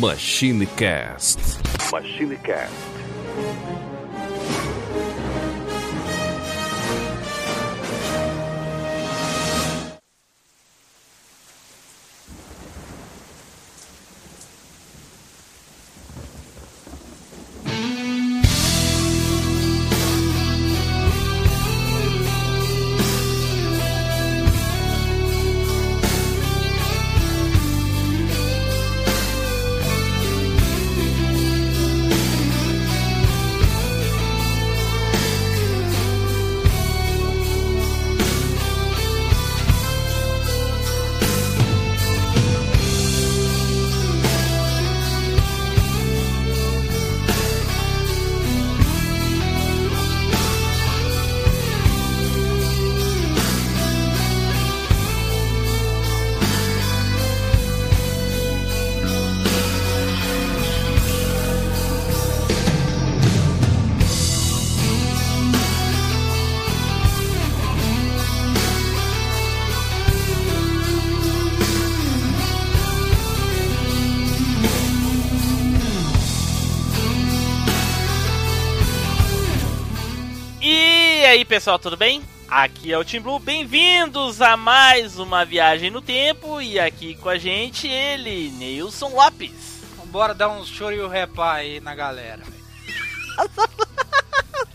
MachineCast. MachineCast. Pessoal, tudo bem? Aqui é o Tim Blue, bem-vindos a mais uma viagem no tempo e aqui com a gente ele, Nilson Lopes. Bora dar um shoryurepa aí na galera.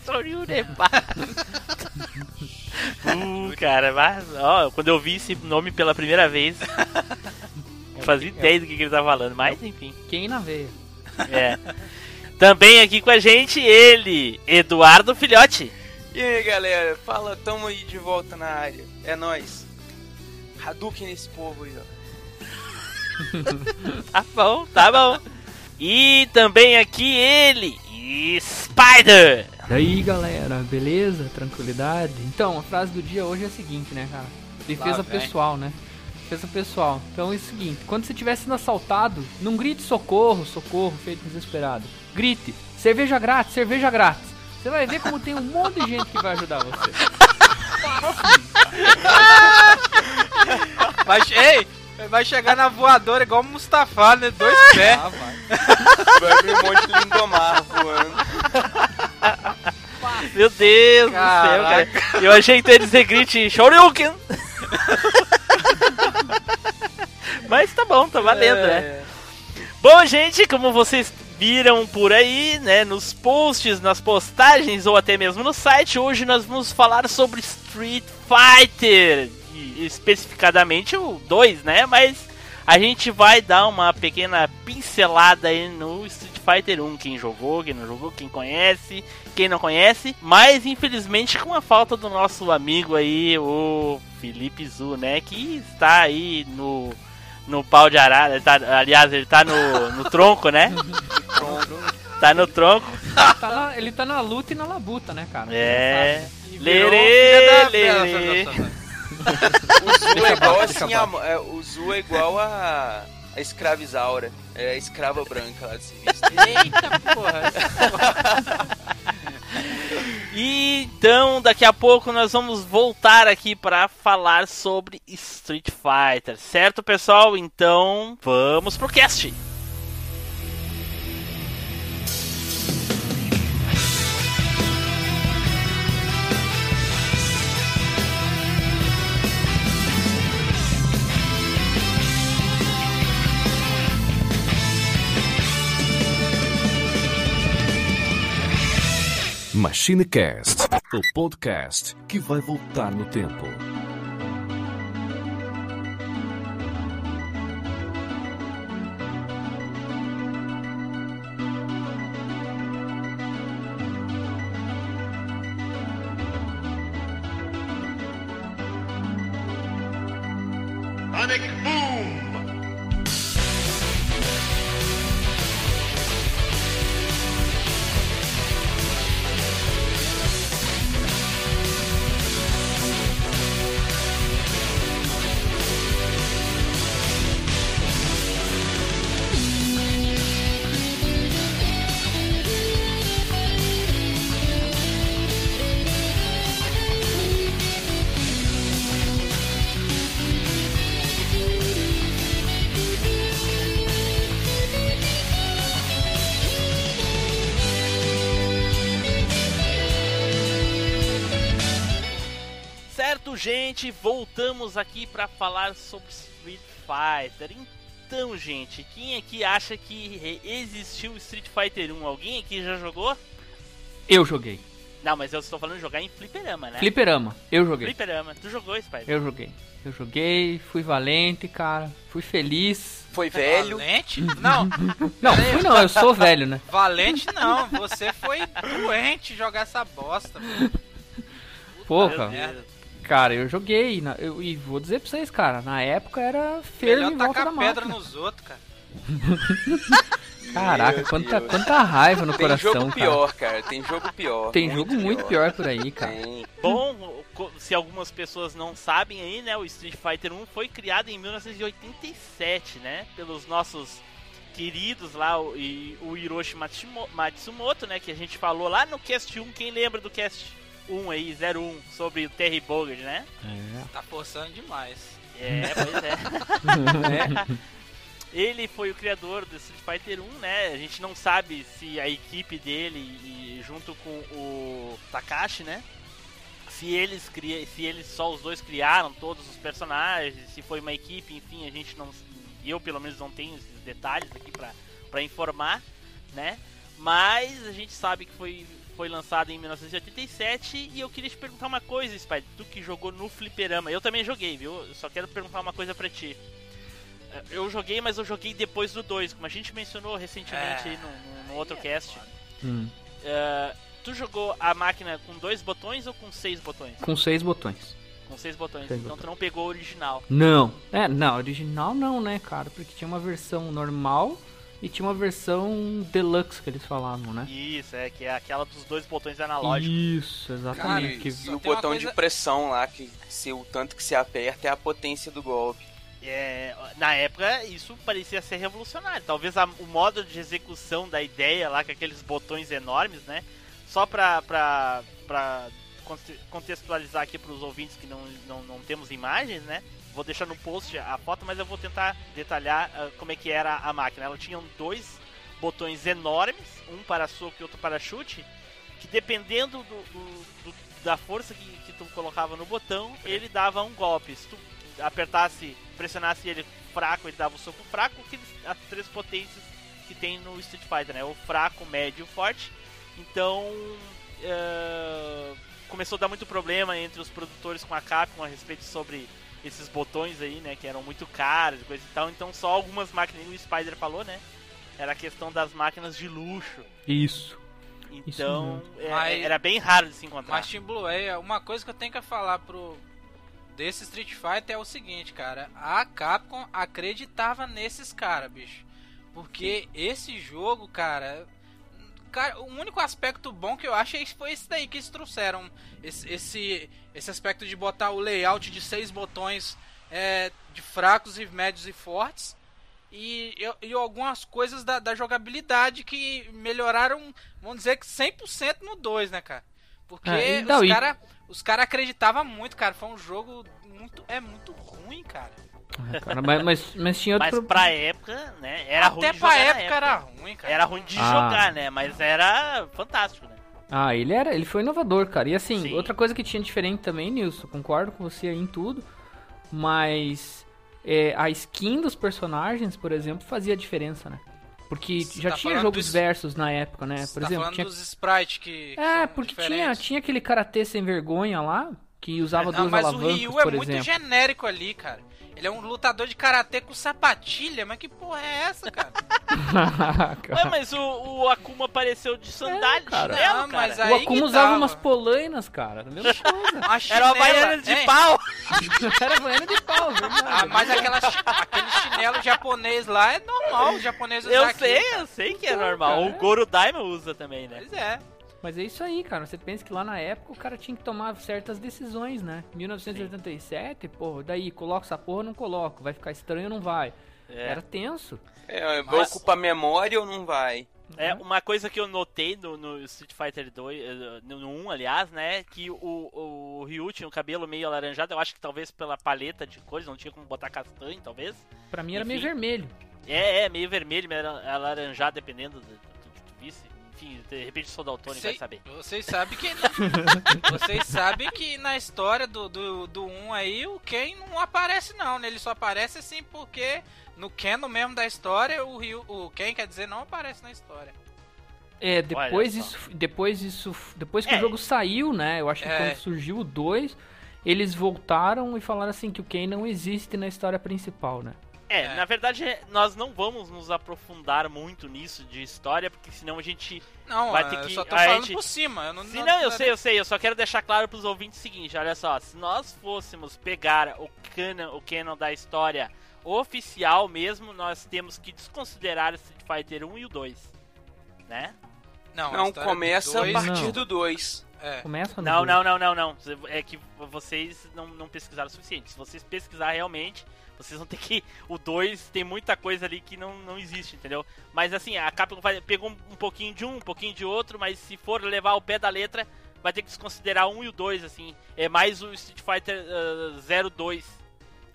Shoryurepa. uh, cara, mas, ó, quando eu vi esse nome pela primeira vez, não fazia ideia do que, que ele tá falando, mas enfim. Quem na veia? É. Também aqui com a gente ele, Eduardo Filhote. E aí galera, fala, tamo aí de volta na área. É nóis. Hadouken nesse povo aí, ó. Tá bom, tá bom. E também aqui ele, Spider. E aí galera, beleza? Tranquilidade? Então, a frase do dia hoje é a seguinte, né, cara? Defesa Lá pessoal, né? Defesa pessoal. Então é o seguinte: quando você estiver sendo assaltado, não grite socorro, socorro, feito desesperado. Grite, cerveja grátis, cerveja grátis. Você vai ver como tem um monte de gente que vai ajudar você. Vai, ei, vai chegar na voadora igual o Mustafa, né? Dois pés. Vai vir um monte de lindomar voando. Meu Deus do céu, Caraca. cara. Eu achei que tu ia dizer grite Shoryuken. Mas tá bom, tá valendo, né? É. Bom, gente, como vocês viram por aí, né, nos posts, nas postagens ou até mesmo no site, hoje nós vamos falar sobre Street Fighter, especificadamente o 2, né, mas a gente vai dar uma pequena pincelada aí no Street Fighter 1, quem jogou, quem não jogou, quem conhece, quem não conhece, mas infelizmente com a falta do nosso amigo aí, o Felipe Zu, né, que está aí no no pau de arara, ele tá, aliás, ele tá no, no tronco, né? Tá no tronco. Tá na- ele tá na luta e na labuta, né, cara? É. Lerê, lerê. O Zu é igual assim, a, é, o Zu é igual a, a escravizaura. É a escrava branca lá de. Eita porra. Então, daqui a pouco nós vamos voltar aqui para falar sobre Street Fighter, certo, pessoal? Então, vamos pro cast. MachineCast, o podcast que vai voltar no tempo. Gente, voltamos aqui para falar sobre Street Fighter. Então, gente, quem aqui acha que existiu Street Fighter 1? Alguém aqui já jogou? Eu joguei. Não, mas eu estou falando de jogar em fliperama, né? Fliperama, eu joguei. Fliperama. Tu jogou, Spider? Eu joguei. Eu joguei, fui valente, cara. Fui feliz. Foi velho. Valente? Não, Não, fui não, eu sou velho, né? valente não. Você foi doente jogar essa bosta. mano. Porra, merda. Cara, eu joguei. na- eu- e vou dizer pra vocês, cara, na época era Melhor em volta da pedra máquina. nos outros, cara. Caraca, quanta, quanta raiva no Tem coração, jogo cara. pior, cara. Tem jogo pior. Tem jogo muito pior por aí, cara. Tem. Bom, se algumas pessoas não sabem aí, né, o Street Fighter 1 foi criado em 1987, né, pelos nossos queridos lá, o, e, o Hiroshi Matsumoto, né, que a gente falou lá no Cast 1, quem lembra do Cast 1 aí, 01, sobre o Terry Bogard, né? Tá forçando demais. É, pois é. Ele foi o criador do Street Fighter 1, né? A gente não sabe se a equipe dele e junto com o Takashi, né? Se eles cria, se eles só os dois criaram todos os personagens, se foi uma equipe, enfim, a gente não eu pelo menos não tenho esses detalhes aqui pra para informar, né? Mas a gente sabe que foi foi lançado em 1987 e eu queria te perguntar uma coisa, Spider, tu que jogou no fliperama. Eu também joguei, viu? Eu só quero perguntar uma coisa pra ti. Eh, Eu joguei, mas eu joguei depois do 2, como a gente mencionou recentemente É, aí no, no- no outro cast. Hum, Eh, tu jogou a máquina com dois botões ou com seis botões? com seis botões. Com seis botões. Seis então botões. tu não pegou o original. Não, é, não, original não, né, cara? Porque tinha uma versão normal e tinha uma versão deluxe que eles falavam, né? Isso, é, que é aquela dos dois botões analógicos. Isso, exatamente. E, que- e o botão coisa- de pressão lá, que se o tanto que se aperta é a potência do golpe. É, na época isso parecia ser revolucionário. Talvez a- o modo de execução da ideia lá com aqueles botões enormes, né? Só pra, pra, pra conte- contextualizar aqui pros ouvintes que não, não, não temos imagens, né? Vou deixar no post a foto, mas eu vou tentar detalhar ah, como é que era a máquina. Ela tinha dois botões enormes, um para soco e outro para chute, que dependendo do, do- do- da força que, que tu colocava no botão, ele dava um golpe. Se tu apertasse, pressionasse ele fraco, ele dava o soco fraco, que as três potências que tem no Street Fighter, né? O fraco, o médio e o forte. Então, eh, começou a dar muito problema entre os produtores com a Capcom a respeito sobre esses botões aí, né? Que eram muito caros e coisa e tal. Então, só algumas máquinas, o Spider falou, né? Era a questão das máquinas de luxo. Isso. Então, é- Mas- era bem raro de se encontrar. Mas Team Blue, é, uma coisa que eu tenho que falar pro desse Street Fighter é o seguinte, cara. A Capcom acreditava nesses caras, bicho. Porque esse jogo, cara, cara, o único aspecto bom que eu acho é foi esse daí que eles trouxeram. Esse, esse, esse aspecto de botar o layout de seis botões é, de fracos e médios e fortes. E, e, e algumas coisas da, da jogabilidade que melhoraram, vamos dizer que 100% no 2, né, cara? Porque É, então, os e- caras os cara acreditavam muito, cara. Foi um jogo muito. É muito ruim, cara. É, cara, mas, mas, mas tinha outro Mas pra época, né? Era ruim Até de pra jogar na época, era ruim, cara. Era ruim de Ah. jogar, né? Mas era fantástico, né? Ah, ele era, ele foi inovador, cara. E assim, Sim. outra coisa que tinha diferente também, Nilson, concordo com você aí em tudo, mas é, a skin dos personagens, por exemplo, fazia diferença, né? Porque Você já tá tinha jogos dos- versus na época, né? Você Por tá exemplo, falando tinha dos sprites que. que É, são porque tinha, diferentes. tinha aquele karatê sem vergonha lá, que usava Não, duas mas o Ryu é por muito exemplo. genérico ali, cara. Ele é um lutador de karatê com sapatilha, mas que porra é essa, cara? Ué, mas o, o Akuma apareceu de sandália, de cara. chinelo, Não, cara. mas o aí Akuma que usava umas polainas, cara. Mesma coisa. Uma Era uma chinela, baiana de hein? pau. Era banana de pau, verdade. Ah, mas aquela, aquele chinelo japonês lá é normal, o japonês usa Eu sei, cara. eu sei que é normal. cara, O Goro Daima usa também, né? Pois é. Mas é isso aí, cara. Você pensa que lá na época o cara tinha que tomar certas decisões, né? 1987, pô, daí coloca essa porra ou não coloco? Vai ficar estranho ou não vai? É. Era tenso. É, vai Mas- ocupar memória ou não vai? É, uma coisa que eu notei no, no Street Fighter 2, eh, no, no 1, aliás, né, que o, o Ryu tinha o cabelo meio alaranjado, eu acho que talvez pela paleta de cores, não tinha como botar castanho, talvez. Pra mim era meio Enfim. vermelho. É, é, meio vermelho, meio ala- alaranjado, dependendo do, do que tu visse. Enfim, de repente o Soldaltone Sei- vai saber. Vocês sabem que. vocês sabem que na história do, do, do 1 aí, o Ken não aparece, não, né? Ele só aparece assim porque no Canon mesmo da história, o, Ryu, o Ken, quer dizer, não aparece na história. É, depois isso, depois isso, depois que É. o jogo saiu, né? Eu acho que É. quando surgiu o 2, eles voltaram e falaram assim que o Ken não existe na história principal, né? É, É. na verdade, nós não vamos nos aprofundar muito nisso de história, porque senão a gente. Não, Vai ter eu que- só tô a falando gente- por cima. Eu não, Se não, eu sei, eu sei, eu só quero deixar claro pros ouvintes o seguinte: olha só, se nós fôssemos pegar o canon, o canon da história oficial mesmo, nós temos que desconsiderar Street Fighter 1 e o 2. Né? Não, a Não, começa dois- a partir Não. do 2. É. Começa no Não, não, não, não, não. É que vocês não, não pesquisaram o suficiente. Se vocês pesquisar realmente, vocês vão ter que. O 2 tem muita coisa ali que não, não existe, entendeu? Mas assim, a Capcom vai- pegou um pouquinho de um, um pouquinho de outro, mas se for levar ao pé da letra, vai ter que desconsiderar um e o 2, assim. É mais o Street Fighter ah, 02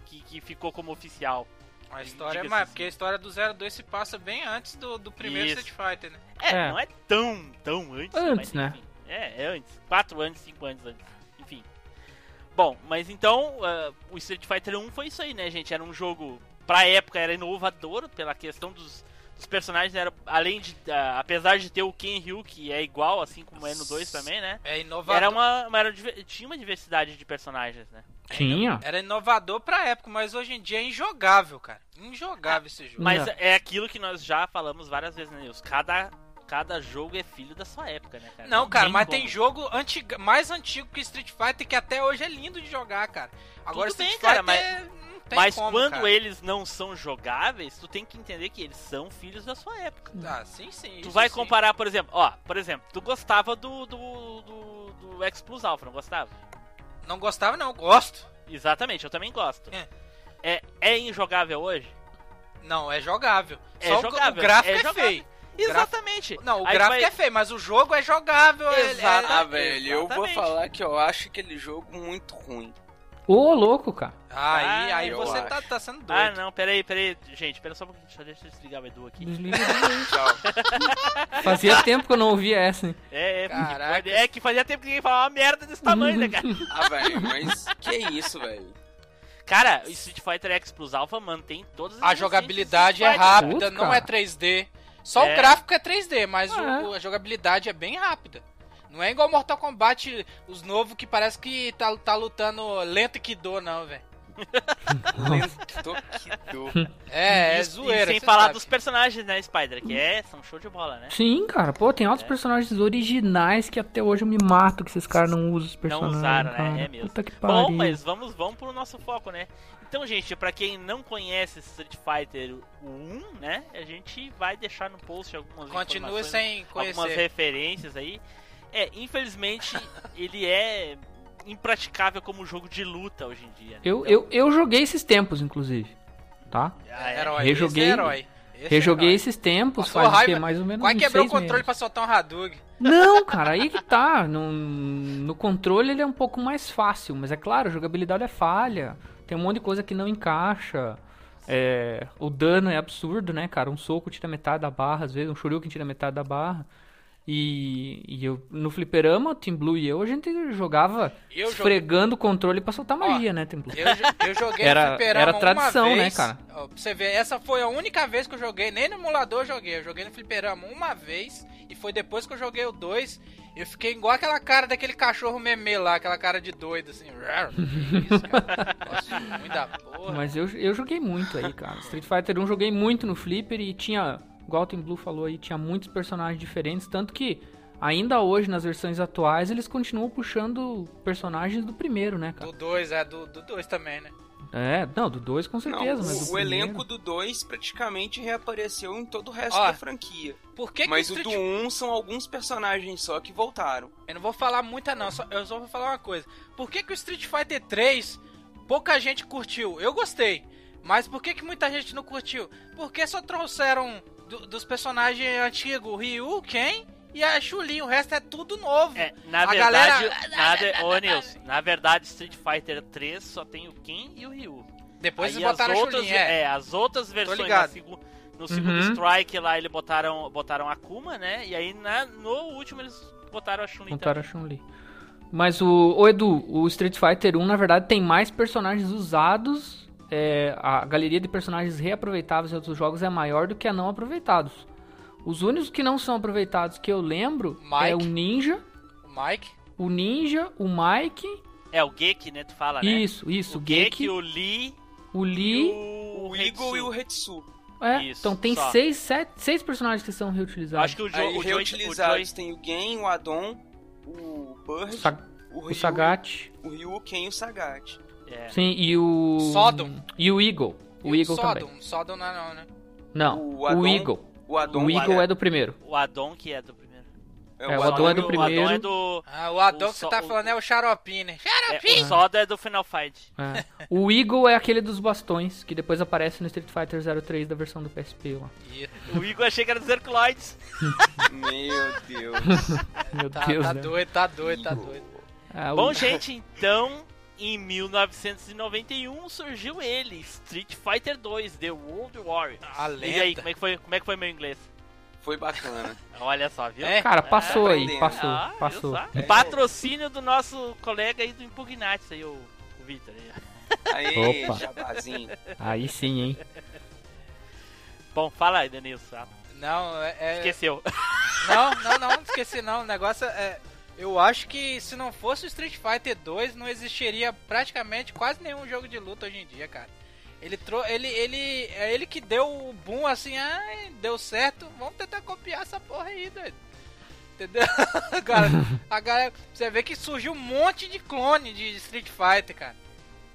que, que ficou como oficial. A história é mais, assim. porque a história do 02 se passa bem antes do, do primeiro Isso. Street Fighter, né? É, É. não é tão, tão antes. Antes, mas, né? enfim. É, é antes. Quatro anos, cinco anos antes. Enfim. Bom, mas então, ah, o Street Fighter 1 foi isso aí, né, gente? Era um jogo, pra época, era inovador pela questão dos, dos personagens. Era, além de, ah, apesar de ter o Ken Ryu, que é igual, assim como é no 2 também, né? É inovador. Era uma, uma- era tinha uma diversidade de personagens, né? Tinha. Era inovador pra época, mas hoje em dia é injogável, cara. Injogável esse jogo. Mas é aquilo que nós já falamos várias vezes, né, Nilson? Cada, cada jogo é filho da sua época, né, cara? Não, cara, mas como. tem jogo antiga, mais antigo que Street Fighter que até hoje é lindo de jogar, cara. Agora Tudo Street bem, cara, Fighter não tem Mas como, quando cara. eles não são jogáveis, tu tem que entender que eles são filhos da sua época. Ah, sim, sim. Tu vai sim. comparar, por exemplo, ó, por exemplo, tu gostava do do, do, do X Plus Alpha, não gostava? Não gostava, não, gosto. Exatamente, eu também gosto. É. É, é injogável hoje? Não, é jogável. É Só jogável, o gráfico é é, feio. Exatamente. Não, o Aí gráfico vai- é feio, mas o jogo é jogável. é- Exato. é- Ah, velho, eu vou falar que eu acho aquele jogo muito ruim. Ô, louco, cara. Aí, Ah, aí eu você tá, tá sendo doido. Ah, não, peraí, peraí. Gente, pera só um pouquinho, só deixa eu desligar o Edu aqui. Desliga. Tchau. Fazia tempo que eu não ouvia essa, hein? É, é, Caraca. é que fazia tempo que ninguém falava uma merda desse tamanho, né, cara? ah, velho, mas que isso, velho? Cara, o Street Fighter X Plus Alpha mantém todas as A jogabilidade é rápida, Putz, não cara. é 3D. Só É. o gráfico é 3D, mas o- Ah, é. o- a jogabilidade é bem rápida. Não é igual Mortal Kombat, os novos que parece que tá, tá lutando lento que dor, não, velho. Tô que dor. É, é zoeira. E sem falar sabe. dos personagens, né, Spider? Que é, são show de bola, né? Sim, cara. Pô, tem altos personagens originais que até hoje eu me mato que esses caras não usam os Não personagens. usaram, né? cara. É mesmo. Puta que pariu. Bom, mas vamos, vamos pro nosso foco, né? Então, gente, pra quem não conhece Street Fighter 1, né? A gente vai deixar no post algumas Continua sem algumas conhecer. referências aí. É, infelizmente, ele é impraticável como jogo de luta hoje em dia. né? Eu, Então, eu, eu joguei esses tempos, inclusive. Tá? ah, é. Herói, Rejoguei- esse é herói. Esse é Rejoguei herói. esses tempos, Passou faz o quê? raiva. mais ou menos Quase uns quebrou o seis controle meses. pra soltar um Hadouken. Não, cara, aí que tá. No, no controle ele é um pouco mais fácil, mas é claro, a jogabilidade é falha. Tem um monte de coisa que não encaixa. É, o dano é absurdo, né, cara? Um soco tira metade da barra, às vezes, um Shoryuken tira metade da barra. E, e eu, no fliperama, o Team Blue e eu, a gente jogava Eu esfregando o controle pra soltar Ó, magia, né, Team Blue? Eu, eu joguei Era- no fliperama era tradição, uma né, vez. cara? Ó, pra você ver, essa foi a única vez que eu joguei, nem no emulador eu joguei. Eu joguei no fliperama uma vez e foi depois que eu joguei o 2. Eu fiquei igual aquela cara daquele cachorro meme lá, aquela cara de doido, assim. Isso, cara? Nossa, da porra. Mas eu, eu joguei muito aí, cara. Street Fighter 1 joguei muito no Flipper e tinha, igual o Blue falou aí, tinha muitos personagens diferentes, tanto que ainda hoje nas versões atuais eles continuam puxando personagens do primeiro, né, cara? Do 2, é, do 2 também, né? É, não, do 2 com Não, certeza, mas o, do o primeiro- elenco do 2 praticamente reapareceu em todo o resto Ó, da franquia. Por que Mas que o Street... do 1 são alguns personagens só que voltaram. Eu não vou falar muita não, só- eu só vou falar uma coisa. Por que, que o Street Fighter 3 pouca gente curtiu? Eu gostei. Mas por que, que muita gente não curtiu? Porque só trouxeram do- dos personagens antigos o Ryu, Ken e a Chun-Li. O resto é tudo novo. É, na A verdade, galera- na ve- ô, Nilson, na verdade, Street Fighter 3 só tem o Ken e o Ryu. Depois Aí eles botaram as a outras, Chun-Li, é. é, as outras versões ligado. na segu- No segundo Uhum. Strike lá, eles botaram, botaram a Akuma, né? E aí na, no último eles botaram a Chun-Li Contaram a também. Chun-Li. Mas o, o Edu, o Street Fighter 1, na verdade, tem mais personagens usados. é, a galeria de personagens reaproveitáveis em outros jogos é maior do que a não aproveitados. Os únicos que não são aproveitados que eu lembro é o Mike. Ninja, O Mike. o Ninja, o Mike. É, o Geki, né? Tu fala, né? Isso, isso, o o o Lee o e Lee. o, O Eagle e o Hetsu. É, Isso, então tem só. seis, sete, seis personagens que são reutilizados. Acho que o, jo Aí o reutilizados O tem o Gen, o Adon, o Bird, Sa- o, o Ryu, Sagat. o Ryu, Ken e o Sagat. é. Sim, e o. Sodom. E o Eagle. O E Eagle Sodom. também. Sodom não é não, né? Não, O o, Adon- Eagle. O Adon, O Eagle é do primeiro. O Adon que é do primeiro. é, o Adon é do O primeiro. Adon é do... Ah, o Adon O que so- você tá o- falando é o Xaropim, né? É, o Soda é do Final Fight. É. O Eagle é aquele dos bastões, que depois aparece no Street Fighter 03 da versão do PSP lá. O Igor achei que era dos Herculoides. Meu Deus. Meu Tá, Deus, tá né? doido, tá doido, tá doido. Ah, o- Bom, gente, então, em 1991 surgiu ele, Street Fighter 2, The World Warrior. A E aí, lenda. como é que foi, como é que foi meu inglês? Foi bacana. Olha só, viu? É? Cara, passou aí, aprendendo. passou, Ah, passou. só? Patrocínio do nosso colega aí do Impugnatis aí, o, o Victor. aí. Aí, Opa. jabazinho. Aí sim, hein? Bom, fala aí, Denilson. Não, é... é- Esqueceu. Não, não, não, não esqueci não. O negócio é... Eu acho que se não fosse o Street Fighter 2, não existiria praticamente quase nenhum jogo de luta hoje em dia, cara. Ele trou ele ele é ele que deu o boom assim, ai, deu certo. Vamos tentar copiar essa porra aí, doido. Entendeu? cara, a galera, você vê que surgiu um monte de clone de Street Fighter, cara.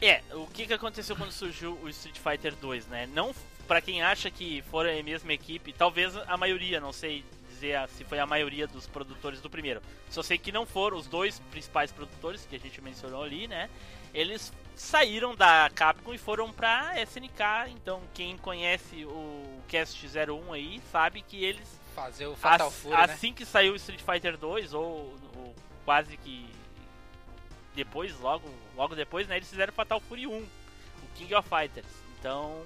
É, o que, que aconteceu quando surgiu o Street Fighter 2, né? Não, pra quem acha que foram a mesma equipe, talvez a maioria, não sei dizer a- se foi a maioria dos produtores do primeiro. Só sei que não foram os dois principais produtores que a gente mencionou ali, né? Eles saíram da Capcom e foram pra SNK, então quem conhece o Cast 01 aí sabe que eles Fazer o Fatal As- Fury, né? assim que saiu o Street Fighter 2, ou, ou quase que depois, logo, logo depois, né, eles fizeram Fatal Fury 1, o King of Fighters. Então,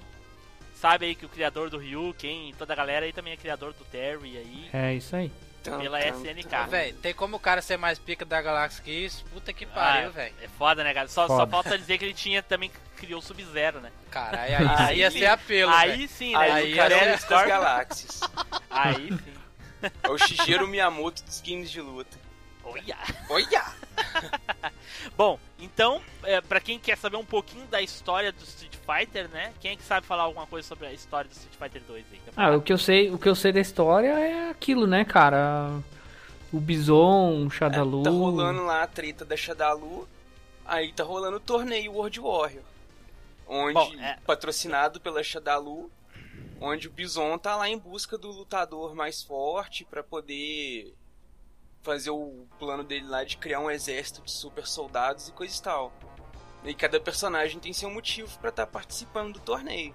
sabe aí que o criador do Ryu, quem, toda a galera aí também é criador do Terry aí, É isso aí. Tum, pela tum, SNK. tum. Véi, tem como o cara ser mais pica da galáxia que isso? Puta que pariu, Ah, velho. É foda, né, cara? Só, só Foda. falta dizer que ele tinha também criou o Sub-Zero, né? Caralho, aí, Aí ia sim. ser apelo, aí velho. sim, né? Aí, Aí o cara é das galáxias. Aí sim. É o Shigeru Miyamoto dos games de luta. Olha! Olha! Bom, então, é, para quem quer saber um pouquinho da história do Street Fighter, né? Quem é que sabe falar alguma coisa sobre a história do Street Fighter 2 aí? Quer Ah, o que eu sei, o que eu sei da história é aquilo, né, cara? O Bison, o Shadalu. Tá rolando lá a treta da Shadalu. Aí tá rolando o torneio World Warrior. Onde, Bom, é- patrocinado pela Shadalu, onde o Bison tá lá em busca do lutador mais forte pra poder fazer o plano dele lá de criar um exército de super soldados e coisa e tal. E cada personagem tem seu motivo pra estar participando do torneio.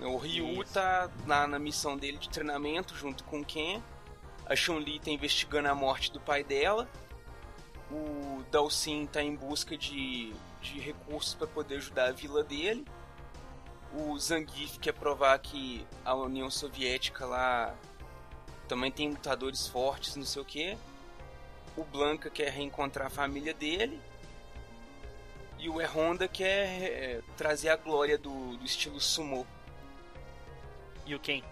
O Ryu Isso. tá lá na missão dele de treinamento junto com Ken. A Chun-Li tá investigando a morte do pai dela. O Dalsin tá em busca de, de recursos para poder ajudar a vila dele. O Zangief quer provar que a União Soviética lá também tem lutadores fortes, não sei o que. O Blanca quer reencontrar a família dele. E o E Honda quer é, trazer a glória do, do estilo sumo. E o Ken?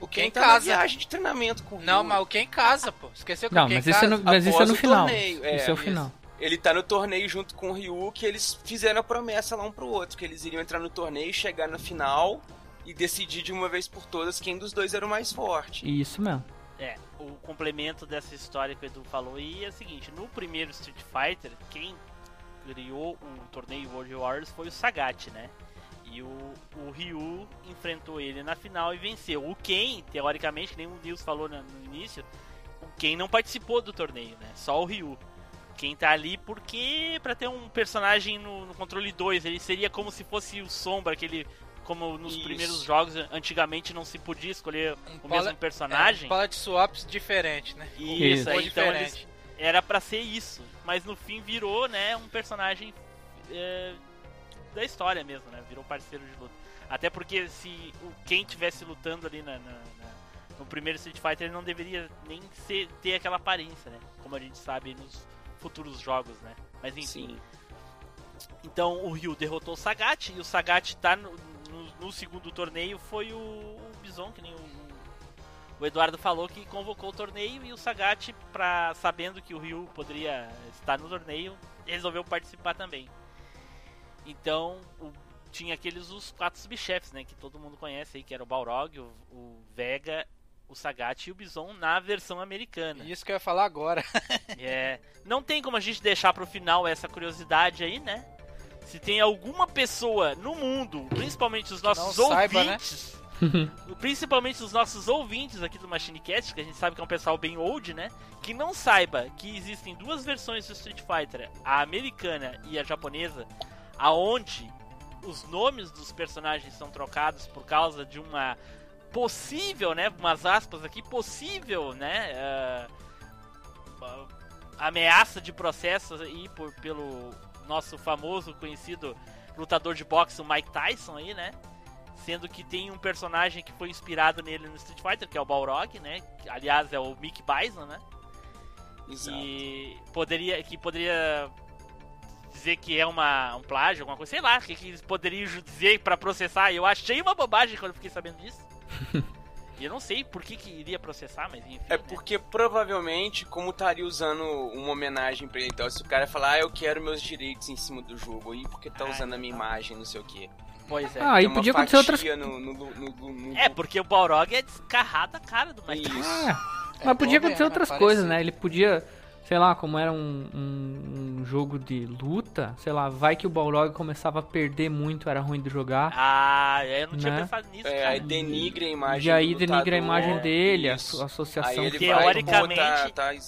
O Quem Ken tá na casa? viagem de treinamento com o Não, mas o quem casa, pô. Esqueceu que Não, o quem mas isso, é casa? no, mas isso é no o final. torneio, é, isso é o isso. final. Ele tá no torneio junto com o Ryu, que eles fizeram a promessa lá um pro outro, que eles iriam entrar no torneio, chegar na final e decidir de uma vez por todas quem dos dois era o mais forte. Isso mesmo. É, o complemento dessa história que o Edu falou aí é o seguinte, no primeiro Street Fighter, quem criou o torneio World Warriors foi o Sagat, né? E o, o Ryu enfrentou ele na final e venceu. O Ken, teoricamente, que nem o Nils falou na- no início, o Ken não participou do torneio, né? Só o Ryu. Quem tá ali porque pra ter um personagem no, no controle 2, ele seria como se fosse o Sombra, aquele como nos Isso. primeiros jogos antigamente não se podia escolher Um o mesmo personagem. É, um palette swaps diferente, né? Isso, Ou aí, então eles, era pra ser isso, mas no fim virou, né, um personagem é, da história mesmo, né? Virou parceiro de luta. Até porque se o quem tivesse lutando ali na, na- na- no primeiro Street Fighter ele não deveria nem ser, ter aquela aparência, né? Como a gente sabe nos futuros jogos, né? Mas enfim. Sim. Então o Ryu derrotou o Sagat e o Sagat tá no, no- segundo torneio foi o, o Bison, que nem o, o Eduardo falou que convocou o torneio e o Sagat, pra, sabendo que o Ryu poderia estar no torneio, resolveu participar também. Então o- tinha aqueles os quatro subchefes, né, que todo mundo conhece aí, que era o Balrog, o, o Vega, o Sagat e o Bison na versão americana. Isso que eu ia falar agora. É, não tem como a gente deixar pro final essa curiosidade aí, né? Se tem alguma pessoa no mundo, principalmente os nossos não saiba, né? ouvintes, principalmente os nossos ouvintes aqui do MachineCast, que a gente sabe que é um pessoal bem old, né? Que não saiba que existem duas versões do Street Fighter, a americana e a japonesa, aonde os nomes dos personagens são trocados por causa de uma possível, né? Umas aspas aqui, possível, né? ah, ameaça de processo aí por, pelo nosso famoso, conhecido lutador de boxe, o Mike Tyson aí, né? Sendo que tem um personagem que foi inspirado nele no Street Fighter, que é o Balrog, né? Que, aliás, é o Mick Bison, né? Exato. que poderia que poderia dizer que é uma um plágio, alguma coisa, sei lá, o que, que eles poderiam dizer pra processar. Eu achei uma bobagem quando eu fiquei sabendo disso. e eu não sei por que, que iria processar, mas enfim. É né? porque provavelmente, como estaria usando uma homenagem pra ele, então se o cara falar, ah, eu quero meus direitos em cima do jogo aí, porque tá Ah, usando a minha então. imagem, não sei o quê. Pois é. Ah, aí podia acontecer outras No, no, no, no- no- É, porque o Balrog é descarrado a cara do Mike Isso. Tyson. É, mas podia bom acontecer mesmo, outras é coisas, né? Ele podia, sei lá, como era um, um, um jogo de luta, sei lá, vai que o Balrog começava a perder muito, era ruim de jogar. Ah, eu não tinha Né? pensado nisso, É, cara. aí denigra a imagem E aí do denigra a imagem dele, a isso. a associação Aí ele que vai, Teoricamente- pô, tá, tá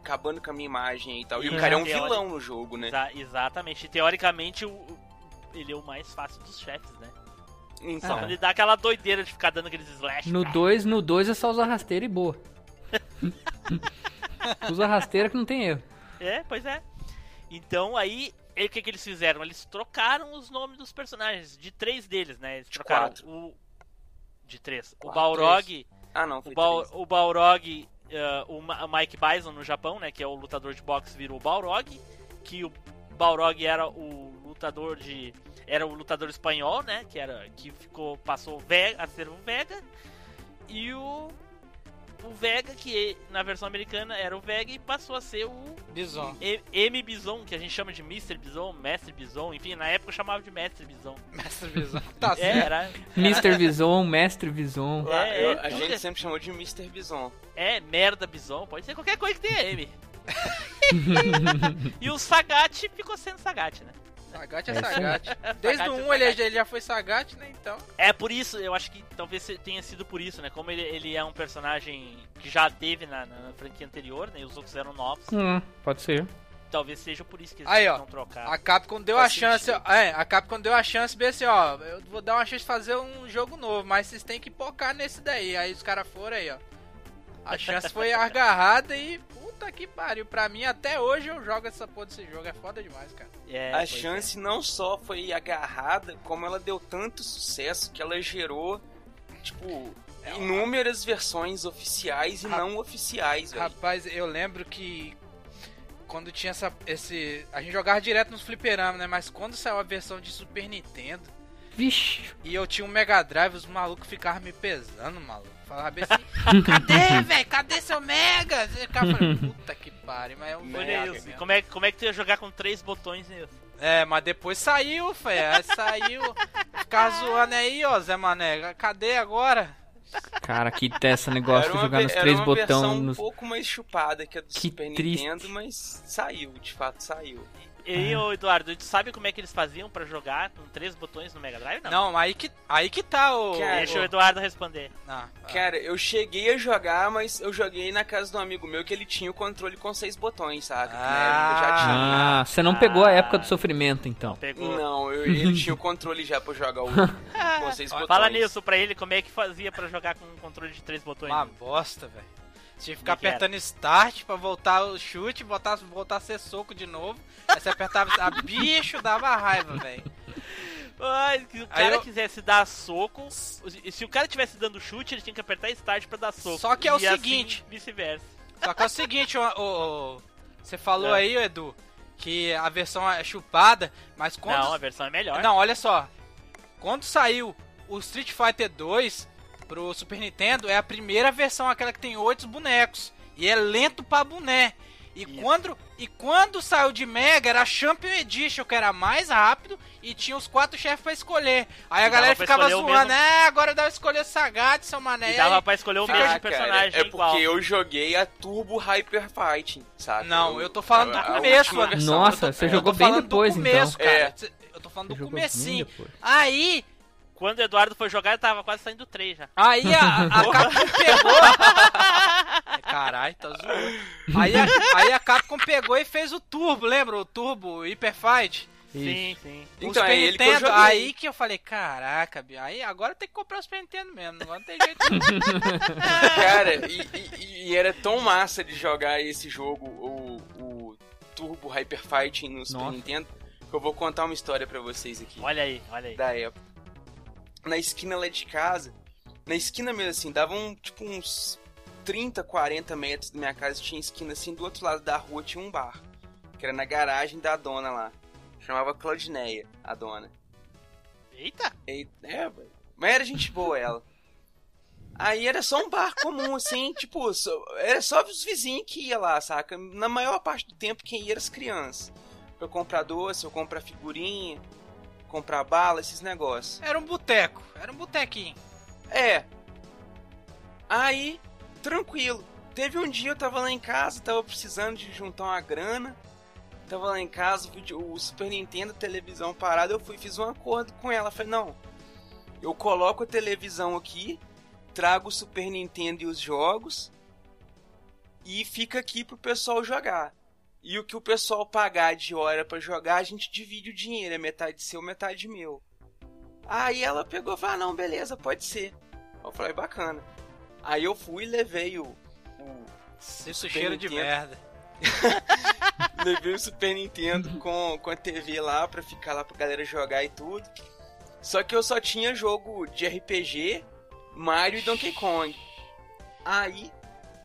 acabando com a minha imagem e tal. E Isso, o cara é um teori- vilão no jogo, né? Exa- exatamente. Teoricamente, o, ele é o mais fácil dos chefes, né? Só Então, quando ele dá aquela doideira de ficar dando aqueles slash. No tá? 2, no 2 é só usar rasteira e boa. Usa rasteira que não tem erro. É, pois é. Então aí, o que, que eles fizeram? Eles trocaram os nomes dos personagens, de três deles, né? Eles trocaram quatro. o. De três. O Quatro, Balrog, ah não, o, Bal, três. o Balrog, eh, o, Ma- o Mike Bison no Japão, né? Que é o lutador de boxe, virou o Balrog. Que o Balrog era o lutador de. Era o lutador espanhol, né? Que era. Que ficou. Passou Vega, a ser o Vega. E o. O Vega, que na versão americana era o Vega e passou a ser o Bison. E- M Bison, que a gente chama de Mr. Bison, Mestre Bison, enfim, na época eu chamava de Mestre Bison. Mestre Bison. Tá É, certo. era. Mr. Vison, Mestre Vison. Lá, é, eu- é, a gente é- sempre chamou de Mr. Bison. É, merda Bison, pode ser qualquer coisa que tenha M. e o Sagat ficou sendo Sagat, né? Sagat é É. Sagat. Desde Sagat o é 1 ele, Sagat. já- ele já foi Sagat, né? Então. É por isso, eu acho que talvez se- tenha sido por isso, né? Como ele, ele é um personagem que já teve na, na- na franquia anterior, né? E os outros eram novos. Hum, pode ser. Talvez seja por isso que eles Aí, ó, não trocaram. A Capcom deu Faz a chance, sentido. é, a Capcom deu a chance, bem assim, ó, eu vou dar uma chance de fazer um jogo novo, mas vocês têm que focar nesse daí. Aí os caras foram aí, ó. A chance foi agarrada e puta que pariu. Pra mim, até hoje eu jogo essa porra desse jogo. É foda demais, cara. É, a pois chance não só foi agarrada, como ela deu tanto sucesso que ela gerou, tipo, inúmeras versões oficiais e não oficiais, velho. Rapaz, eu lembro que quando tinha essa, esse. A gente jogava direto nos fliperamas, né? Mas quando saiu a versão de Super Nintendo Vixe. e eu tinha um Mega Drive, os malucos ficavam me pesando, maluco. Falava assim: cadê, velho? Cadê seu Mega? Você ficava falando, puta que pariu, mas é um. Olha merda isso, como é, como é que tu ia jogar com três botões nisso? É, mas depois saiu, fé. Aí saiu. Ficava zoando aí, ó, Zé Mané. Cadê agora? Cara, que testa negócio Era de uma, jogar nos era três uma botões. versão Nos... um pouco mais chupada que a do Que Super triste. Nintendo, mas saiu, de fato saiu. E ô Eduardo, tu sabe como é que eles faziam pra jogar com três botões no Mega Drive? Não. Não, aí que, aí que tá o. Cara, Deixa o Eduardo responder. Ah, Cara, eu cheguei a jogar, mas eu joguei na casa de um amigo meu que ele tinha o controle com seis botões, saca? Na época já tinha. Ah, você não pegou a Ah. época do sofrimento, então. Pegou. Não, eu, ele tinha o controle já pra jogar o com seis botões. Fala nisso pra ele, como é que fazia pra jogar com um controle de três botões. Uma bosta, velho. Tinha que ficar que apertando start pra voltar o chute, voltar, voltar a ser soco de novo. Aí você apertava. A bicho dava raiva, velho. Ai, se o cara eu- quisesse dar soco, se o cara tivesse dando chute, ele tinha que apertar start pra dar soco. Só que é o assim, seguinte. vice-versa. Só que é o seguinte, o, o- o- você falou É. aí, Edu, que a versão é chupada, mas quando. Não, a versão é melhor. Não, olha só. Quando saiu o Street Fighter 2 pro Super Nintendo, é a primeira versão, aquela que tem oito bonecos. E é lento pra boné. E Isso. quando, e quando saiu de Mega, era a Champion Edition, que era mais rápido e tinha os quatro chefes pra escolher. Aí a E galera ficava zoando, mesmo- é, agora dá pra escolher Sagat, seu mané. E dava aí- pra escolher o mesmo Ah, cara, personagem é porque igual. eu joguei a Turbo Hyper Fighting, saca? Não, eu tô falando do começo. Nossa, Eu tô- você eu jogou tô bem falando do depois, começo, então. cara. É. Eu tô falando Você do comecinho. Aí, Quando o Eduardo foi jogar, tava quase saindo 3 já. Aí a, a Capcom pegou. Caralho, tá zoando. Aí a, aí a Capcom pegou e fez o Turbo, lembra? O Turbo Hyper Fight. Sim, sim. O Então, Super é ele que eu Nintendo. Aí que eu falei, caraca, Bia, aí agora tem que comprar o Super Nintendo mesmo. Agora não tem jeito. Cara, e, e- e era tão massa de jogar esse jogo, o, o Turbo Hyper Fighting no Super Nossa. Nintendo, que eu vou contar uma história pra vocês aqui. Olha aí, olha aí. da época. Na esquina lá de casa, na esquina mesmo assim, dava um, tipo uns 30, 40 metros da minha casa, tinha esquina assim, do outro lado da rua tinha um bar, que era na garagem da dona lá. Chamava Claudineia, a dona. Eita! E, é, mas era gente boa ela. Aí era só um bar comum, assim, tipo, só- era só os vizinhos que ia lá, saca? Na maior parte do tempo quem ia era as crianças. Pra comprar doce, ou comprar figurinha, comprar bala, esses negócios. Era um boteco. Era um botequinho. É. Aí, tranquilo. Teve um dia eu tava lá em casa, tava precisando de juntar uma grana. Tava lá em casa, o, Super Nintendo, a televisão parada, eu fui fiz um acordo com ela. Falei, não, eu coloco a televisão aqui, trago o Super Nintendo e os jogos e fica aqui pro pessoal jogar. E o que o pessoal pagar de hora pra jogar, a gente divide o dinheiro, é metade seu, metade meu. Aí ela pegou e falou, ah, não, beleza, pode ser. Eu falei, bacana. Aí eu fui e levei o. o Isso cheiro de merda. levei o Super Nintendo com, com a TV lá pra ficar lá pra galera jogar e tudo. Só que eu só tinha jogo de RPG, Mario e Donkey Kong. Aí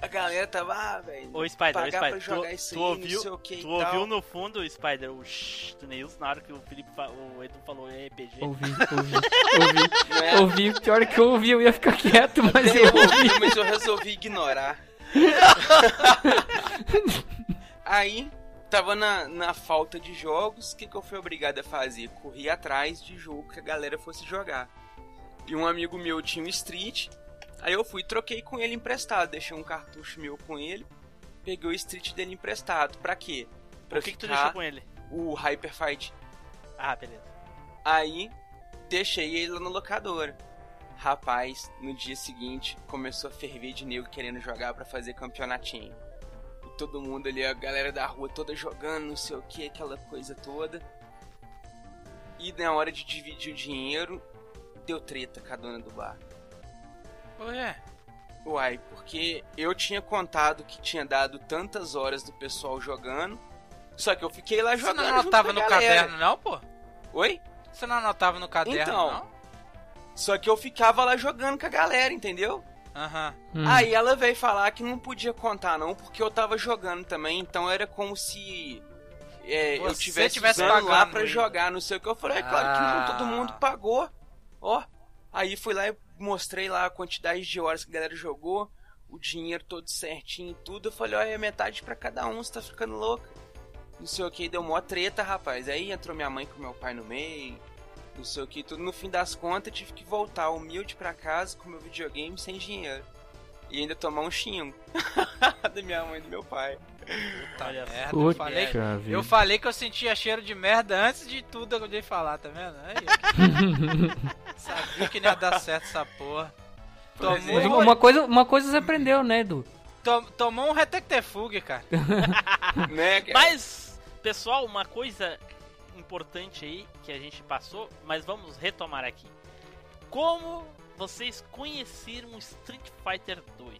a galera tava, ah, velho, Ô, Spider, ô, Spider, pra tu, jogar isso tu aí, ouviu, não sei o que tu tal. ouviu no fundo, Spider, o shh do Neils na hora que o Felipe, o Edu falou RPG? Ouvi, ouvi, ouvi. É? Ouvi, pior que eu ouvi, eu ia ficar quieto, mas eu eu ouvi. ouvi, mas eu resolvi ignorar. Aí, tava na, na falta de jogos, o que, que eu fui obrigado a fazer? Corri atrás de jogo que a galera fosse jogar. E um amigo meu tinha um Street, aí eu fui troquei com ele emprestado. Deixei um cartucho meu com ele, peguei o Street dele emprestado. Pra quê? Pra Por que, que tu deixou com ele? o Hyper Fight. Ah, beleza. Aí, deixei ele lá na locadora. Rapaz, no dia seguinte, começou a ferver de nego querendo jogar pra fazer campeonatinho. E todo mundo ali, a galera da rua toda jogando, não sei o que, aquela coisa toda. E na hora de dividir o dinheiro, deu treta com a dona do bar. Ué, Uai, porque eu tinha contado que tinha dado tantas horas do pessoal jogando, só que eu fiquei lá você jogando. não junto anotava com a no galera. caderno, não, pô? Oi? Você não anotava no caderno, Então. não? Só que eu ficava lá jogando com a galera, entendeu? Aham. Hum. Aí ela veio falar que não podia contar não, porque eu tava jogando também, então era como se é, eu Você tivesse, tivesse usando lá pagando pra jogar, não sei o que. Eu falei, é claro que Ah. não, todo mundo pagou. Ó, aí fui lá e mostrei lá a quantidade de horas que a galera jogou, o dinheiro todo certinho e tudo. Eu falei, olha, é metade pra cada um, você tá ficando louca. Não sei o que, deu mó treta, rapaz. Aí entrou minha mãe com meu pai no meio, não sei o que, tudo. No fim das contas, tive que voltar humilde pra casa com meu videogame sem dinheiro. E ainda tomar um xingo da minha mãe e do meu pai. Merda, eu falei, eu falei que eu sentia cheiro de merda antes de tudo eu podia falar, tá vendo? Aí, sabia que não ia dar certo essa porra. Tomou, Mas uma, uma coisa, uma coisa você aprendeu, né, Edu? tom- tomou um retectefugue, cara. Né, cara? Mas, pessoal, uma coisa importante aí que a gente passou, mas vamos retomar aqui. Como vocês conheceram Street Fighter 2?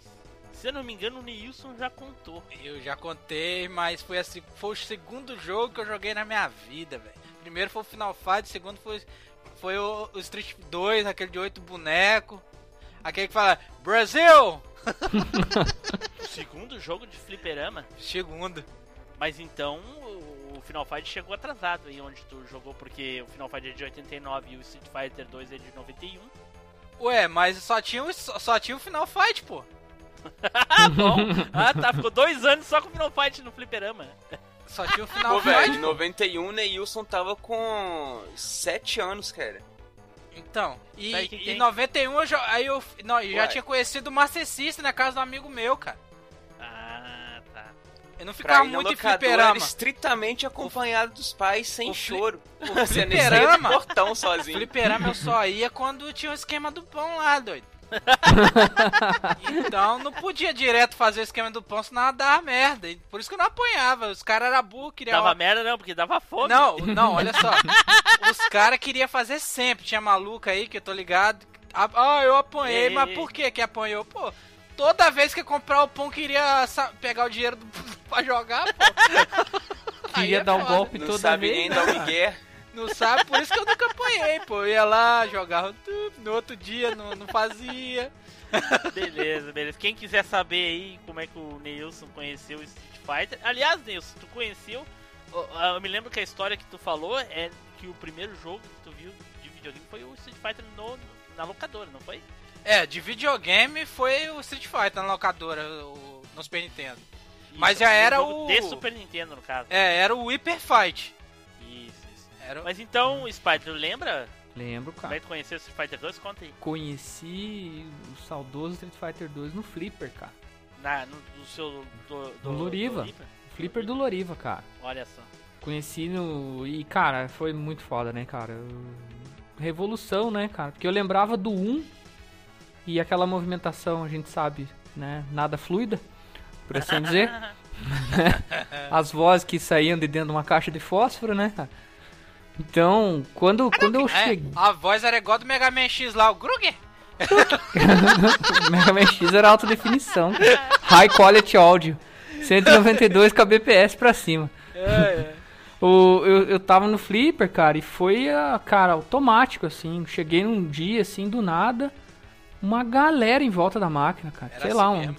Se eu não me engano, o Neilson já contou. Eu já contei, mas foi, assim, foi o segundo jogo que eu joguei na minha vida, velho. Primeiro foi o Final Fight, o segundo foi foi o, o Street 2, aquele de oito bonecos. Aquele que fala, Brasil! O segundo jogo de fliperama. Segundo. Mas então o Final Fight chegou atrasado aí onde tu jogou, porque o Final Fight é de 89 e o Street Fighter 2 é de 91. Ué, mas só tinha, o, só, tinha o Final Fight, pô. Ah, bom. Ah, tá. Ficou dois anos só com o Final Fight no fliperama. Só tinha o Final Pô, Fight. velho, em 91, Neilson tava com 7 anos, cara. Então, e Aí, que em tem? 91 eu, já- aí eu, não, eu já tinha conhecido o Master System na casa do amigo meu, cara. Eu não ficava muito em fliperama. era estritamente acompanhado dos pais, sem o fli- choro. O Você nem saía do fliperama, portão sozinho. fliperama eu só ia quando tinha o esquema do pão lá, doido. então não podia direto fazer o esquema do pão, senão dava merda. Por isso que eu não apanhava. Os caras eram burros, queriam. Dava merda não, porque dava fome. Não, não, olha só. Os caras queriam fazer sempre. Tinha maluca aí que eu tô ligado. Ah, eu apanhei, Ei, mas por que que apanhou? Pô, toda vez que comprar o pão queria pegar o dinheiro do... pra jogar, pô. Queria é dar o foda. golpe Não toda sabe vez. nem dar o cara? migué. Não sabe, por isso que eu nunca apanhei, pô. Eu ia lá, jogava tudo, no outro dia não, não fazia. Beleza, beleza. Quem quiser saber aí como é que o Neilson conheceu o Street Fighter. Aliás, Neilson, tu conheceu. Eu me lembro que a história que tu falou é que o primeiro jogo que tu viu de videogame foi o Street Fighter no, na locadora, não foi? É, de videogame foi o Street Fighter na locadora, o, no Super Nintendo. Mas já era o- De Super Nintendo, no caso. É, era o Hyper Fight. Isso, isso. Era Mas então, Spider, lembra? Lembro, Como cara. é que conheceu o Street Fighter 2? Conta aí. Conheci o saudoso Street Fighter 2 no Flipper, cara. Na, no, do seu. Do, do, No Loriva. do O Flipper do Loriva, cara. Olha só. Conheci no. E, cara, foi muito foda, né, cara? Revolução, né, cara? Porque eu lembrava do 1 e aquela movimentação, a gente sabe, né? Nada fluida, por assim dizer. As vozes que saíam de dentro de uma caixa de fósforo, né? Então, quando, quando eu É, cheguei. a voz era igual do Mega Man X lá, o Gruger. O Mega Man X era alta definição. High quality audio. 192 kbps pra cima. O, eu, eu tava no Flipper, cara, e foi, ah, cara, automático, assim. Cheguei num dia, assim, do nada, uma galera em volta da máquina, cara. Era Sei assim lá, uns mesmo.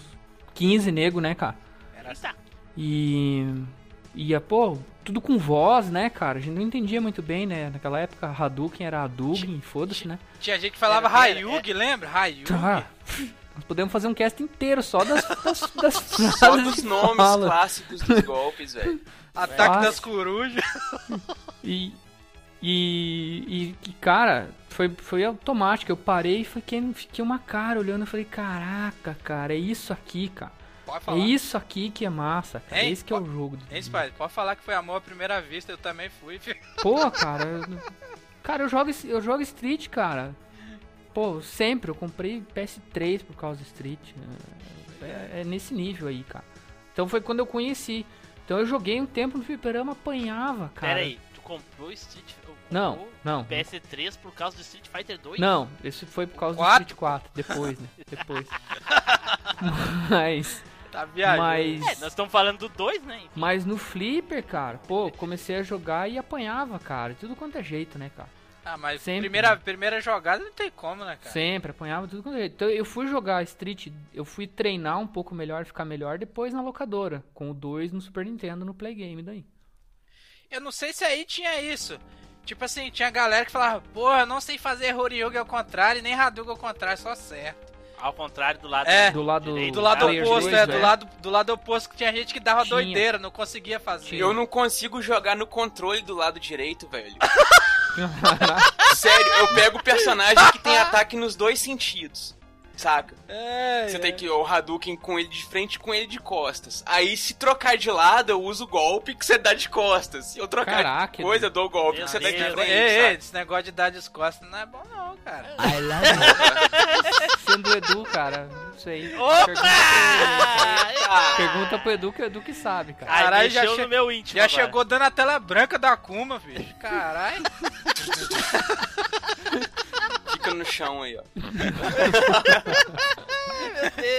15 nego, né, cara? Era assim. E. Ia, pô, tudo com voz, né, cara? A gente não entendia muito bem, né? Naquela época, Hadouken era Hadouken, foda-se, né? Tinha gente que falava Hayug, lembra? Hayug. Tá. Nós podemos fazer um cast inteiro só das, das, das Só dos nomes fala. clássicos dos golpes, velho. Ataque Fácil. das corujas. E, e, e, e, cara, foi, foi automático. Eu parei e fiquei, fiquei uma cara olhando. Eu falei, caraca, cara, é isso aqui, cara. Pode É falar. isso aqui que é massa. Cara. Hein? Esse que é o jogo. Hein, Spider? Pode falar que foi amor à primeira vista, eu também fui. filho. Pô, cara. eu- cara, eu jogo, eu jogo Street, cara. Pô, sempre. Eu comprei PS3 por causa do Street. É, é nesse nível aí, cara. Então foi quando eu conheci. Então eu joguei um tempo no fliperama, apanhava, cara. Pera aí, tu comprou Street Não, não. PS3 por causa do Street Fighter 2? Não, esse foi por causa Quatro? do Street 4, depois, né? Depois. mas, Tá viajando. mas, É, nós estamos falando do 2, né? Enfim. mas no Flipper, cara, pô, comecei a jogar e apanhava, cara, tudo quanto é jeito, né, cara? Ah, mas Sempre. primeira, primeira jogada não tem como, né, cara? Sempre, apanhava tudo quanto é jeito. Então eu fui jogar Street, eu fui treinar um pouco melhor, ficar melhor depois na locadora, com o 2 no Super Nintendo, no Play Game daí. Eu não sei se aí tinha isso. Tipo assim, tinha galera que falava, porra, eu não sei fazer Horyugi ao contrário, nem Hadouken ao contrário, só certo. Ao contrário do lado É, Do lado direito, Do lado Ah, oposto, dois, é, né? do lado, do lado oposto que tinha gente que dava Tinha. doideira, não conseguia fazer. Tinha. Eu não consigo jogar no controle do lado direito, velho. Sério, eu pego o personagem que tem ataque nos dois sentidos. Saca? É, Você é. tem que o Hadouken com ele de frente e com ele de costas. Aí se trocar de lado, eu uso o golpe que você dá de costas. Se eu trocar Caraca, de coisa, eu dou o golpe Meu que você dá de Deus. frente. Ei, ei, sabe? esse negócio de dar descosta não é bom não, cara. Sendo o Edu, cara, não sei. Opa! Pergunta, Ah, pergunta pro Edu que o Edu que sabe, cara. Caralho, já che- meu íntimo Já agora. chegou dando a tela branca da Kuma, bicho. Caralho. Fica no chão aí, ó.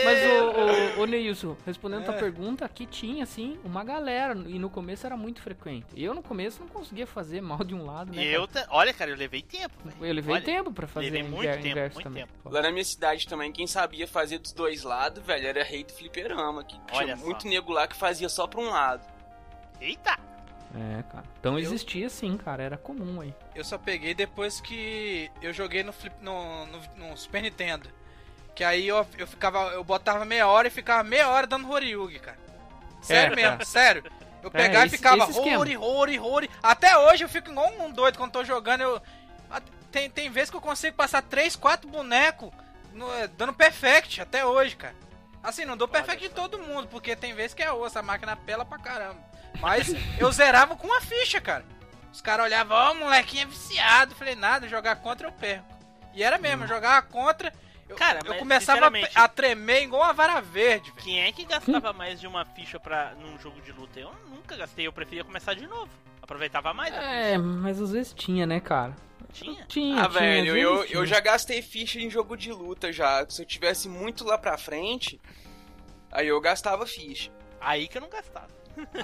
Mas o, o, o Neilson, respondendo a tua É. pergunta, aqui tinha, assim, uma galera. E no começo era muito frequente. Eu, no começo, não conseguia fazer mal de um lado, né? Eu, cara? olha, cara, eu levei tempo, velho. Eu levei Olha, tempo pra fazer levei muito inver- tempo, inverso muito também. tempo. Lá na minha cidade também, quem sabia fazer dos dois lados, velho, era rei do fliperama. Que Olha tinha só. muito nego lá que fazia só pra um lado. Eita! É, cara. Então Eu- existia sim, cara. Era comum aí. Eu só peguei depois que eu joguei no, flip, no, no, no Super Nintendo. Que aí eu, eu ficava. Eu botava meia hora e ficava meia hora dando Horyugi, cara. Sério É, mesmo, cara. sério. Eu pegava esse- e ficava. Hori, Hori, Hori. Até hoje eu fico igual um doido quando tô jogando. Eu, tem, tem vezes que eu consigo passar 3, 4 bonecos no- eh, dando perfect até hoje, cara. Assim, não dou perfect de todo mundo, porque tem vezes que é osso, a máquina pela pra caramba. Mas eu zerava com uma ficha, cara. Os caras olhavam, ó, o molequinho é viciado. Falei, nada, jogar contra eu perco. E era mesmo, eu jogava contra. Eu, Cara, eu mas, começava a, tremer igual uma vara verde, velho. Quem é que gastava mais de uma ficha pra, num jogo de luta? Eu nunca gastei, eu preferia começar de novo. Aproveitava mais a É, mas às vezes tinha, né, cara? Tinha? Tinha, Ah, tinha, velho, eu, vezes eu tinha. já gastei ficha em jogo de luta já. Se eu tivesse muito lá pra frente, aí eu gastava ficha. Aí que eu não gastava.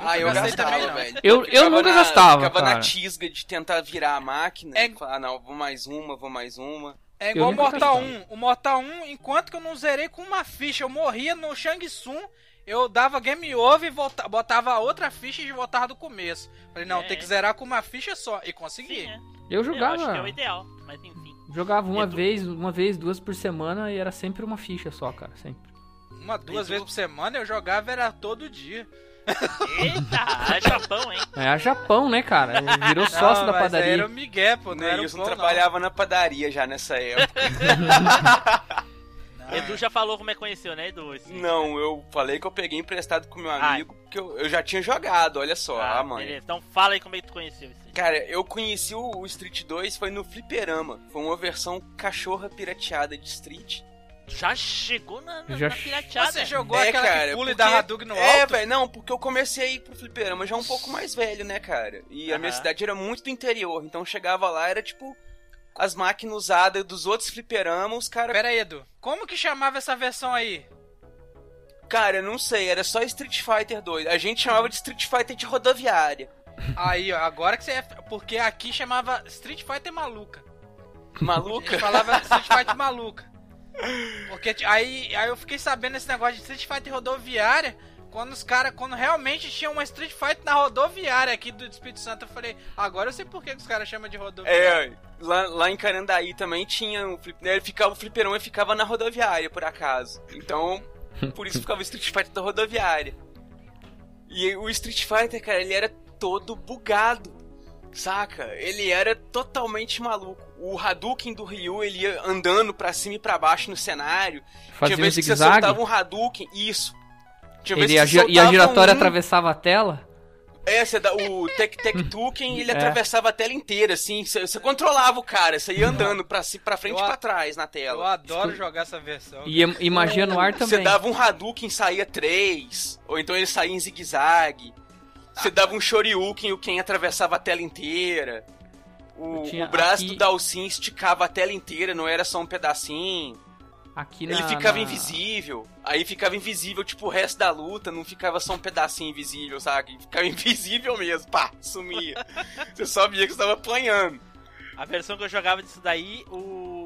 Ah, eu gastei gastava, também, velho. Eu- eu nunca na- gastava, Ficava cara. na tisga de tentar virar a máquina. É- E falar, não, vou mais uma, vou mais uma. É igual o Mortal gastava. 1. O Mortal 1, enquanto que eu não zerei com uma ficha, eu morria no Shang Tsung, eu dava game over e volta, botava outra ficha e voltava do começo. Falei, não, É. tem que zerar com uma ficha só. E consegui. Sim, é. Eu Eu jogava. acho que é o ideal, mas enfim. Jogava uma Edu- vez, uma vez, duas por semana e era sempre uma ficha só, cara. Sempre. Uma, duas E tu- vezes por semana eu jogava, era todo dia. Eita, é Japão, hein? É a Japão, né, cara? Virou sócio Não, da padaria. Era o Miguel, pô, não Né, pão, trabalhava na padaria já nessa época. não. Edu já falou como é que conheceu, né, Edu? Esse- não, eu falei que eu peguei emprestado com meu Ah. amigo, porque eu, eu já tinha jogado, olha só, Ah, a mãe. beleza. Então fala aí como é que tu conheceu isso. Cara, eu conheci o o Street 2 foi no Fliperama. Foi uma versão cachorra pirateada de Street. Já chegou na, na, Já na pirateada. Você jogou É, aquela cara, que pula e porque- dá Hadouken no É, alto? velho, não, porque eu comecei a ir pro fliperama já um pouco mais velho, né, cara? E a minha cidade era muito do interior, então eu chegava lá, era tipo as máquinas usadas dos outros fliperamas, os caras... Pera aí, Edu. Como que chamava essa versão aí? Cara, eu não sei, era só Street Fighter 2. A gente chamava de Street Fighter de rodoviária. Aí, ó, agora que você é... Porque aqui chamava Street Fighter Maluca. A Maluca? gente falava Street Fighter Maluca. Porque aí, aí eu fiquei sabendo esse negócio de Street Fighter rodoviária quando os caras, quando realmente tinha uma Street Fighter na rodoviária aqui do Espírito Santo, eu falei, agora eu sei por que os caras chamam de rodoviária. É, lá, lá em Carandaí também tinha um flip, né, ficava, o fliperama ficava na rodoviária, por acaso. Então, por isso ficava o Street Fighter da rodoviária. E o Street Fighter, cara, ele era todo bugado, saca? Ele era totalmente maluco. O Hadouken do Ryu, ele ia andando pra cima e pra baixo no cenário. Fazia Tinha um vezes que você soltava um Hadouken, isso. Tinha Ele, a, que você e a giratória um- atravessava a tela. é, você dá, o Tek Tek Tuken, ele É. atravessava a tela inteira, assim. Você, você controlava o cara, você ia andando pra, pra frente e Eu pra trás na Eu tela. adoro jogar essa versão. E, e magia no ar Você também. dava um Hadouken saía três, ou então ele saía em zigue-zague. Você dava um Shoryuken e o Ken atravessava a tela inteira. O, Tinha o braço aqui- do Dalsin esticava a tela inteira, não era só um pedacinho. Aqui Ele na- ficava na- invisível. Aí ficava invisível, tipo, o resto da luta, não ficava só um pedacinho invisível, sabe? Ficava invisível mesmo, pá, sumia. Você só via que você tava apanhando. A versão que eu jogava disso daí, o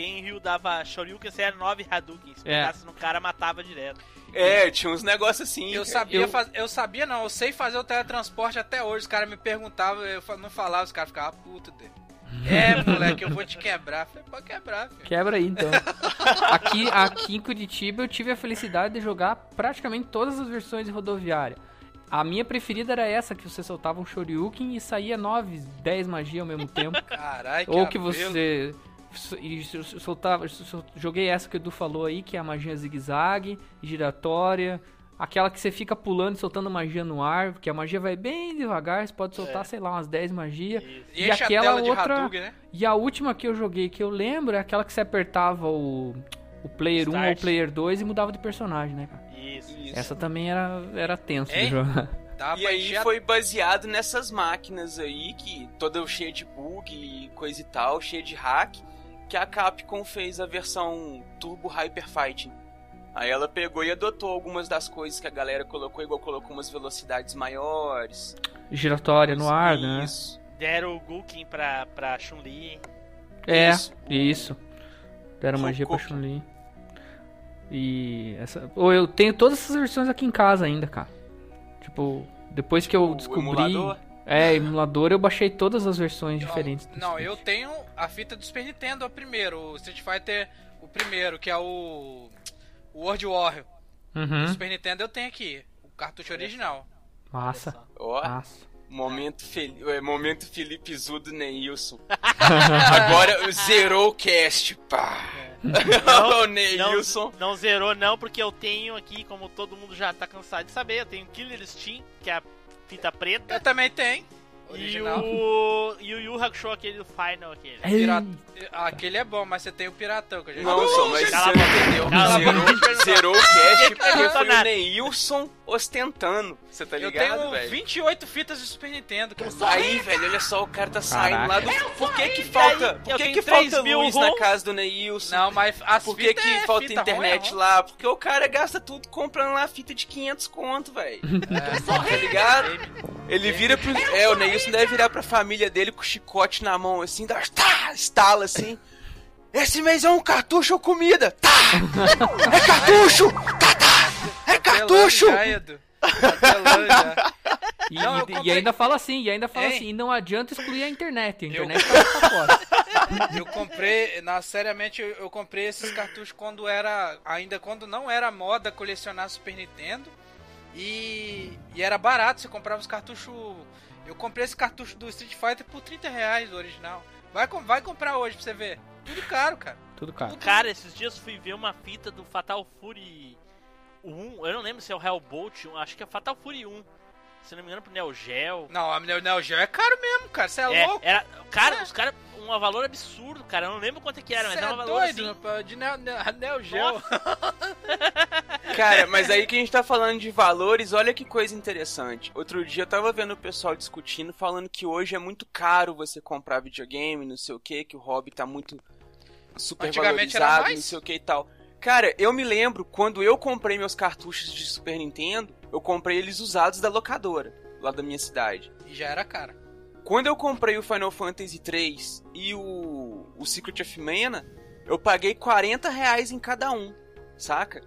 Ken Ryu dava Shoryuken, você era 9 Hadouken. Se É. pegasse no cara, matava direto. É, tinha uns negócios assim. Eu sabia, Eu- faz- eu sabia não, eu sei fazer o teletransporte até hoje. Os caras me perguntavam, eu não falava, os caras ficavam puto dele. É, moleque, eu vou te quebrar. Falei, pode quebrar, filho. Quebra aí, então. aqui, aqui em Curitiba eu tive a felicidade de jogar praticamente todas as versões de rodoviária. A minha preferida era essa, que você soltava um Shoryuken e saía 9, 10 magia ao mesmo tempo. Caralho, Ou que apelo. você e so- soltava. so- Joguei essa que o Edu falou aí, que é a magia zigue-zague, giratória. Aquela que você fica pulando e soltando magia no ar, porque a magia vai bem devagar, você pode soltar, É. sei lá, umas 10 magias. E E aquela de outra- Hadouken, né? E a última que eu joguei que eu lembro é aquela que você apertava o, o player 1 ou o Start. player 2 e mudava de personagem, né, cara? Isso. Isso. Essa também era, era tenso de Hein? jogar. E aí a- foi baseado nessas máquinas aí, que toda cheia de bug e coisa e tal, cheia de hack, que a Capcom fez a versão Turbo Hyper Fighting. Aí ela pegou e adotou algumas das coisas que a galera colocou, igual colocou umas velocidades maiores. Giratória no ar, né? Isso. Deram o Gulkin pra, pra Chun-Li. É, Isso. isso. Deram magia pra. Chun-Li. E essa. Ou eu tenho todas essas versões aqui em casa ainda, cara. Tipo, depois que eu O descobri. emulador? É, emulador, eu baixei todas as versões diferentes. do Não, Street. eu tenho a fita do Super Nintendo, o primeiro, o Street Fighter, o primeiro, que é o, o World Warrior. Uhum. Do Super Nintendo eu tenho aqui, o cartucho original. Massa. Ó, Massa. momento, fel... é, momento Felipe Zudo Neilson. Agora zerou o cast, pá. o Neilson. Não, não zerou não, porque eu tenho aqui, como todo mundo já tá cansado de saber, eu tenho Killer Steam, que é a fita preta. Eu também tenho, E original. o, e o Yu Hakusho, aquele do Final, aquele. Pirata... Aquele é bom, mas você tem o piratão que eu já Não, só, mas você a não entendeu. Cala a. Zerou, zerou o cast porque foi o. Neilson ostentando. Você tá Eu ligado, tenho velho? 28 fitas de Super Nintendo, cara. Aí, velho, olha só, o cara tá saindo lá do. Por que que falta. Por eu que que 3 falta mil luz na casa do Neilson? Não, mas as Por que que é falta fita internet ruim, lá? Porque o cara gasta tudo comprando lá fita de 500 conto, velho. É. Tá ligado? Ele vira pro. É, o Neilson deve virar pra família dele com o chicote na mão, assim, dá, tá, estala assim. Esse mês é um cartucho ou comida? Tá! É cartucho! Tá, tá! É cartucho! E, Não, eu e- e comprei- ainda fala assim, e ainda fala Hein? assim, e não adianta excluir a internet. A Eu- internet tá pra fora. Eu comprei, na, seriamente, eu, eu comprei esses cartuchos quando era. Ainda quando não era moda colecionar Super Nintendo. E, e era barato, você comprava os cartuchos. Eu comprei esse cartucho do Street Fighter por 30 reais, o original. Vai, vai comprar hoje pra você ver. Tudo caro, cara. Tudo caro. Cara, esses dias fui ver uma fita do Fatal Fury 1. Eu não lembro se é o Hellbolt 1, acho que é Fatal Fury 1. Se não me engano, pro Neo Geo. Não, a Neo Neo Geo é caro mesmo, cara. Você é, É, louco? era, cara, É. os caras, um valor absurdo, cara. Eu não lembro quanto é que era, mas Você era é um valor doido, assim. de Neo, Neo, Neo Geo. Cara, mas aí que a gente tá falando de valores, olha que coisa interessante. Outro dia eu tava vendo o pessoal discutindo, falando que hoje é muito caro você comprar videogame, não sei o que, que o hobby tá muito super valorizado, não sei o que e tal. Cara, eu me lembro quando eu comprei meus cartuchos de Super Nintendo, eu comprei eles usados da locadora, lá da minha cidade. E já era caro. Quando eu comprei o Final Fantasy 3 e o, o Secret of Mana, eu paguei 40 reais em cada um, saca?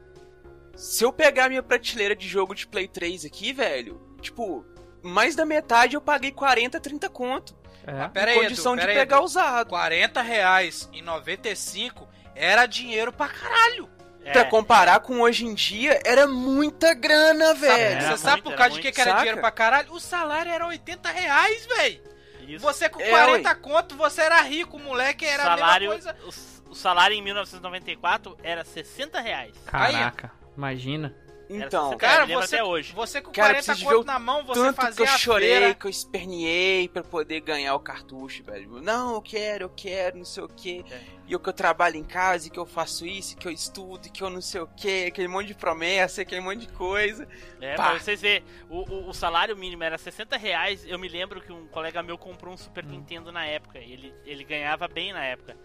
Se eu pegar minha prateleira de jogo de Play 3 aqui, velho, tipo, mais da metade eu paguei 40, 30 conto. É. Pera em aí, condição Edu, de pera aí, pegar Edu. usado. 40 reais em 95 era dinheiro pra caralho. É, Pra comparar com hoje em dia, era muita grana, velho. Você sabe por causa de que, que era dinheiro pra caralho? O salário era 80 reais, velho. isso. Você com É, 40 conto, você era rico, o moleque era salário, a mesma coisa. o, o salário em 1994 era 60 reais. Caraca, imagina. Então, Era Cara, você, até hoje. você com Cara, 40 preciso ver conto na mão, você tanto que fazia eu a chorei, feira. que eu esperneei pra poder ganhar o cartucho, velho. Não, eu quero, eu quero, não sei o que. É. E eu que eu trabalho em casa, e que eu faço isso, e que eu estudo, e que eu não sei o que, aquele monte de promessa, aquele monte de coisa. É, Pá. pra vocês verem, o, o, o salário mínimo era 60 reais. Eu me lembro que um colega meu comprou um Super Nintendo na época. Ele, ele ganhava bem na época.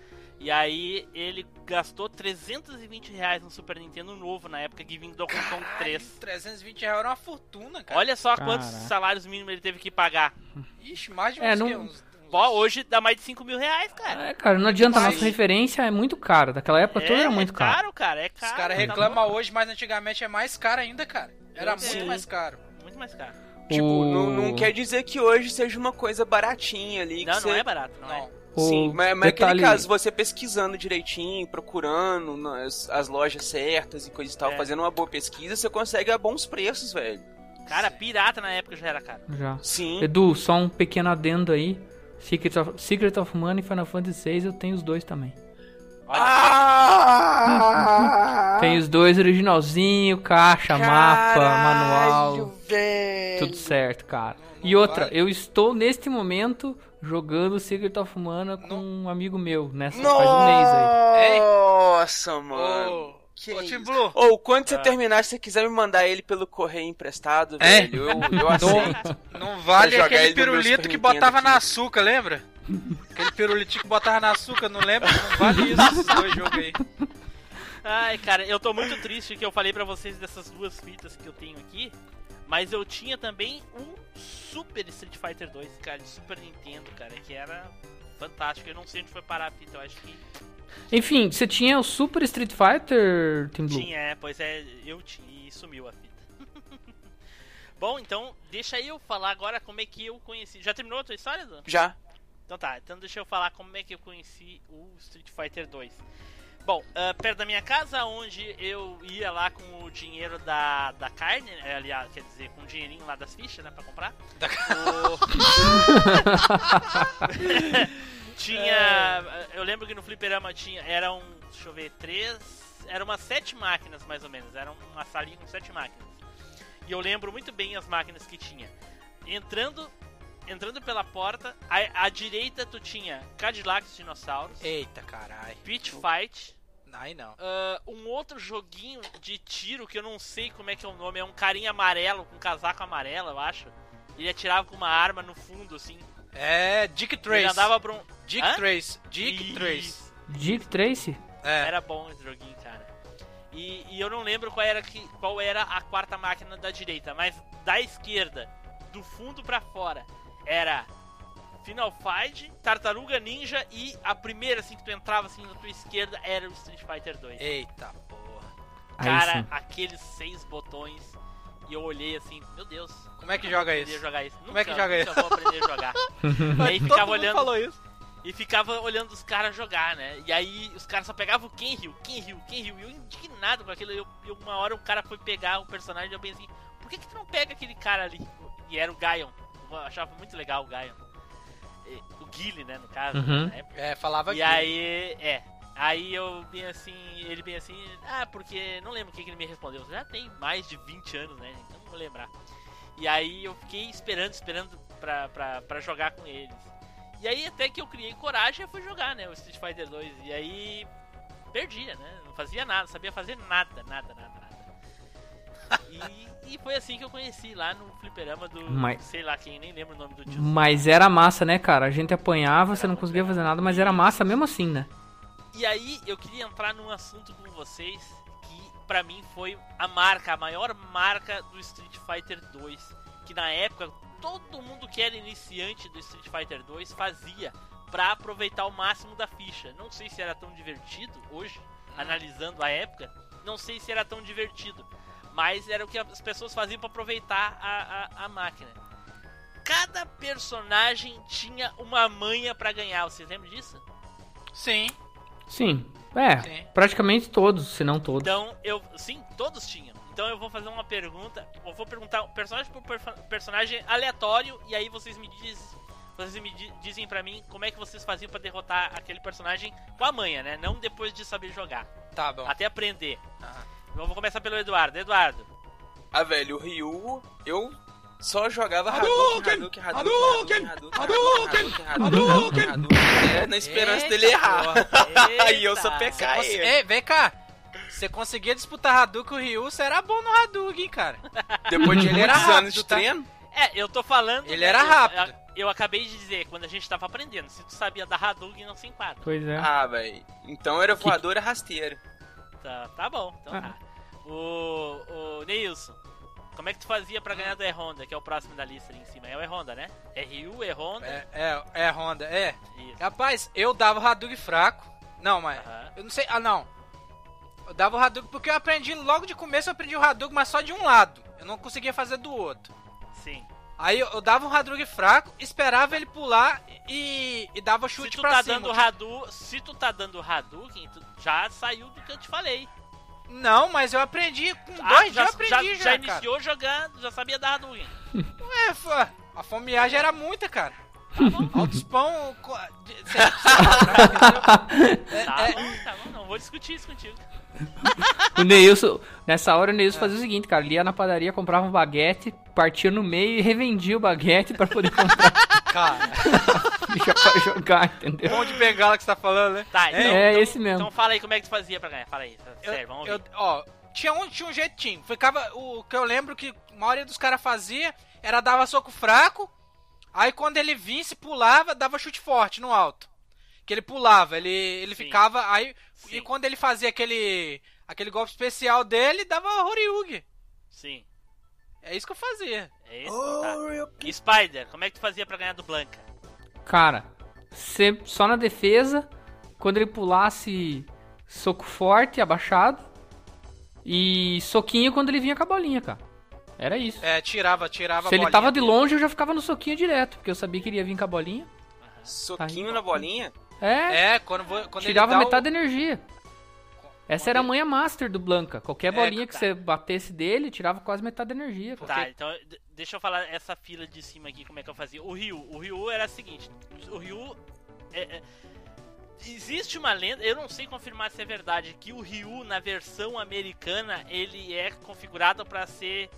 E aí ele gastou 320 reais no Super Nintendo novo na época que vinha do Donkey Kong 3. 320 reais era uma fortuna, cara. Olha só Caraca. quantos salários mínimos ele teve que pagar. Ixi, mais de uns, É, não- uns, Pô, hoje dá mais de 5 mil reais, cara. É, cara, não adianta, a Mas- nossa referência é muito cara. Daquela época toda era muito é caro. caro, cara. É caro. Os caras tá reclamam louco. hoje, mas antigamente é mais caro ainda, cara. Era Sim. muito mais caro. Muito mais caro. Tipo, O- não, não quer dizer que hoje seja uma coisa baratinha ali. que Não, não você... é barato, não, é. Não. O Sim, mas, mas detalhe- aquele caso, você pesquisando direitinho, procurando nas, as lojas certas e coisa e tal, É. fazendo uma boa pesquisa, você consegue a bons preços, velho. Cara, pirata na época já era caro. Já. Sim. Edu, só um pequeno adendo aí. Secret of, Secret of Mana e Final Fantasy VI eu tenho os dois também. Ah! Tem os dois originalzinho, caixa, mapa, manual, Caralho, velho. tudo certo, cara. Não E outra, vale. eu estou neste momento jogando Secret of Mana com um amigo meu, nessa faz um mês aí. Nossa, mano. Ô, Que ô isso. Team Blue, Ou quando você Ah. terminar, se você quiser me mandar ele pelo correio emprestado, É? velho, eu, eu aceito. não vale aquele pirulito que botava aqui. na açúcar, lembra? Aquele pirulitinho que botava na açúcar, não lembra? Não vale isso, esses dois jogos aí. Ai, cara, eu tô muito triste que eu falei pra vocês dessas duas fitas que eu tenho aqui. Mas eu tinha também um Super Street Fighter 2, cara, de Super Nintendo, cara, que era fantástico. Eu não sei onde foi parar a fita, eu acho que Enfim, você tinha o Super Street Fighter, Team Blue? tinha, é, pois é, eu tinha e sumiu a fita. Bom, então, deixa eu falar agora como é que eu conheci. Já terminou a tua história, Dan? Já. Então tá, então deixa eu falar como é que eu conheci o Street Fighter 2. Bom, ah, perto da minha casa, onde eu ia lá com o dinheiro da, da carne, né, aliás, quer dizer, com o dinheirinho lá das fichas, né, pra comprar. O- tinha. Eu lembro que no fliperama tinha. Eram. Deixa eu ver, três. Eram umas sete máquinas mais ou menos. Era uma salinha com sete máquinas. E eu lembro muito bem as máquinas que tinha. Entrando. Entrando pela porta, à, à direita tu tinha Cadillacs Dinossauros, Eita, caralho. Pitch Fight, Aí não. ah, um outro joguinho de tiro que eu não sei como é que é o nome, é um carinha amarelo com casaco amarelo, eu acho. Ele atirava com uma arma no fundo, assim. É, Dick Trace. Ele andava pra um. Dick Hã? Trace. Dick Isso. Trace. Dick Tracy? É. Era bom esse joguinho, cara. E, e eu não lembro qual era, que, qual era a quarta máquina da direita, mas da esquerda, do fundo pra fora, era Final Fight, Tartaruga Ninja e a primeira, assim, que tu entrava assim na tua esquerda era o Street Fighter 2. Eita porra. Cara, aqueles seis botões. E eu olhei assim, meu Deus. Como é que joga isso? jogar isso. Como é que Nunca- joga nunca vou aprender a jogar. e aí Todo ficava mundo olhando. falou isso. E ficava olhando os caras jogar, né? E aí os caras só pegavam o Kenryu, Kenryu, Kenryu. E eu indignado com aquilo. Eu, eu- uma hora o cara foi pegar o personagem e eu pensei, por que, que tu não pega aquele cara ali? E era o Gaion. Eu achava muito legal o Gaion. O Guile, né, no caso. Uhum. na época. É, falava E aí, é. Aí eu bem assim, ele bem assim, ah, porque não lembro o que, que ele me respondeu. Já tem mais de 20 anos, né? Então não vou lembrar. E aí eu fiquei esperando, esperando pra, pra, pra jogar com eles. E aí até que eu criei coragem e fui jogar, né? O Street Fighter 2. E aí perdia, né? Não fazia nada, não sabia fazer nada, nada, nada. E, e foi assim que eu conheci lá no fliperama do. Mas- Sei lá quem, nem lembro o nome do tio. Mas era massa, né, cara? A gente apanhava, você não conseguia fazer nada, mas era massa mesmo assim, né? E aí eu queria entrar num assunto com vocês que pra mim foi a marca, a maior marca do Street Fighter 2, que na época todo mundo que era iniciante do Street Fighter 2 fazia pra aproveitar o máximo da ficha. Não sei se era tão divertido hoje, analisando a época, não sei se era tão divertido, mas era o que as pessoas faziam pra aproveitar a, a, a máquina. Cada personagem tinha uma manha pra ganhar, vocês lembram disso? Sim. Sim. É, Sim. praticamente todos, se não todos. Então, eu. Sim, todos tinham. Então eu vou fazer uma pergunta. Eu vou perguntar personagem por personagem aleatório. E aí vocês me dizem. Vocês me di- dizem pra mim como é que vocês faziam pra derrotar aquele personagem com a manha, né? Não depois de saber jogar. Tá bom. Até aprender. Aham. Vou começar pelo Eduardo. Eduardo. Ah, velho, o Ryu, eu só jogava Hadouken! Hadouken, Hadouken, Hadouken! Hadouken, é, na esperança Eita, dele errar. Aí eu só pecar ele. Ei, vem cá. Você conseguia disputar Hadouken com o Ryu, você era bom no Hadouken, cara. Depois de Ele era muitos anos de tá? treino, É, eu tô falando. Ele era rápido. Eu, eu acabei de dizer, quando a gente tava aprendendo. Se tu sabia da Hadouken, não se enquadra. Pois é. ah, velho, então era voadora rasteira. Tá, tá bom, então Ah. tá. O, o Neilson, como é que tu fazia pra ganhar do E-Honda, que é o próximo da lista ali em cima? É o E-Honda, né? É Ryu, E-Honda. É, é, é Honda, é. Isso. Rapaz, eu dava o Hadouken fraco. Não, mas. Aham. Eu não sei. Ah, não. Eu dava o Hadouken porque eu aprendi logo de começo, eu aprendi o Hadouken, mas só de um lado. Eu não conseguia fazer do outro. Sim. Aí eu, eu dava um Hadouken fraco, esperava ele pular e, e dava Se chute tu pra tá cima. dando Hadouken, se tu tá dando Hadouken, tu já saiu do que eu te falei. Não, mas eu aprendi com Ah, dois, já, já aprendi já, já cara. iniciou jogando, já sabia dar Hadouken. É, fã, a fomeagem era muita, cara. Altos pão. co-? Tá bom, tá bom, não vou discutir isso contigo. O Neilson, nessa hora o Neilson fazia o seguinte, cara, ele ia na padaria, comprava um baguete, partia no meio e revendia o baguete pra poder comprar cara, ficha pra jogar, entendeu? pão de bengala que você tá falando, né? Tá, então, É, então, esse mesmo. Então fala aí como é que tu fazia pra ganhar. Fala aí, tá Eu- sério, vamos eu- ver. ó, tinha um, tinha um jeitinho. Ficava. O que eu lembro que a maioria dos caras fazia era dava soco fraco. Aí quando ele vinha, se pulava, dava chute forte no alto. Que ele pulava, ele, ele Sim. ficava. Aí. Sim. E quando ele fazia aquele. aquele golpe especial dele, dava Horyugi. Sim. É isso que eu fazia. É isso? Tá. Spider, como é que tu fazia pra ganhar do Blanca? Cara, sempre, só na defesa, quando ele pulasse soco forte, abaixado. E soquinho quando ele vinha com a bolinha, cara. Era isso. É, tirava, tirava Se a ele tava de longe, eu já ficava no soquinho direto, porque eu sabia que ele ia vir com a bolinha. Soquinho Aí. na bolinha? É, É, quando, quando tirava metade o... da energia. Essa era a manha master do Blanca. Qualquer É, bolinha que tá. você batesse dele, tirava quase metade da energia. cara. Tá, então deixa eu falar essa fila de cima aqui, como é que eu fazia. O Ryu, o Ryu era o seguinte, o Ryu é- é- existe uma lenda, eu não sei confirmar se é verdade, que o Ryu na versão americana ele é configurado pra ser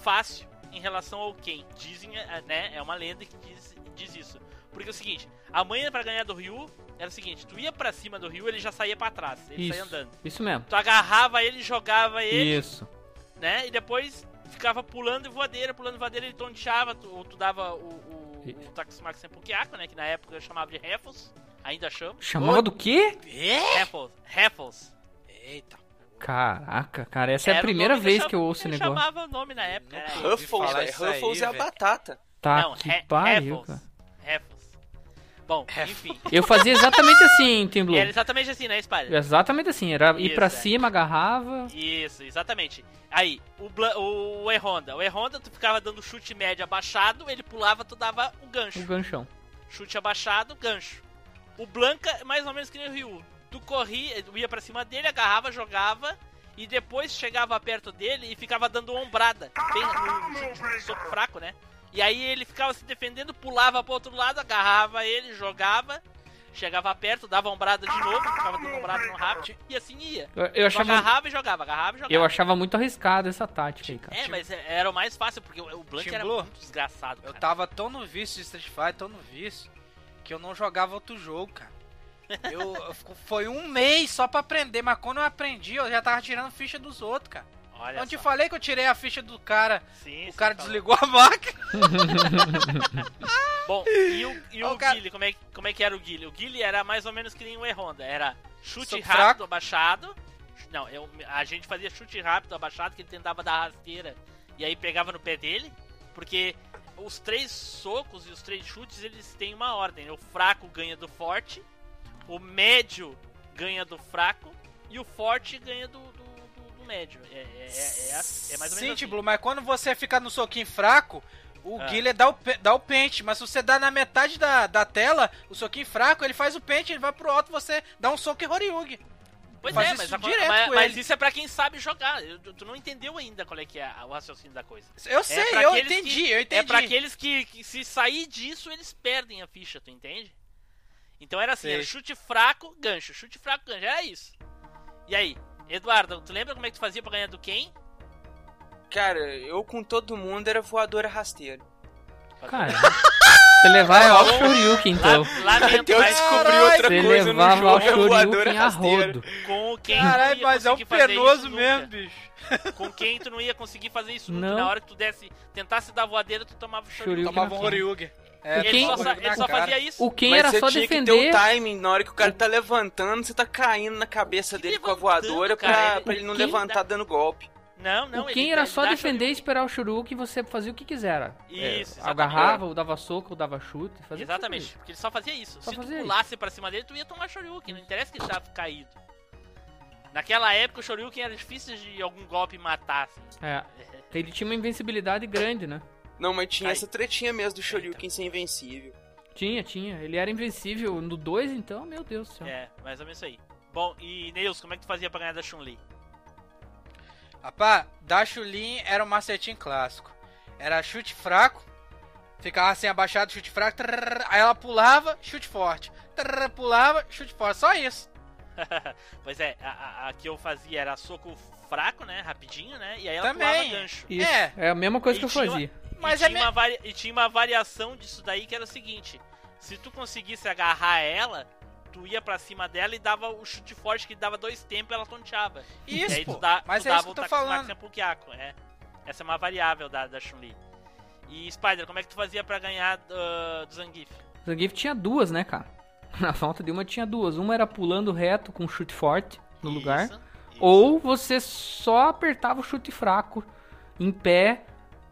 fácil em relação ao Ken. Dizem, eh, né, é uma lenda que diz, diz isso. Porque é o seguinte, a manha pra ganhar do Ryu era o seguinte, tu ia pra cima do Ryu, ele já saía pra trás, ele saía Isso, andando. isso mesmo. Tu agarrava ele, jogava ele, Isso. né? E depois ficava pulando e voadeira, pulando e voadeira, ele tonteava, tu, ou tu dava o, o, E- o Taxumax né? Que na época eu chamava de Raffles, ainda chamo. Chamava do quê? Raffles, Raffles. Eita. Caraca, cara, essa é a Era primeira vez cham- que eu ouço o ele negócio. chamava o nome na época. Era Ruffles, Ruffles é a velho. batata. Tá, Não, que pariu, Raffles. cara. Bom, Raffles. enfim. Eu fazia exatamente assim, Tim Blue. Era exatamente assim, né, Spider? Exatamente assim, era ir Isso, pra é. cima, agarrava. Isso, exatamente. Aí, o, Bla- o E-Honda. O E-Honda, tu ficava dando chute médio abaixado, ele pulava, tu dava o gancho. O ganchão. chute abaixado, gancho. O Blanca é mais ou menos que nem o Ryu. Tu corria, tu ia pra cima dele, agarrava, jogava e depois chegava perto dele e ficava dando ombrada. Bem no soco fraco, né? E aí ele ficava se defendendo, pulava pro outro lado, agarrava ele, jogava, chegava perto, dava ombrada de novo, ficava dando ombrada no rabo e assim ia. Eu, eu achava, agarrava e jogava, agarrava e jogava. eu achava muito arriscado essa tática aí, cara. É, mas é- era o mais fácil, porque o Team era Blue? muito desgraçado, Eu cara. tava tão no vício de Street Fighter, tão no vício, que eu não jogava outro jogo, cara. Eu, eu foi um mês só pra aprender, mas quando eu aprendi, eu já tava tirando ficha dos outros, cara. Olha eu te só. falei que eu tirei a ficha do cara, Sim, o cara falou. desligou a máquina. Bom, e o, e o o cara- Guile, como é, como é que era o Guile? O Guile era mais ou menos que nem o E-Honda, era chute Soco rápido, fraco. abaixado. Não, eu, a gente fazia chute rápido, abaixado, que ele tentava dar rasteira e aí pegava no pé dele, porque os três socos e os três chutes, eles têm uma ordem. O fraco ganha do forte, o médio ganha do fraco e o forte ganha do médio. É, é, é, é assim, é mais ou Sim, menos assim. Blue, mas quando você fica no soquinho fraco, o Ah. Guilherme dá o, dá o pente, mas se você dá na metade da, da tela, o soquinho fraco, ele faz o pente, ele vai pro alto, você dá um soco e Horyugi. Pois Faz é, isso mas, a- direto mas, mas isso é pra quem sabe jogar. Eu- tu não entendeu ainda qual é que é o raciocínio da coisa. Eu sei, pra eu entendi, que- eu entendi. É pra aqueles que, que se sair disso, eles perdem a ficha, tu entende? Então era assim, Sei. era chute fraco, gancho, chute fraco, gancho, era isso. E aí, Eduardo, tu lembra como é que tu fazia pra ganhar do quem? Cara, eu com todo mundo era voadora rasteira. Cara, você levava É, ao ó. Shoryuken, então. La- lamento, eu descobri outra Você coisa levava no jogo, é voadora Shoryuken a rodo. com quem Caralho, mas é um penoso mesmo, nunca. bicho. Com quem tu não ia conseguir fazer isso nunca. Não. Na hora que tu desse, tentasse dar voadeira, tu tomava o Shoryuken. Tomava um É, E Ele quem- só, sa- Horyugi ele só fazia isso. O Ken Mas era você só tinha defender. que ter o timing, na hora que o cara tá levantando, você tá caindo na cabeça dele com a voadora cara, pra, ele- pra ele não quem levantar dando golpe. Não, não, o ele Ken era dá- só dá defender e esperar o Shoryuken e você fazia o que quiser. É, Isso, exatamente. agarrava, ou dava soco, ou dava chute. Exatamente, isso. porque ele só fazia isso. Só Se fazia tu isso. pulasse pra cima dele, tu ia tomar Shoryuken, não interessa que ele tava caído. Naquela época o Shoryuken era difícil de algum golpe matar, assim. É. Ele tinha uma invencibilidade grande, né? Não, mas tinha Ai. essa tretinha mesmo do Shoryuken ser invencível. Tinha, tinha. Ele era invencível no 2, então, meu Deus do céu. É, mais ou menos isso aí. Bom, e Neils, como é que tu fazia pra ganhar da Chun-Li? Rapaz, da Chulin era um macetinho clássico. Era chute fraco, ficava assim abaixado, chute fraco, trrr, aí ela pulava, chute forte. Trrr, pulava, chute forte, só isso. pois é, a, a- a que eu fazia era soco fraco, né? Rapidinho, né? E aí ela Também. pulava gancho. Isso. É. É. a mesma coisa E que eu tinha uma- fazia. Mas e, é tinha me- uma vari- e tinha uma variação disso daí que era o seguinte: se tu conseguisse agarrar ela, tu ia pra cima dela e dava o chute forte que dava dois tempos e ela tonteava. e Isso, aí pô. tu, dá, Mas tu é dava isso que eu tô falando. Senpukiako, é. Essa é uma variável da, da Chun-Li. E Spider, como é que tu fazia pra ganhar ah, do Zangief? Zangief tinha duas, né, cara? Na falta de uma tinha duas. Uma era pulando reto com chute forte no lugar. Isso, isso. Ou você só apertava o chute fraco em pé.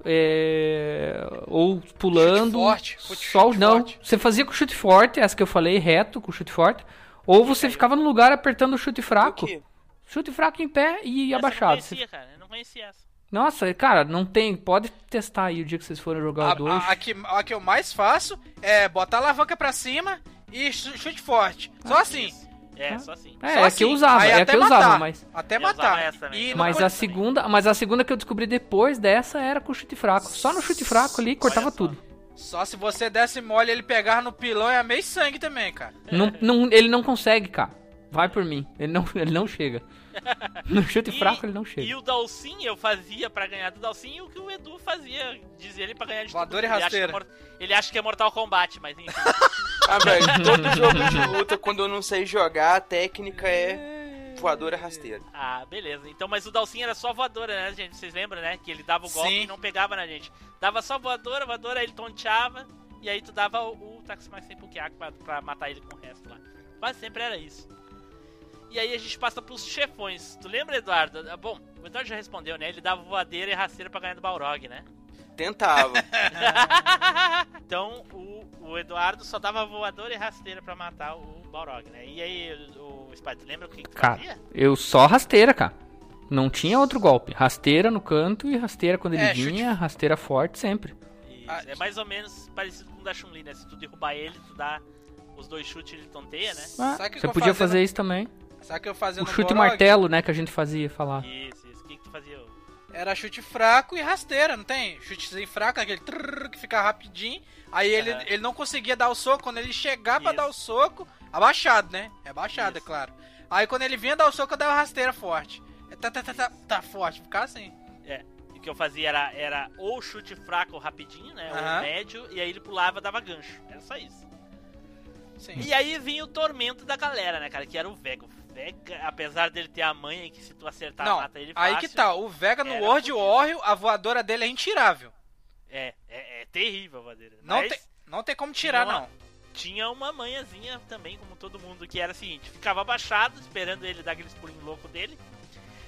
É, ou pulando. forte, chute só não. forte. Você fazia com chute forte, essa que eu falei, reto, com chute forte. Ou você ficava no lugar apertando o chute O fraco. quê? Chute fraco em pé e Essa abaixado. Eu não conhecia, cara. Eu não conhecia essa. Nossa, cara, não tem. Pode testar aí o dia que vocês forem jogar o A, 2. a, a que, a que eu mais faço é botar a alavanca pra cima e chu- chute forte. Só assim. Isso. É, só assim. É, só é a assim. que eu usava, Aí é que eu usava, matar. mas. Até usava matar. E Mas a segunda, mas a segunda que eu descobri depois dessa era com chute fraco. Só no chute fraco ali cortava só. tudo. Só se você desse mole ele pegar no pilão é meio sangue também, cara. Não, não- ele não consegue, cara. Vai por mim. Ele não, ele não chega. No chute E- fraco ele não E chega. o Dalsin eu fazia pra ganhar do Dalsin e o que o Edu fazia, dizia ele pra ganhar de Voador todo e. Ele acha que é Ele acha que é Mortal Kombat, mas enfim. Ah, velho, todo jogo de luta, quando eu não sei jogar, a técnica é voadora rasteira. ah, beleza. Então, mas o Dalsin era só voadora, né, gente? Vocês lembram, né? Que ele dava o golpe Sim. e não pegava na gente. Dava só voadora, voadora, aí ele tonteava. E aí tu dava o, o sem Pukiak pra, pra matar ele com o resto lá. Quase sempre era isso. E aí a gente passa pros chefões. Tu lembra, Eduardo? Ah, Bom, o Eduardo já respondeu, né? Ele dava voadeira e rasteira pra ganhar do Balrog, né? Tentava. então o, o Eduardo só dava voadora e rasteira pra matar o Balrog, né? E aí, o, o Spider, lembra o que, que Cara, fazia? eu só rasteira, cara. Não tinha outro golpe. Rasteira no canto e rasteira quando ele É, chute- vinha, rasteira forte sempre. Isso, Ah, é mais ou menos parecido com o da Chun-Li, né? Se tu derrubar ele, tu dá os dois chutes ele tonteia, né? Ah, Sabe o que você podia fazia fazer isso também. Sabe o que eu fazia O chute Balrog? martelo, né, que a gente fazia falar. Isso, isso. O que, que tu fazia? Era chute fraco e rasteira, não tem? Chutezinho fraco, aquele trrr que fica rapidinho. Aí ele, Aham. ele não conseguia dar o soco. Quando ele chegar pra dar o soco, abaixado, né? É abaixado, é claro. Aí quando ele vinha dar o soco, eu dava rasteira forte. É, Tá, tá, tá, tá, tá forte, ficar assim. É. E o que eu fazia era, era ou chute fraco rapidinho, né? Aham. Ou médio, e aí ele pulava dava gancho. Era só isso. Sim. E aí vinha o tormento da galera, né, cara? Que era o Vega. O Vega, apesar dele ter a manha que se tu acertar, Não, mata ele fácil. aí que tá. O Vega no World. Warrior, a voadora dele é intirável. É, é, é terrível a voadeira. Não tem, não tem como tirar, uma- não. tinha uma manhãzinha também, como todo mundo, que era o seguinte: ficava abaixado, esperando ele dar aqueles pulinhos loucos dele.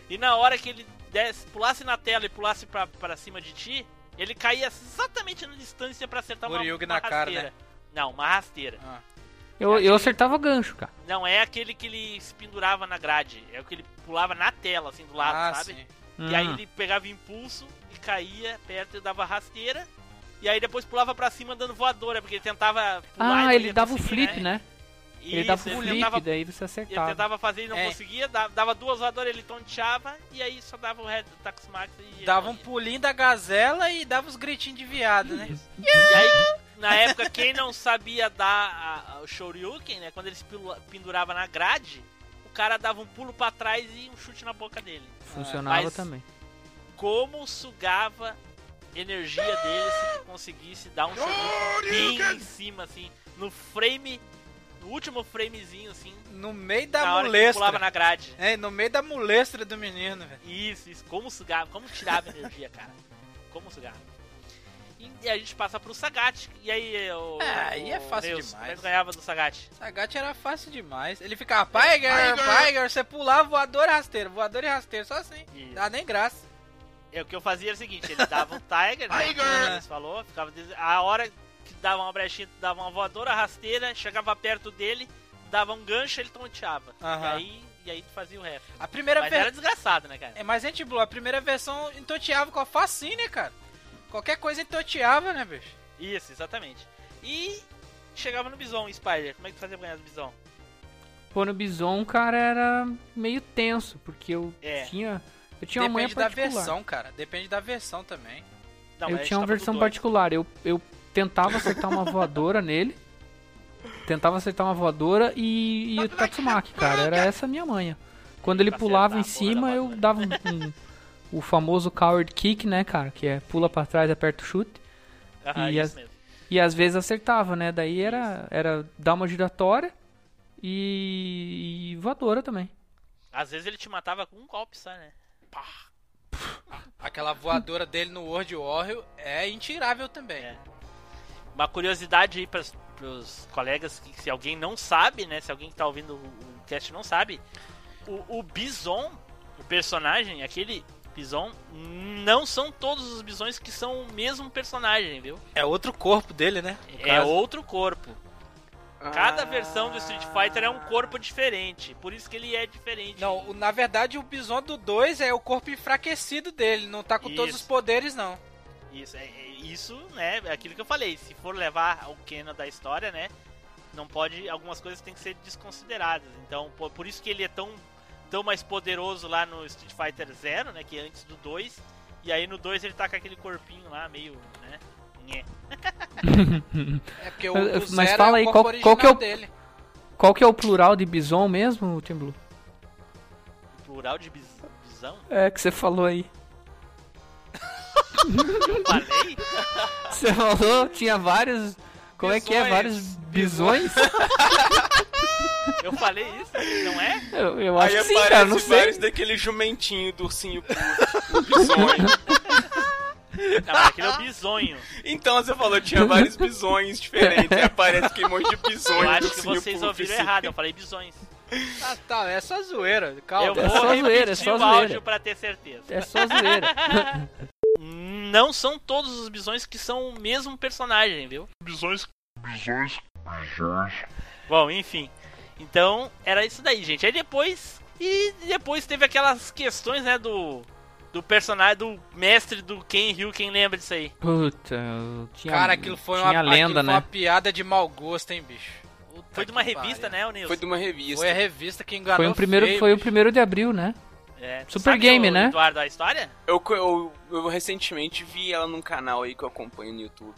E na hora que ele desse, pulasse na tela e pulasse pra, pra cima de ti, ele caía exatamente na distância pra acertar uma, uma na cara, rasteira. né? Não, uma rasteira. Ah. Eu, eu acertava gancho, cara. Não é aquele que ele se pendurava na grade, é o que ele pulava na tela, assim, do lado, Ah, sabe? sim. E aí Hum. ele pegava impulso e caía perto e dava rasteira. E aí depois pulava pra cima dando voadora, porque ele tentava pular Ah, ele ia dava o flip, né? Ele Isso, dava o ele flip, tentava, daí você ele acertava. tentava fazer e não É. conseguia, dava, dava duas voadoras, ele tonteava, e aí só dava o resto do Tax Max e ele Dava um pulinho da gazela e dava os gritinhos de viado, né? E aí, na época, quem não sabia dar a- a- o Shoryuken, né, quando ele se pendurava na grade, o cara dava um pulo pra trás e um chute na boca dele. Funcionava Mas- também. como sugava energia dele se tu conseguisse dar um Shoryuken bem em cima, assim, no frame, no último framezinho, assim, No meio da na hora que ele pulava molestra. na grade. É, no meio da molestra do menino, velho. Isso, isso, como sugava, como tirava energia, cara. Como sugava. E, e a gente passa pro Sagat, e aí o... Ah, aí é fácil Deus, demais. É que ganhava do Sagat? Sagat era fácil demais. Ele ficava, Piger, Piger, você pulava voador e rasteiro, voador e rasteiro, só assim. Isso. Dá nem graça. É, o que eu fazia era o seguinte, ele dava um Tiger, né, eles falou, ficava des- a hora que dava uma brechinha, tu dava uma voadora rasteira, chegava perto dele, dava um gancho, ele tonteava. E Aham. aí, e aí tu fazia o resto. A primeira Mas vez. era desgraçado, né, cara? É, mas gente boa, a primeira versão entoteava com a facinho, né, cara? Qualquer coisa entoteava, né, bicho? Isso, exatamente. E chegava no Bison, Spider, como é que tu fazia pra ganhar do Bison? Pô, no Bison, cara, era meio tenso, porque eu É. tinha. Eu tinha uma manha Depende da particular. versão, cara. Depende da versão também. Não, eu tinha uma versão particular. Eu, eu tentava acertar uma voadora nele. Tentava acertar uma voadora e, e o Tatsumaki, cara. Era essa a minha manha. Quando ele Pra pulava em cima, da eu dava um, um- o famoso coward kick, né, cara? Que é pula pra trás, aperta o chute. Aham, e isso as- mesmo. E às vezes acertava, né? Daí era, era dar uma giratória e, e voadora também. Às vezes ele te matava com um golpe só, né? Pá. Aquela voadora dele no World Warrior é intirável também. É. Uma curiosidade aí pras, pros colegas que se alguém não sabe, né? Se alguém que tá ouvindo o, o cast não sabe, o, o Bison, o personagem, aquele Bison, não são todos os Bisões que são o mesmo personagem, viu? É outro corpo dele, né? No É caso. outro corpo. Cada Ah. versão do Street Fighter é um corpo diferente, por isso que ele é diferente. Não, o- na verdade o Bison do 2 é o corpo enfraquecido dele, não tá com todos Isso. os poderes não. Isso, é, é- isso, né, é aquilo que eu falei. Se for levar ao canon da história, né, não pode, algumas coisas têm que ser desconsideradas. Então, por, por isso que ele é tão, tão mais poderoso lá no Street Fighter Zero, né, que é antes do 2. E aí no 2 ele tá com aquele corpinho lá, meio, né, nhé. É porque o, Mas- o mas Zero fala é aí, o qual- corpo qual que é o- dele. Qual que é o plural de bison mesmo, Tim Blue? Plural de bis, bisão? É, que você falou aí. Eu falei? Você falou, tinha vários. Como é que é? Bisões. Vários bisões? Eu falei isso? Não é? Eu, eu acho Aí que sim, aparece cara, não sei. vários daquele jumentinho do ursinho bisonho. Não, mas aquele é o bisonho. Então você falou, tinha vários bisões diferentes. Aí aparece aquele monte de bisões Eu acho que vocês ouviram assim. errado, eu falei bisões. Ah, tá, é só zoeira. Calma. Eu É vou só repetir zoeira, é só o zoeira. áudio pra ter certeza. É só zoeira. Não são todos os bisões que são o mesmo personagem, viu? Bisões. Bom, enfim. Então, era isso daí, gente. Aí depois. E depois teve aquelas questões, né, do. Do personagem, do mestre do Ken Ryu, quem lembra disso aí? Puta, tinha, Cara, aquilo foi tinha uma, lenda, aquilo foi né? uma piada de mau gosto, hein, bicho. Puta Foi de uma revista, pariu. né, o Nilson? Foi de uma revista. Foi a revista que enganou Foi um primeiro, feio, foi o bicho. primeiro de abril, né? É, Super sabe, Game, ô, né? Eduardo, a história? Eu, eu, eu recentemente vi ela num canal aí que eu acompanho no YouTube.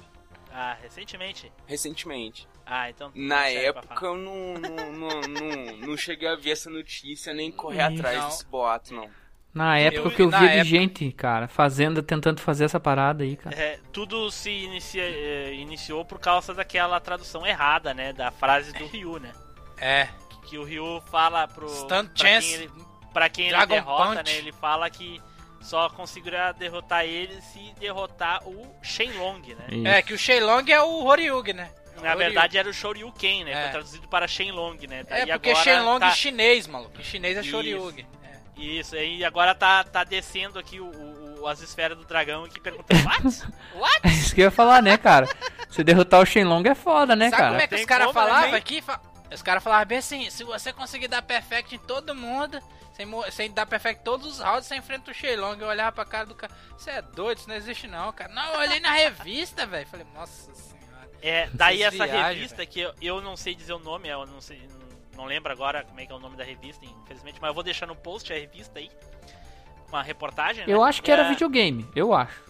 Ah, recentemente. Recentemente. Ah, então. Na serve pra época eu não, não, não, não, não cheguei a ver essa notícia nem correr atrás não. desse boato, não. Na época Eu- que eu na via de época- gente, cara, fazendo, tentando fazer essa parada aí, cara. É, tudo se inicia- eh, iniciou por causa daquela tradução errada, né? Da frase do Ryu, né? É, Que o Ryu fala pro. Stunt pra Chance. Quem ele, pra quem ele Dragon derrota, Punch. né? Ele fala que só conseguirá derrotar ele se derrotar o Shenlong, né? Isso. é que o Shenlong é o Horyugi, né? É Na verdade era o Shoryuken, né? É. Foi traduzido para Shenlong, né? Daí É porque agora Shenlong tá... é chinês, maluco. Em chinês é. Shoryugi. É. Isso, e agora tá, tá descendo aqui o, o- as esferas do dragão aqui perguntando What? What? Isso que eu ia falar, né, cara? Se derrotar o Shenlong é foda, né, Sabe cara? como é que Tem os caras né, falavam aqui? Fa- Os caras falavam bem assim, se você conseguir dar perfect em todo mundo, sem, mo- sem dar perfect em todos os rounds, você enfrenta o Shenlong. Eu olhava pra cara do cara, você é doido, isso não existe não, cara. Não, eu olhei na revista, velho. Falei, nossa senhora. É, daí Vocês essa viajam, revista que eu, eu não sei dizer o nome, eu não sei, não lembro agora como é que é o nome da revista, infelizmente, mas eu vou deixar no post a revista aí. Uma reportagem, né? Eu acho que era É, videogame, eu acho.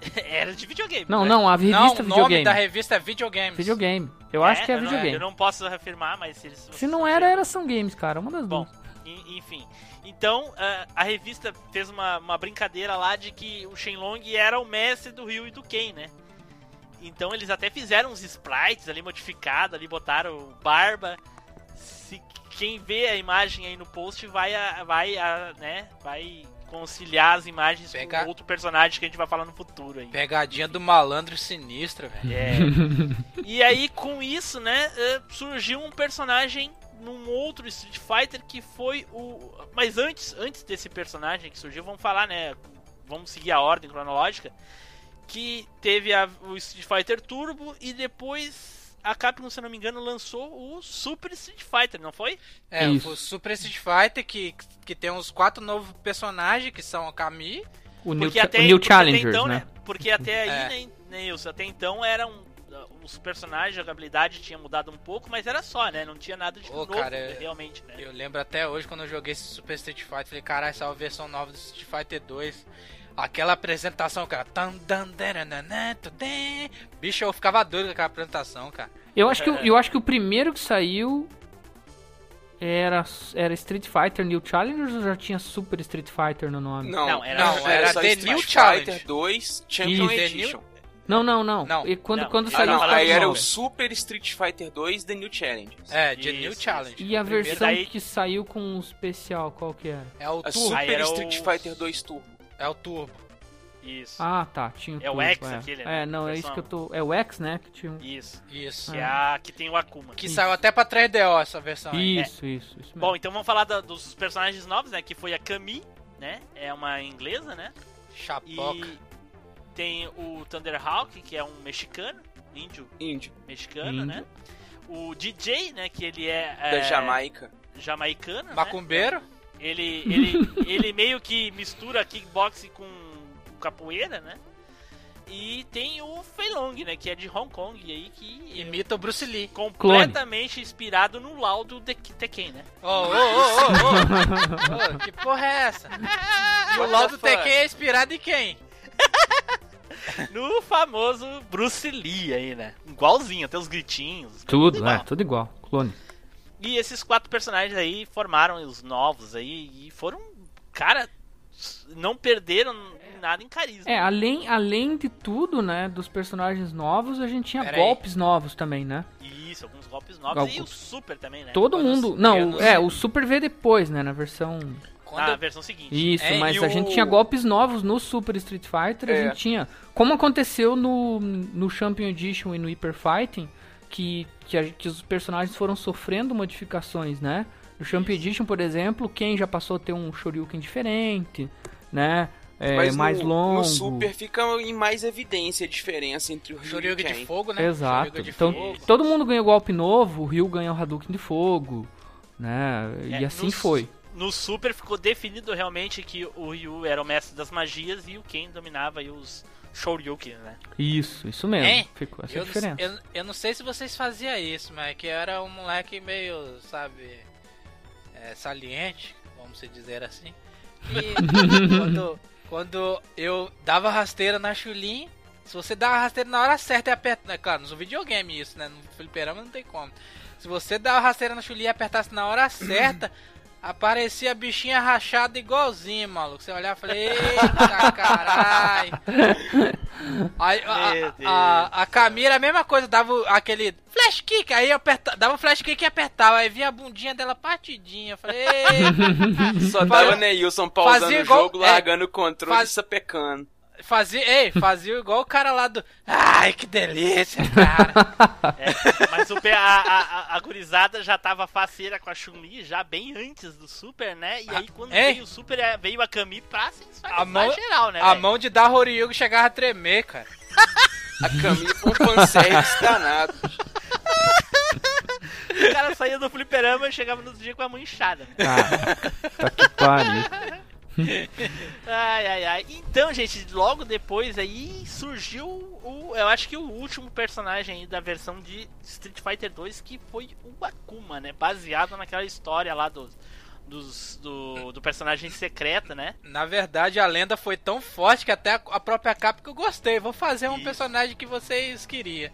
Era de videogame. Não, né? não, a Não, revista o nome videogame. da revista é Videogames. Videogame. Eu acho que é eu não- videogame. eu não posso afirmar, mas se eles. Se não era, era São Games, cara. Uma das Bom, duas. en- enfim. Então, ah, a revista fez uma, uma brincadeira lá de que o Shenlong era o mestre do Ryu e do Ken, né? Então eles até fizeram uns sprites ali modificados, ali botaram barba. Se quem vê a imagem aí no post vai a, vai a, né, vai conciliar as imagens Pega- com outro personagem que a gente vai falar no futuro aí. Pegadinha do malandro sinistro, velho. É. e aí, com isso, né, eh, surgiu um personagem num outro Street Fighter que foi o. Mas antes, antes desse personagem que surgiu, vamos falar, né? Vamos seguir a ordem cronológica. Que teve a- o Street Fighter Turbo e depois a Capcom, se não me engano, lançou o Super Street Fighter, não foi? É, Isso. o Super Street Fighter que, que tem uns quatro novos personagens que são a Kami. O New, até, o New porque até Challengers, então, né? Porque até aí, É. né, Nilson, até então eram. Os personagens, a jogabilidade tinha mudado um pouco, mas era só, né? Não tinha nada de Ô, novo, cara, realmente, né? Eu lembro até hoje quando eu joguei esse Super Street Fighter, falei, caralho, essa é a versão nova do Street Fighter 2. Aquela apresentação, cara. Bicho, eu ficava doido com aquela apresentação, cara. Eu acho, que, o- eu acho que o primeiro que saiu era, era Street Fighter New Challengers ou já tinha Super Street Fighter no nome? Não, Não, era- não, era só The Street New Fighter Challenge. 2 Champion Isso. Edition. Não, não, não. Não. E quando, Não. quando Ah, Ah, saiu não, aí era o. Super Street Fighter 2 The New Challenge. É, The New Isso, Challenge. E a Primeiro versão daí- que saiu com o especial, qual que era? É o Turbo. Super era o- Street Fighter 2 Turbo. É o Turbo. Isso. Ah, tá. Tinha É o tudo, X é. aquele, né? É, não, é isso que eu tô. É o X, né? Que tinha. um- Isso. Isso. Que é a que tem o Akuma. Que saiu até pra 3DO essa versão aí. Isso, isso, isso. mesmo. Bom, então vamos falar da- dos personagens novos, né? Que foi a Kami, né? É uma inglesa, né? Chapoca. E tem o Thunderhawk, que é um mexicano, índio Índio. mexicano, Índio. né? O DJ, né? Que ele é, Da é, Jamaica. jamaicano, né? Ele, ele, ele meio que mistura kickboxing com capoeira, né? E tem o Fei Long, né? Que é de Hong Kong aí, que Imita o Bruce Lee. completamente inspirado no laudo de Tekken, né? Ô, ô, ô, ô, Que porra é essa? E o Laudo? Tekken é inspirado em quem? No famoso Bruce Lee aí, né? Igualzinho, até os gritinhos. Tudo, é, tudo igual. Clone. E esses quatro personagens aí formaram os novos aí e foram, cara, não perderam nada em carisma. É, além, além de tudo, né, dos personagens novos, a gente tinha Pera aí. golpes novos também, né? Isso, alguns golpes novos Golpes. e o Super também, né? Todo mundo. não- é, o Super veio depois, né, na versão. Quando Na eu- versão seguinte. Isso, É, mas a gente o- tinha golpes novos no Super Street Fighter, a É. gente tinha. Como aconteceu no, no Champion Edition e no Hyper Fighting, que, que, a- que os personagens foram sofrendo modificações, né? No Champion Edition, por exemplo, quem já passou a ter um Shoryuken diferente, né? É, Mas mais no, longo. no Super fica em mais evidência a diferença entre o Ryu e o Shoryuken de fogo, né? Exato. Então, fogo. todo mundo ganhou golpe novo, o Ryu ganhou o Hadouken de fogo, né? É, e assim no- foi. No Super ficou definido realmente que o Ryu era o mestre das magias e o Ken dominava aí os Shoryuken, né? Isso, isso mesmo. Hein? Ficou essa Eu, diferença. não, eu, eu não sei se vocês faziam isso, mas que eu era um moleque meio, sabe, é, saliente, vamos dizer assim. E quando, quando eu dava rasteira na Chulin, se você dá a rasteira na hora certa e aperta. É claro, no videogame isso, né? No fliperama não tem como. Se você dá a rasteira na Chulin e apertasse na hora certa, aparecia a bichinha rachada igualzinho, maluco. Você olhava e falei, eita caralho. Aí, a, a, a, a Camila, a mesma coisa, dava o- aquele flash kick, aí aperta, dava um flash kick e apertava, aí vinha a bundinha dela partidinha. Eu falei, "Ei." Só tava Neilson pausando fazia o igual- jogo, é, largando o controle faz- e sapecando. Fazia, ei, fazia igual o cara lá do. Ai, que delícia, cara. É, mas o, a, a, a- a gurizada já tava faceira com a Chun-Li já bem antes do Super, né? E aí quando Ei. veio o Super, é, veio a Kami pra se A mão- geral, né? A velho? mão de dar Horyuga chegava a tremer, cara. A foi um fanservice danado. O cara saía do fliperama e chegava no dia com a mão inchada. né? Ah, tá que pariu. Ai, ai, ai. Então, gente, logo depois aí surgiu o. Eu acho que o último personagem da versão de Street Fighter 2 que foi o Akuma, né? Baseado naquela história lá dos. Dos, do, do personagem secreta, né? Na verdade, a lenda foi tão forte que até a a própria capa que eu gostei. Vou fazer um Isso. personagem que vocês queriam.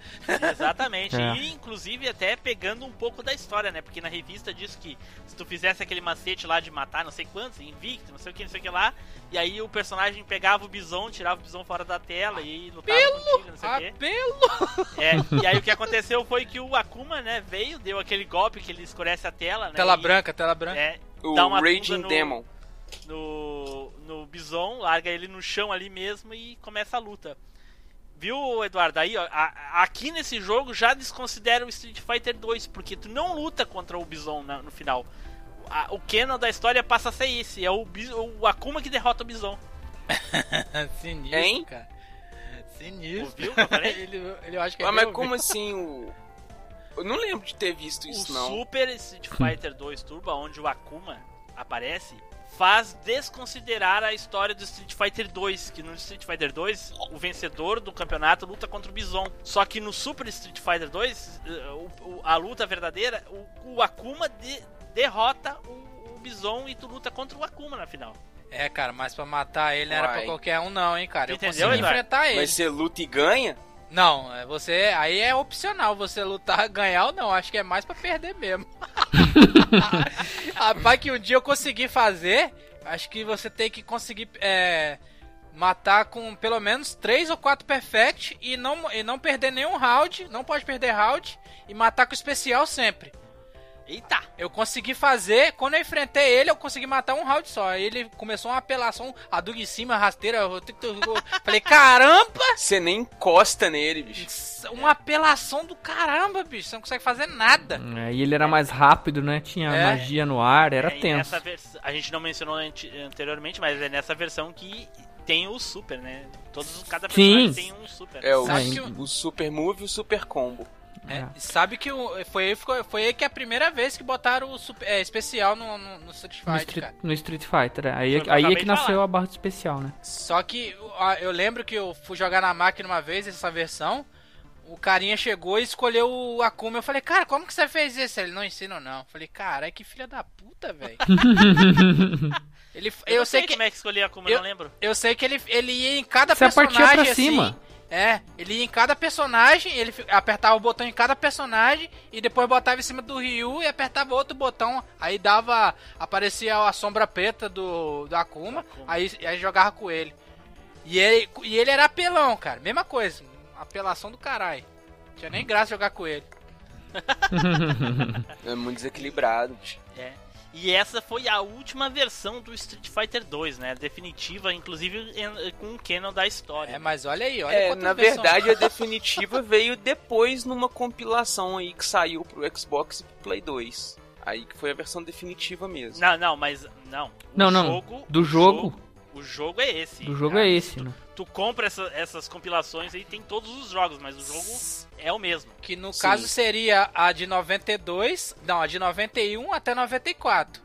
Exatamente. É. E inclusive até pegando um pouco da história, né? Porque na revista diz que se tu fizesse aquele macete lá de matar não sei quantos, invicto, não sei o que, não sei o que lá, e aí o personagem pegava o bison, tirava o bison fora da tela e lutava contigo, não sei o quê. Apelo! É, e aí o que aconteceu foi que o Akuma, né, veio, deu aquele golpe que ele escurece a tela, né? Tela e- branca, tela branca. É, O Dá uma Raging no- Demon. no, no Bison, larga ele no chão ali mesmo e começa a luta. Viu, Eduardo? Aí, ó, a- aqui nesse jogo já desconsidera o Street Fighter 2, porque tu não luta contra o Bison na- no final. A- o canon da história passa a ser esse, é o, o Akuma que derrota o Bison. Sinistro, Hein? cara. Sinistro. Ouviu o ele, ele, eu acho que Ah, mas ouviu. como assim o. Eu não lembro de ter visto isso, o não. Super Street Fighter 2 Turbo, onde o Akuma aparece, faz desconsiderar a história do Street Fighter 2, que no Street Fighter 2, o vencedor do campeonato luta contra o Bison. Só que no Super Street Fighter 2, eh, o- o- a luta verdadeira, o, o Akuma de- derrota o, o Bison e tu luta contra o Akuma na final. É, cara, mas pra matar ele não era Uai. pra qualquer um, não, hein, cara. Eu Entendeu, consegui Eduardo? enfrentar ele. Mas você luta e ganha? Não, é você. Aí é opcional você lutar, ganhar ou não. Acho que é mais pra perder mesmo. Rapaz, que um dia eu consegui fazer. Acho que você tem que conseguir é, matar com pelo menos 3 ou 4 perfect e não, e não perder nenhum round. Não pode perder round. E matar com especial sempre. Eita! Eu consegui fazer, quando eu enfrentei ele, eu consegui matar um round só. Aí ele começou uma apelação, a Dug em cima, rasteira. eu- Falei, caramba! Você nem encosta nele, bicho. Uma apelação do caramba, bicho. Você não consegue fazer nada. É, e ele era mais rápido, né? Tinha É. magia no ar, era É, tenso. nessa vers- A gente não mencionou anteriormente, mas é nessa versão que tem o super, né? Todos, cada personagem Sim. tem um super. É o, Sabe Sim. que o- o Super Move e o Super Combo. É, É. sabe que o- foi, aí- foi, foi aí que é a primeira vez que botaram o super- é, especial no, no, no Street No, Fighter, Street, cara. no Street Fighter. é. Aí, Foi eu aí é acabei que nasceu falar. a barra especial, né? Só que eu lembro que eu fui jogar na máquina uma vez, essa versão. O carinha chegou e escolheu o Akuma. Eu falei, cara, como que você fez isso? Ele não ensina, não. Eu falei, cara, que filha da puta, velho. ele, Eu, eu não sei sei que como é que escolhi a Akuma, eu não lembro. eu sei que ele, ele ia em cada Você partia personagem pra cima. É, ele ia em cada personagem, ele apertava o botão em cada personagem e depois botava em cima do Ryu e apertava outro botão, aí dava aparecia a sombra preta do, do Akuma, Akuma. Aí, aí jogava com ele. E ele e ele era apelão, cara, mesma coisa, apelação do caralho. Tinha nem graça jogar com ele. É muito desequilibrado, bicho. E essa foi a última versão do Street Fighter 2, né? Definitiva, inclusive com o canon da história. É, mas olha aí, olha É, na versões. verdade a definitiva veio depois numa compilação aí que saiu pro Xbox e pro Play 2. Aí que foi a versão definitiva mesmo. Não, não, mas não. O Não, não. Jogo, Do o jogo. O jogo é esse. Do jogo cara. é esse, Tu, né? Tu compra essa- essas compilações aí, tem todos os jogos, mas o jogo é o mesmo. que no Sim. caso seria a de 92, não, a de 91 até 94.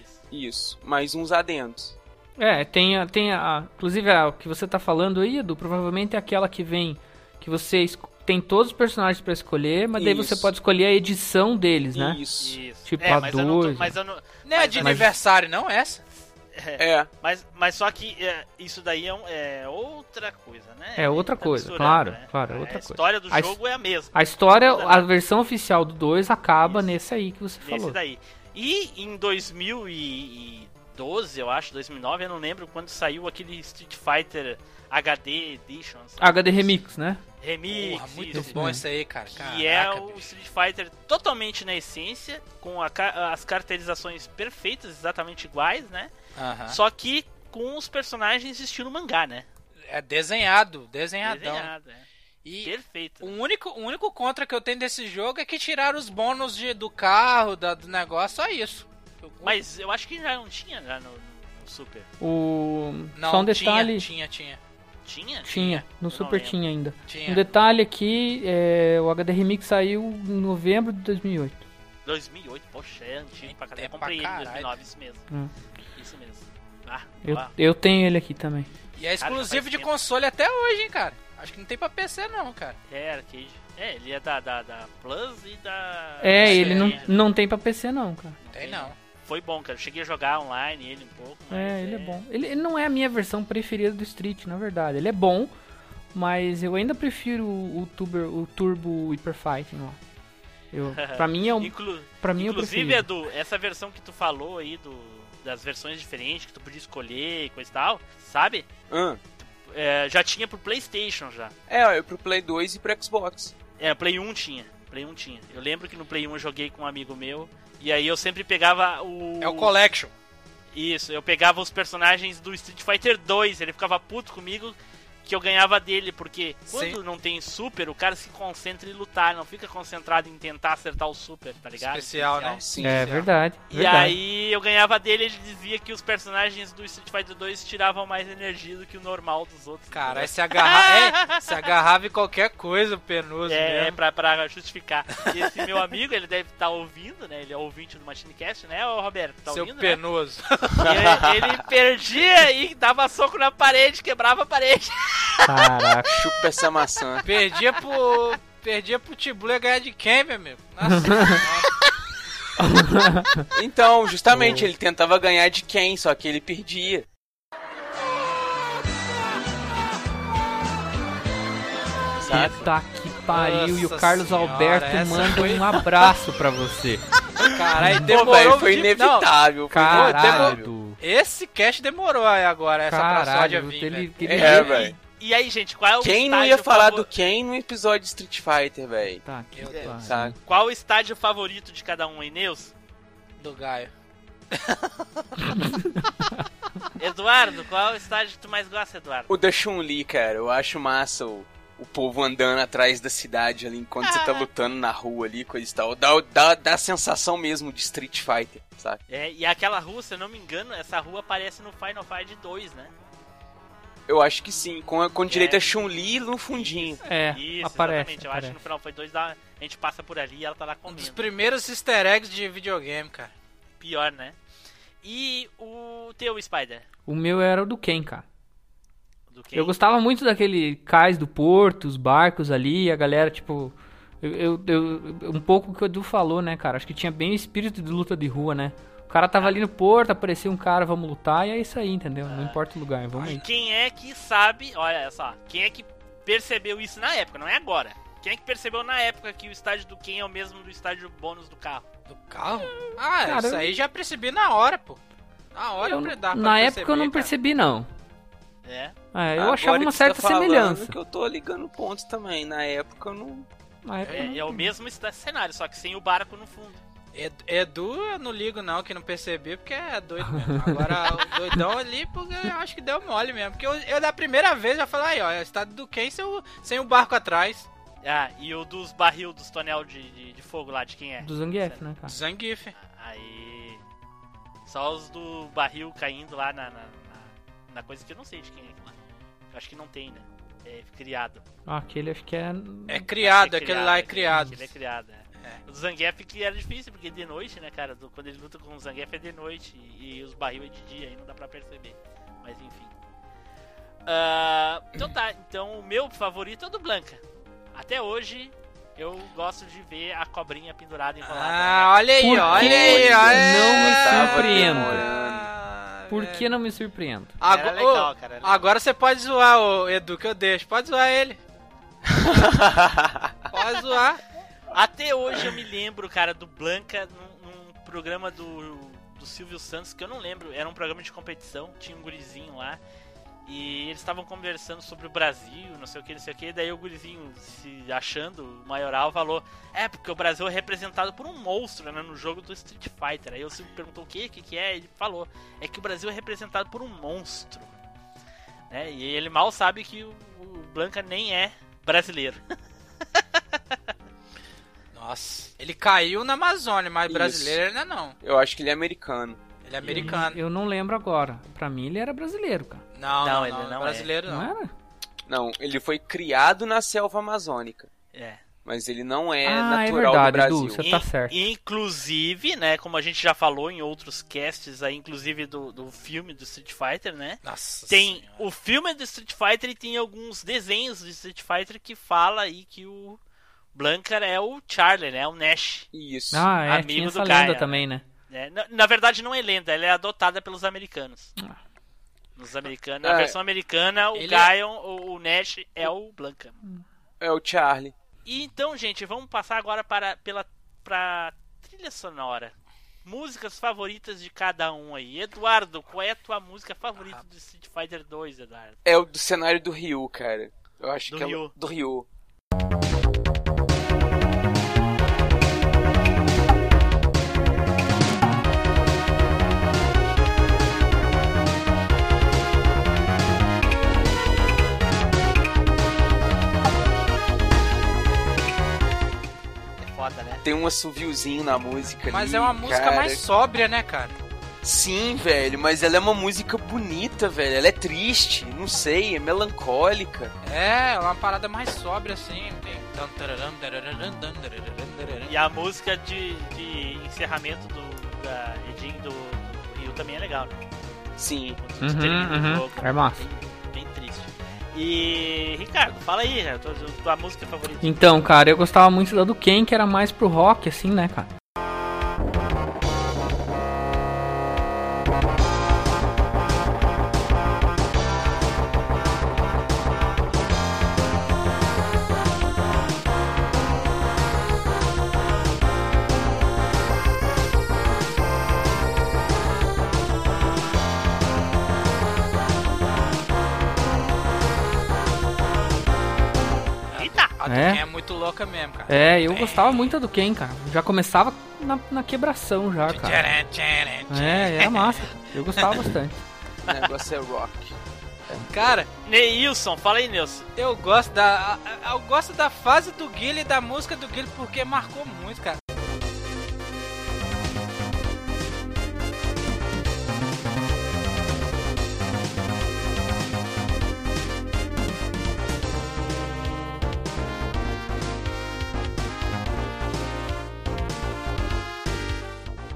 Isso. Isso, mais uns adendos. É, tem a, tem a. Inclusive, a que você tá falando aí, Edu, provavelmente é aquela que vem. Que você tem todos os personagens pra escolher, mas daí você Isso. pode escolher a edição deles, né? Isso. Isso. Tipo é, a mas eu não tô- mas eu não. Não é de mas- aniversário, não essa? É, Mas, mas só que é, isso daí é, um- é outra coisa, né? É outra Tá coisa, claro, né? claro, é A outra coisa. história do A jogo é a mesma. A história, a versão oficial do 2 acaba Isso. nesse aí que você Nesse falou. daí. E em 2012, eu acho, 2009, eu não lembro quando saiu aquele Street Fighter HD Edition. sabe? HD Remix, né? Remix, Porra, muito isso. bom isso aí, cara. Que é Caraca, o bicho. Street Fighter totalmente na essência, com a as caracterizações perfeitas, exatamente iguais, né? Aham. Só que com os personagens estilo mangá, né? É desenhado, desenhadão. Desenhado, é. E Perfeito. o único, o único contra que eu tenho desse jogo é que tiraram os bônus de, do carro, da- do negócio, só isso. Eu- Mas eu acho que já não tinha já no, no Super. O. não, Só um tinha, detalhe. tinha, tinha, Tinha? Tinha, no Eu Super tinha ainda. tinha. Um detalhe aqui, é, o HD Remix saiu em novembro de 2008. 2008, poxa, é antigo pra caralho. Eu comprei ele em caralho. 2009, isso mesmo. Hum. Isso mesmo. Ah, Eu, ó. eu tenho ele aqui também. E é Cara, exclusivo faz de tempo. console até hoje, hein, cara. Acho que não tem pra PC não, cara. É, arcade. É, ele é da, da, da Plus e da. É, da ele não, Nintendo. não tem pra PC não, cara. Tem não. Foi bom, cara. Eu cheguei a jogar online ele um pouco. mas É, ele é bom. Ele, ele não é a minha versão preferida do Street, na verdade. Ele é bom, mas eu ainda prefiro o, o, Tuber, o Turbo Hyper Fighting lá. Eu, pra mim é um, Inclu... pra mim é o Inclusive. Edu, essa versão que tu falou aí do, das versões diferentes que tu podia escolher e coisa e tal, sabe? Hã? É, já tinha pro PlayStation já. é, pro Play 2 e pro Xbox. É, Play 1 tinha. Play 1 tinha. Eu lembro que no Play 1 eu joguei com um amigo meu. E aí eu sempre pegava o. É o Collection. Isso, eu pegava os personagens do Street Fighter 2. Ele ficava puto comigo que eu ganhava dele, porque quando não tem super, o cara se concentra em lutar, não fica concentrado em tentar acertar o super, tá ligado? Especial, né? Sim. É verdade. E verdade. aí eu ganhava dele, ele dizia que os personagens do Street Fighter 2 tiravam mais energia do que o normal dos outros. Cara, aí entendeu? se agarrar, é, se agarrava em qualquer coisa, o penoso É, é mesmo. pra, pra justificar. E esse meu amigo, ele deve estar ouvindo, né? Ele é ouvinte do Machinecast, né, ô Roberto? Tá Seu ouvindo, né? penoso. E ele, ele perdia e dava soco na parede, quebrava a parede. Caraca. Chupa essa maçã. perdia pro. Perdia pro Tibu ia ganhar de quem, meu amigo? Nossa. Então, justamente, ele tentava ganhar de quem, só que ele perdia. Puta que pariu. e o Nossa Carlos senhora, Alberto manda foi- um abraço pra você. Caralho, Pô, demorou. velho, foi de- Não, inevitável. foi Caralho. inevitável. Du. esse cast demorou aí agora, essa pra sódia Caralho. vir, Ele, ele, É, E- velho. E aí, gente, qual é o Quem não ia falar favor- do Ken no episódio de Street Fighter, velho? Tá, que. Deus. Sabe? Qual o estádio favorito de cada um, hein, Neus? Do Gaio. Eduardo, qual é o estádio que tu mais gosta, Eduardo? O da Chun-Li, cara, eu acho massa o, o povo andando atrás da cidade ali enquanto você tá Ah. lutando na rua ali, coisa e tal. Dá, dá, dá a sensação mesmo de Street Fighter, sabe? É, e aquela rua, se eu não me engano, essa rua aparece no Final Fight 2, né? Eu acho que sim, com, com direito É. a Chun-Li no fundinho. É, Isso, aparece. exatamente. Eu acho que no aparece. Final Fight 2 dá- a gente passa por ali e ela tá lá Um dos comendo. primeiros easter eggs de videogame, cara. Pior, né? E o teu Spider? O meu era o do Ken, cara. Do que? Eu gostava muito daquele cais do porto, os barcos ali, a galera, tipo. Eu, eu- eu- um pouco o que o Edu falou, né, cara? Acho que tinha bem o espírito de luta de rua, né? O cara tava ali no porto, aparecia um cara, vamos lutar, e é isso aí, entendeu? Não importa o lugar, vamos E aí. quem é que sabe, olha só, quem é que percebeu isso na época, não é agora. Quem é que percebeu na época que o estádio do Ken é o mesmo do estádio bônus do carro? Do carro? Ah, Cara, isso eu- aí já percebi na hora, pô. Na hora Eu- eu, dá pra na época eu não cara. percebi, não. É. É, eu Agora achava uma tá certa falando semelhança. que eu tô ligando pontos também. Na época eu não. Na época eu não- É, é o mesmo cenário, só que sem o barco no fundo. Ed- Edu, eu não ligo não, que não percebi, porque é doido mesmo. Agora, o doidão ali, porque eu acho que deu mole mesmo. Porque eu, eu da primeira vez já falei, ó, é o estado do Ken sem o, sem o barco atrás. Ah, e o dos barril, dos tonel de, de, de fogo lá, de quem é? Do Zangief, né, cara? Zangief. Aí. Só os do barril caindo lá na, na, na- na coisa que eu não sei de quem é lá. Eu acho que não tem, né? É criado. Ah, aquele acho que é. É criado, Acho que aquele lá é criado. Aquele é criado, é. O do Zangief que era difícil, porque é de noite, né, cara? Do- Quando ele luta com o Zangief é de noite e, e os barril é de dia, aí não dá pra perceber. Mas enfim. Ah, então tá, então o meu favorito é o do Blanca. Até hoje eu gosto de ver a cobrinha pendurada enrolada. Ah, olha aí, Por olha que aí, olha não me surpreendo? Por que não me surpreendo? Agora, legal, cara. agora você pode zoar o Edu, que eu deixo. Pode zoar ele. Pode zoar. Até hoje eu me lembro, cara, do Blanca num, num programa do, do Silvio Santos, que eu não lembro, era um programa de competição, tinha um gurizinho lá, e eles estavam conversando sobre o Brasil, não sei o que, não sei o que, daí o gurizinho, se achando o maioral, falou, é, porque o Brasil é representado por um monstro, né, no jogo do Street Fighter. Aí o Silvio perguntou o que, o que é, ele falou, é que o Brasil é representado por um monstro. Né, e ele mal sabe que o, o Blanca nem é brasileiro. Nossa, ele caiu na Amazônia, mas Isso. brasileiro ele não é não. Eu acho que ele é americano. Ele é americano. Eu não lembro agora. Pra mim ele era brasileiro, cara. Não, Não, não, ele não, não é. brasileiro Não, não. era? Não, ele foi criado na selva amazônica. É. Mas ele não é ah, é natural verdade, do Brasil. Edu, você tá In- certo. Inclusive, né, como a gente já falou em outros casts aí, inclusive do, do filme do Street Fighter, né? Nossa Tem Senhora. o filme do Street Fighter e tem alguns desenhos do Street Fighter que fala aí que o Blanca é o Charlie, né? O Nash. Isso. Ah, é, amigo do Gaia, né? também, né? né? Na, na verdade não é lenda, ela é adotada pelos americanos. Ah. Nos americanos, na É. versão americana, o Ele é- o, o Nash é o Blanca. É o Charlie. E então, gente, vamos passar agora para pela pra trilha sonora. Músicas favoritas de cada um aí. Eduardo, qual é a tua música favorita do Street Fighter 2, Eduardo? É o do cenário do Ryu, cara. Eu acho Do que é Ryu. o do Ryu. Tem um assoviozinho na música Mas ali, é uma música cara. mais sóbria, né, cara? Sim, velho, mas ela é uma música bonita, velho. Ela é triste, não sei, é melancólica. É, é uma parada mais sóbria, assim. E a música de, de encerramento do da Edin do, Rio também é legal, né? Sim. Uhum, uhum. É massa. E Ricardo, fala aí, né, tua, tua música favorita. Então, cara, eu gostava muito da do Ken, que era mais pro rock, assim, né, cara? É, eu gostava muito do Ken, cara. Já começava na, na quebração já, cara. É, era massa. Eu gostava bastante. O negócio é rock. Cara, Neilson, fala aí, Nilson. eu gosto da. Eu gosto da fase do Guile e da música do Guile porque marcou muito, cara.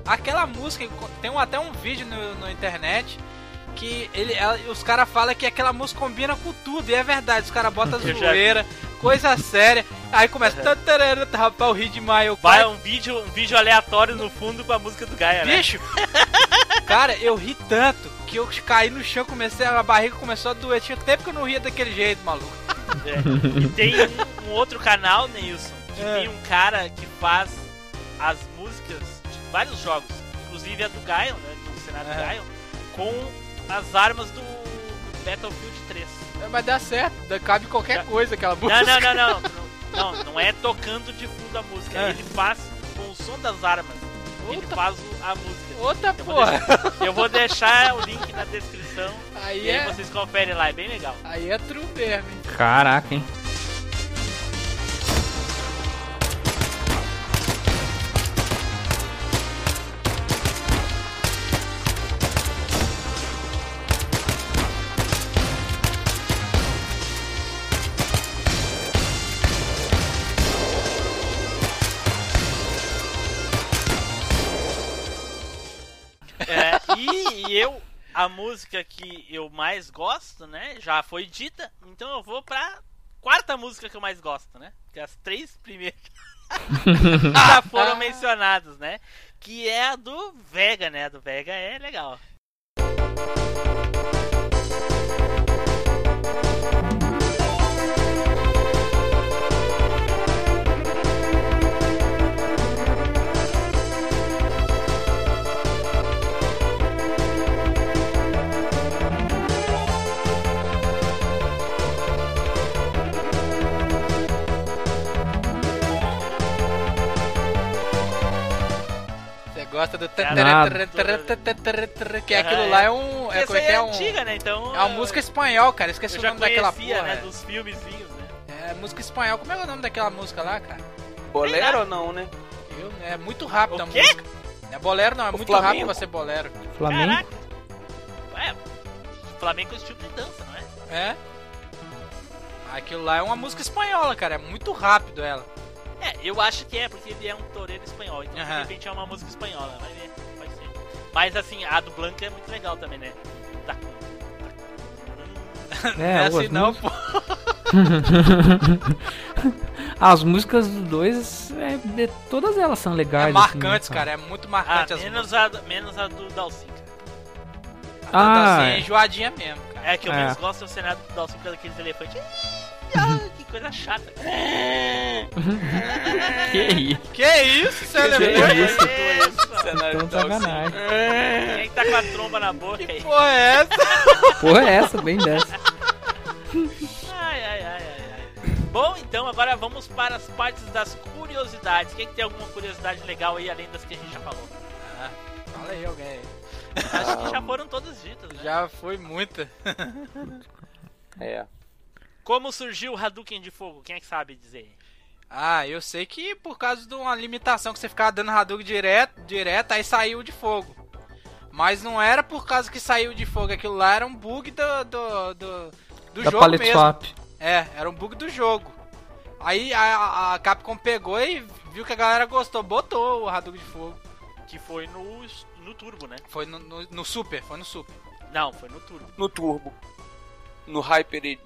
Aquela música, tem um- até um vídeo no, no internet que ele, ela- os caras falam que aquela música combina com tudo, e é verdade, os caras botam Eu já zoeira, coisa séria, aí começa. tatarara, Rapaz, eu ri demais. Eu, Vai um vídeo, um vídeo aleatório no fundo com a música do Gaia, né? Bicho! cara, eu ri tanto que eu caí no chão, comecei, a barriga começou a doer. Tinha tempo que eu não ria daquele jeito, maluco. É. E tem um, um outro canal, Neilson, que É. tem um cara que faz as músicas vários jogos, inclusive a do Gaio, né? Do cenário É. do Gaio, com as armas do Battlefield 3. É, Mas dá certo, cabe qualquer coisa aquela música. não, não, não. Não, não, não é tocando de fundo a música. É. Ele faz com o som das armas. Ele Outra- faz o- a música. Outra Eu vou, porra. deixar, eu vou deixar o link na descrição Aí e aí é, vocês conferem lá, é bem legal. aí é true mesmo, hein? Caraca, hein? E, eu, a música que eu mais gosto, né, já foi dita, então eu vou pra quarta música que eu mais gosto, né? Porque as três primeiras já foram mencionadas, né? Que é a do Vega, né? A do Vega é legal. Gosta do. Que aquilo lá é um. É, é é é um. antiga, né? Então. É uma música espanhol, cara. Esqueci o nome daquela porra. né? Dos filmezinhos, né? É música espanhol. Como é o nome daquela música lá, cara? Bolero ou não, né? Eu, é muito rápido O a quê? música. Não é bolero, não. É muito rápido pra ser bolero. Flamengo. Caraca! É, Flamengo é um estilo de dança, não é? É? Aquilo lá é uma música espanhola, cara. É muito rápido ela. É, eu acho que é, porque ele é um toureiro espanhol, então de repente é uma música espanhola, vai ver, vai ser. Mas assim, a do Blanca é muito legal também, né? Tá. É, é as assim não, músicas- pô. As músicas dos dois, é, de- todas elas são legais. É marcantes, assim, cara. É muito Ah, marcante as menos músicas. a, do- menos a do Dalsin, cara. Ah, assim, é. é enjoadinha mesmo, cara. É, que eu É. menos gosto do cenário do causa daqueles elefantes. Que coisa chata. Que isso? Que isso, você Que lembrou? isso? Então sacanagem. Quem tá com a tromba na boca aí? Porra, é essa? Porra, é essa, bem dessa. Ai, ai, ai, ai. Bom, então agora vamos para as partes das curiosidades. Quem que tem alguma curiosidade legal aí, além das que a gente já falou? Ah, fala aí, alguém. aí. Acho que já foram todas ditas, né? Já foi muita. É. Como surgiu o Hadouken de fogo? Quem é que sabe dizer? Ah, eu sei que por causa de uma limitação que você ficava dando Hadouken direto, direto, aí saiu de fogo. Mas não era por causa que saiu de fogo, aquilo lá era um bug do, do, do, do Da jogo Palette mesmo. Swap. É, era um bug do jogo. Aí a, a Capcom pegou e viu que a galera gostou, botou o Hadouken de fogo. Que foi no, no Turbo, né? Foi no, no, no Super, foi no Super. Não, foi no Turbo. No Turbo. No Hyper.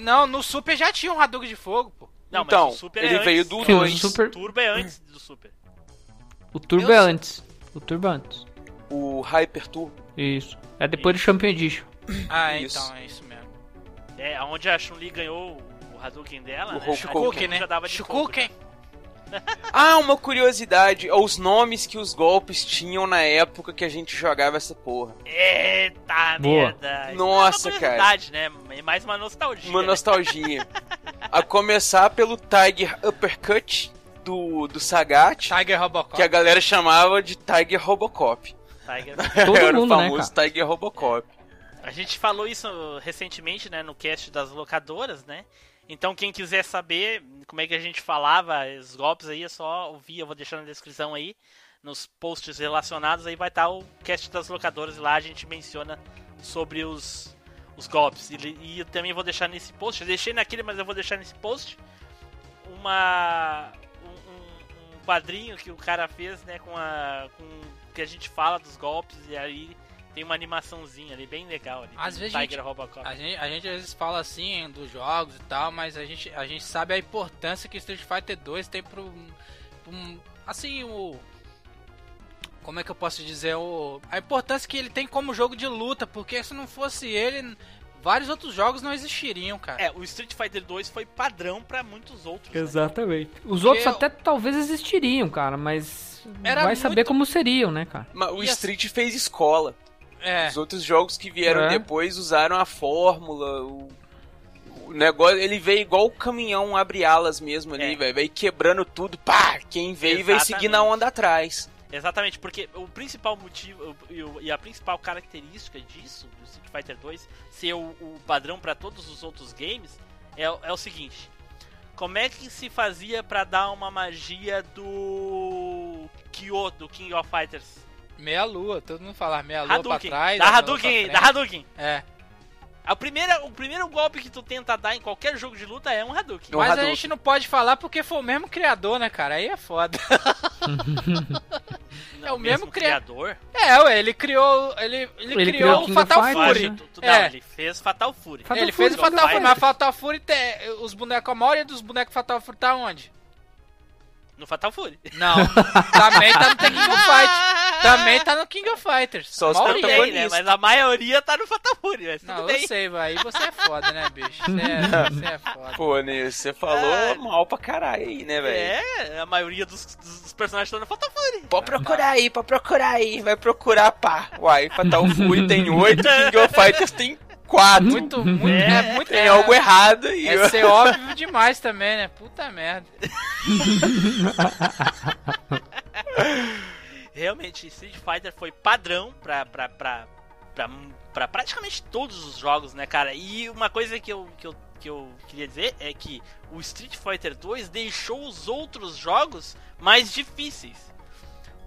Não, no Super já tinha um Hadouken de fogo, pô. Não, então, mas o Super ele é veio antes. do Sim, o 2. Super- O Turbo é antes do Super. O Turbo Eu é antes. O Turbo é antes. O Hyper Turbo. Isso. É depois do Champion Edition. Ah, Isso. então, é isso mesmo. É, onde a Chun-Li ganhou o Hadouken dela, O né? Hogan. Hadouken já dava de fogo, Shukuken. né? Ah, uma curiosidade. Os nomes que os golpes tinham na época que a gente jogava essa porra. Eita Boa. merda. Nossa, é uma curiosidade, né? É mais uma nostalgia. Uma né? nostalgia. A começar pelo Tiger Uppercut do, do Sagat, Tiger Robocop. que a galera chamava de Tiger Robocop. Tiger. Todo Era mundo, o né, famoso Tiger Robocop. A gente falou isso recentemente, né, no cast das locadoras, né? Então quem quiser saber como é que a gente falava os golpes aí, é só ouvir, eu vou deixar na descrição aí, nos posts relacionados, aí vai estar o cast das locadoras lá a gente menciona sobre os, os golpes. E, e eu também vou deixar nesse post, eu deixei naquele, mas eu vou deixar nesse post uma um, um- um quadrinho que o cara fez, né, com a com que a gente fala dos golpes e aí tem uma animaçãozinha ali bem legal ali. Às vezes a Tiger gente- Robocop. A gente, a gente às vezes fala assim dos jogos e tal, mas a gente, a gente sabe a importância que Street Fighter 2 tem pro. pro- assim, o. Como é que eu posso dizer? O, a importância que ele tem como jogo de luta, porque se não fosse ele, vários outros jogos não existiriam, cara. É, o Street Fighter 2 foi padrão pra muitos outros. né? Exatamente. Os Porque outros eu- até talvez existiriam, cara, mas Era vai saber muito- como seriam, né, cara? Mas o E assim- Street fez escola. É. Os outros jogos que vieram É. depois usaram a fórmula, o, o negócio, ele veio igual o caminhão abre alas mesmo ali, É. velho, veio quebrando tudo, pá, quem veio veio seguir na Exatamente. onda atrás. Exatamente, porque o principal motivo e a principal característica disso, do Street Fighter 2, ser o, o padrão pra todos os outros games, é, o- é o seguinte: como é que se fazia pra dar uma magia do Kyo, do King of Fighters? Meia lua, todo mundo fala meia lua pra Hadouken, trás. da Hadouken, pra aí, da. Hadouken. É. A primeira, o primeiro golpe que tu tenta dar em qualquer jogo de luta é um Hadouken. Um Mas a Hadouken. gente não pode falar porque foi o mesmo criador, né, cara? Aí é foda. Não, é o mesmo cria- criador. É, ué, ele criou. Ele, ele, Ele criou, criou o Fatal Fury. né? Tu- tu- Não, É. ele fez Fatal Fury. Fatal ele fez o Fury, Fatal Fury, mas Fatal Fury tem. Os bonecos, a maioria dos bonecos Fatal Fury tá onde? No Fatal Fury. Não. também tá no of Fight. Também tá no King of Fighters. Só os. Também, né? protagonistas. Mas a maioria tá no Fatal Fury, mas Não, tudo eu bem. sei, vai. Aí você é foda, né, bicho? Você é, você é foda. Pô, você falou Ah. mal pra caralho aí, né, velho? É, a maioria dos, dos- dos personagens estão no Fatal Fury. Pode procurar aí, pode procurar aí, vai procurar, pá. Uai, Fatal Fury tem oito, King of Fighters tem quatro. Muito, muito. É, muito. Tem é, algo errado aí. É ser óbvio demais também, né? Puta merda. Realmente, Street Fighter foi padrão pra, pra, pra, pra, pra praticamente todos os jogos, né, cara? E uma coisa que eu, que, eu, que eu queria dizer é que o Street Fighter 2 deixou os outros jogos mais difíceis.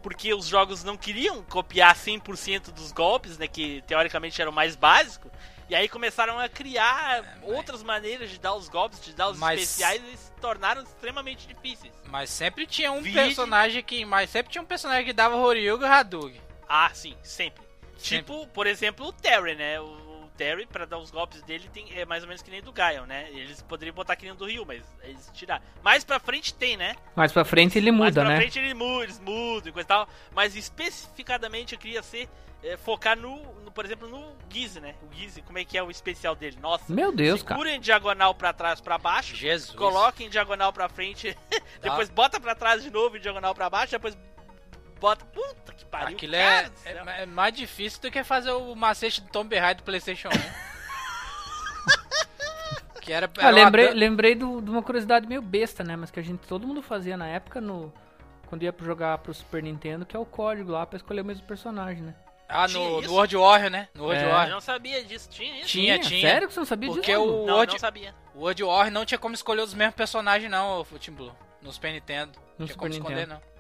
Porque os jogos não queriam copiar 100% dos golpes, né, que teoricamente era o mais básico. E aí começaram a criar outras maneiras de dar os golpes, de dar os Mas- especiais e se tornaram extremamente difíceis. Mas sempre tinha um personagem que. Mas sempre tinha um personagem que dava Horyuga e Hadouken. Ah, sim, sempre. Sempre. Tipo, por exemplo, o Terry, né? O Terry, pra dar os golpes dele, tem, é mais ou menos que nem do Gaio, né? Eles poderiam botar que nem do Rio, mas eles tiraram. Mais pra frente tem, né? Mais pra frente ele Mais muda, pra né? frente ele muda, eles mudam e coisa e tal. Mas especificadamente eu queria ser. é, focar no, no, por exemplo, no Gizzy, né? O Gizzy, como é que é o especial dele? Nossa. Meu Deus, cara. Segura em diagonal pra trás, pra baixo. Jesus. Coloca em diagonal pra frente. depois bota pra trás de novo em diagonal pra baixo. Depois bota. Puta que pariu. Aquilo cara é, é, é mais difícil do que fazer o macete do Tomb Raider do PlayStation 1. que era. Ah, era uma lembrei, dan- lembrei do- de uma curiosidade meio besta, né? Mas que a gente todo mundo fazia na época no quando ia jogar pro Super Nintendo, que é o código lá pra escolher o mesmo personagem, né? Ah, no, no World Warrior, né? No World É. Eu Warrior. não sabia disso. Tinha isso? Tinha, tinha. Sério que você não sabia Porque disso? o- mano? Não, World- não sabia. O World Warrior não tinha como escolher os mesmos personagens, não, o Team Blue. No Super Nintendo. No Não tinha Super como escolher, Nintendo. Não,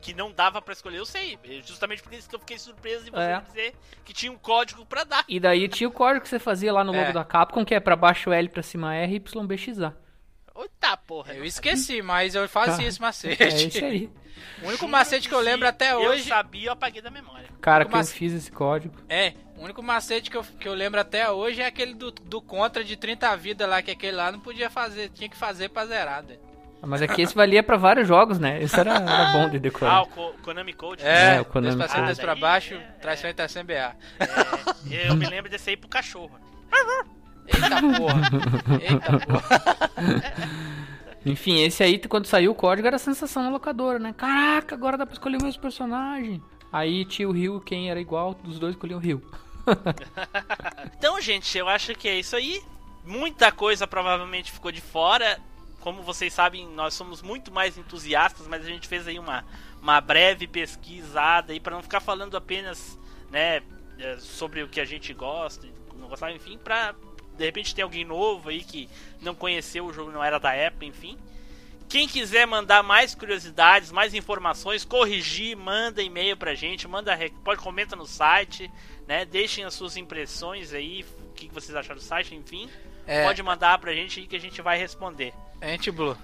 que não dava pra escolher, eu sei. É Justamente por isso que eu fiquei surpreso de você É. dizer que tinha um código pra dar. E daí tinha o código que você fazia lá no logo É. da Capcom, que é pra baixo L, pra cima R, YBXA. Eita porra. Eu esqueci, mas eu fazia esse macete. É isso aí. O único macete que eu lembro até Eu hoje. sabia, eu apaguei da memória. Cara, que eu assim? fiz esse código. É, o único macete que eu, que eu lembro até hoje é aquele do, do contra de 30 vidas lá, que aquele lá não podia fazer, tinha que fazer pra zerar. Mas aqui esse valia pra vários jogos, né? Isso era, era bom de Ah, decorar. o Co- Konami Code. É, É, o Konami dois pra cima, Code. dois pra Ah, daí baixo, é- traz frente a CBA. É, eu me lembro desse aí pro cachorro. Eita porra. Eita porra. Enfim, esse aí, quando saiu o código, era a sensação na locadora, né? Caraca, agora dá pra escolher o mesmo personagem. Aí tinha o Rio, quem era igual, dos dois escolhiam o Rio. Então, gente, eu acho que é isso aí. muita coisa provavelmente ficou de fora. Como vocês sabem, nós somos muito mais entusiastas, mas a gente fez aí uma, uma breve pesquisada aí para não ficar falando apenas, né, é, sobre o que a gente gosta, não gostava, enfim, pra de repente ter alguém novo aí que não conheceu o jogo, não era da época, enfim. Quem quiser mandar mais curiosidades, mais informações, corrigir, manda e-mail pra gente, manda pode comenta no site, né? Deixem as suas impressões aí, o que vocês acharam do site, enfim. É... Pode mandar pra gente aí que a gente vai responder. Gente, Blue.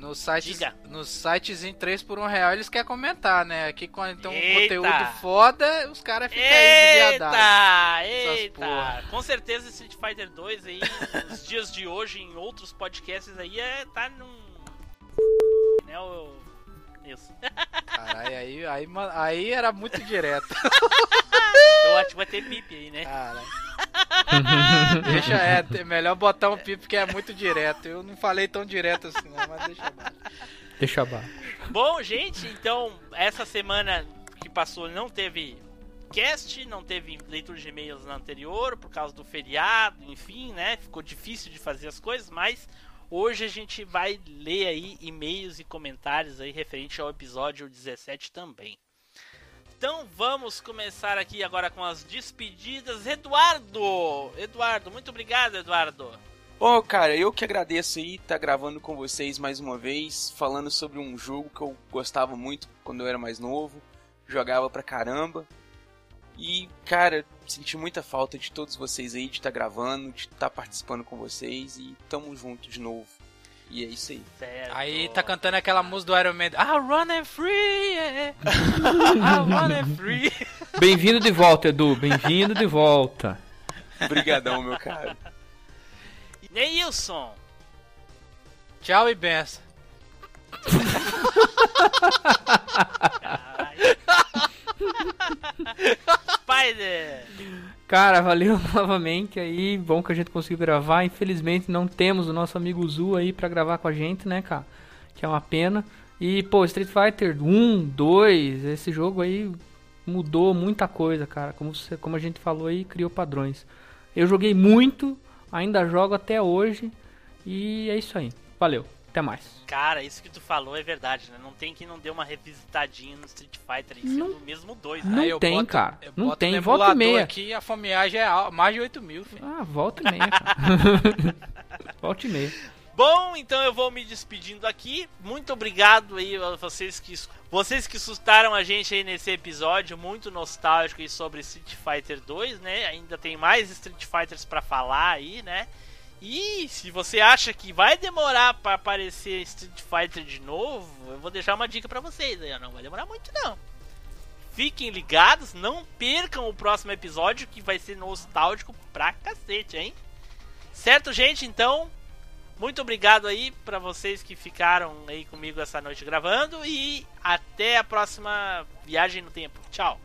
No site, nos sites em 3 por 1 real eles querem comentar, né? Aqui quando tem um eita. conteúdo foda, os caras ficam aí de Eita, Com certeza Street Fighter 2 aí, nos dias de hoje, em outros podcasts aí, é, tá num... Né, o... Isso. Caralho, aí, aí, aí era muito direto. Eu acho que vai ter bip aí, né? Caralho. deixa, é, melhor botar um pip que é muito direto. Eu não falei tão direto assim, não, mas deixa abaixo. Deixa abaixo. Bom, gente, então, essa semana que passou não teve cast, não teve leitura de e-mails na anterior, por causa do feriado, enfim, né? Ficou difícil de fazer as coisas, mas hoje a gente vai ler aí e-mails e comentários aí referente ao episódio 17 também. Então vamos começar aqui agora com as despedidas. Eduardo! Eduardo, muito obrigado, Eduardo. Bom, oh, cara, eu que agradeço aí estar tá gravando com vocês mais uma vez, falando sobre um jogo que eu gostava muito quando eu era mais novo, jogava pra caramba. E, cara, senti muita falta de todos vocês aí, de estar tá gravando, de estar tá participando com vocês e tamo junto de novo. E é isso aí. Certo. Aí tá cantando aquela música do Iron Man. Ah, run and free! Yeah. ah, run and free! Bem-vindo de volta, Edu. Bem-vindo de volta. Obrigadão, meu cara. Neilson! Tchau e benção. Spider! Cara, valeu novamente aí. Bom que a gente conseguiu gravar. Infelizmente não temos o nosso amigo Zu aí para gravar com a gente, né, cara? Que é uma pena. E, pô, Street Fighter 1, 2, esse jogo aí mudou muita coisa, cara. Como, você, como a gente falou aí, criou padrões. Eu joguei muito, ainda jogo até hoje. E é isso aí. Valeu. Até mais. Cara, isso que tu falou é verdade, né? Não tem que não dê uma revisitadinha no Street Fighter em cima do mesmo dois, né? Não tem, boto, cara. Não tem. Volta e meia. aqui a fomeagem é mais de 8 mil, filho. Ah, volta e meia, cara. volta e meia. Bom, então eu vou me despedindo aqui. Muito obrigado aí a vocês que vocês que sustaram a gente aí nesse episódio muito nostálgico aí sobre Street Fighter 2, né? Ainda tem mais Street Fighters para falar aí, né? E se você acha que vai demorar para aparecer Street Fighter de novo, eu vou deixar uma dica para vocês. Não vai demorar muito não. Fiquem ligados, não percam o próximo episódio que vai ser nostálgico pra cacete, hein? Certo, gente? Então, muito obrigado aí para vocês que ficaram aí comigo essa noite gravando e até a próxima viagem no tempo. Tchau.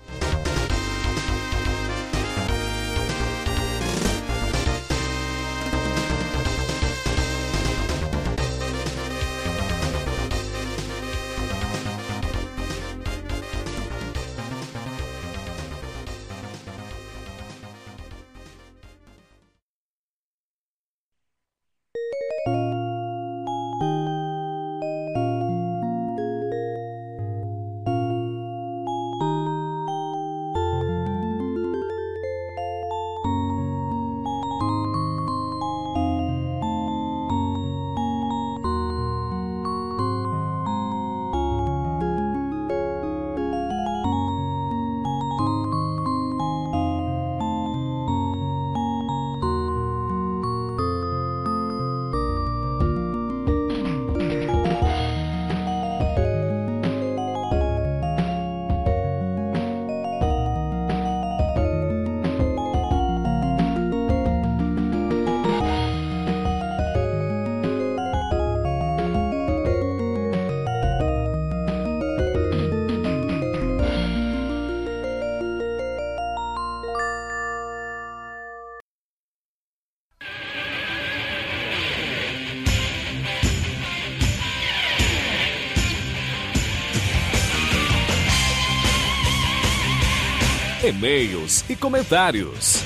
e-mails e comentários.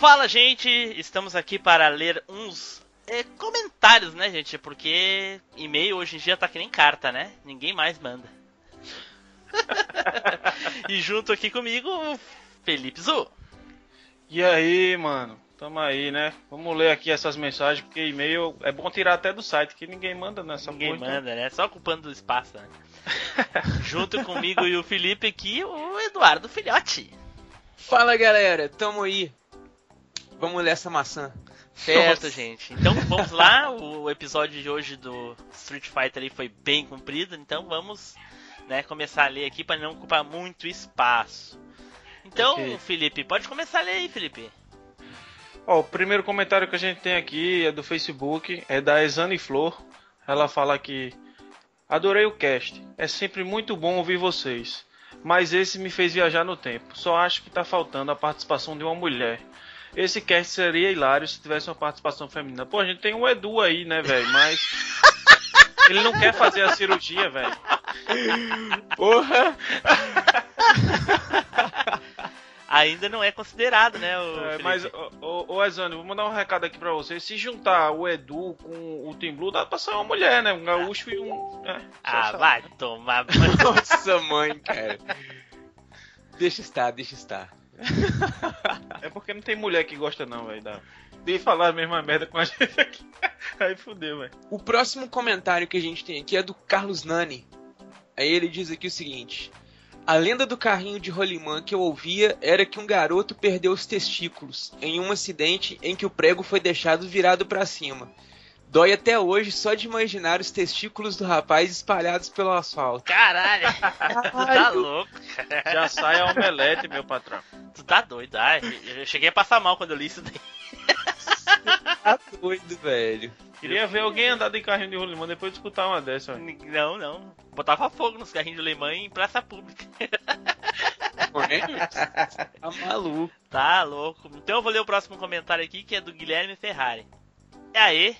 Fala, gente! Estamos aqui para ler uns é, comentários, né, gente? Porque e-mail hoje em dia tá que nem carta, né? Ninguém mais manda. e junto aqui comigo, Felipe Zu. E aí, mano? Tamo aí, né? Vamos ler aqui essas mensagens, porque e-mail é bom tirar até do site, que ninguém manda nessa Ninguém porra, então. manda, né? Só ocupando do espaço, né? junto comigo e o Felipe aqui, o Eduardo Filhote. Fala galera, tamo aí. Vamos ler essa maçã. Certo, gente. Então vamos lá. O episódio de hoje do Street Fighter aí foi bem comprido, então vamos né, começar a ler aqui para não ocupar muito espaço. Então, Ok. Felipe, pode começar a ler aí, Felipe. Ó, o primeiro comentário que a gente tem aqui é do Facebook, é da Exane Flor. Ela fala que adorei o cast. É sempre muito bom ouvir vocês. Mas esse me fez viajar no tempo. Só acho que tá faltando a participação de uma mulher. Esse cast seria hilário se tivesse uma participação feminina. Pô, a gente tem o Edu aí, né, velho? Mas. Ele não quer fazer a cirurgia, velho. Porra! Ainda não é considerado, né, o É, mas, ô, ô, vou mandar um recado aqui pra você. Se juntar o Edu com o Team Blue, dá pra ser uma mulher, né? Um gaúcho e um. É, Ah, só- vai tomar. Nossa mãe, cara. Deixa estar, deixa estar. É porque não tem mulher que gosta, não, velho. da- De falar a mesma merda com a gente aqui. Aí fudeu, velho. O próximo comentário que a gente tem aqui é do Carlos Nani. Aí ele diz aqui o seguinte: A lenda do carrinho de rolimã que eu ouvia era que um garoto perdeu os testículos em um acidente em que o prego foi deixado virado pra cima. Dói até hoje só de imaginar os testículos do rapaz espalhados pelo asfalto. Caralho, tu tá louco. Já sai a omelete, meu patrão. Tu tá doido. Ai, eu cheguei a passar mal quando eu li isso daí. Tá doido, velho. Queria ver alguém andar de carrinho de rolimã depois de escutar uma dessa, velho. Não, não. Botava fogo nos carrinhos de alemã em praça pública. Tá maluco. Tá louco. Então eu vou ler o próximo comentário aqui, que é do Guilherme Ferrari. E aí,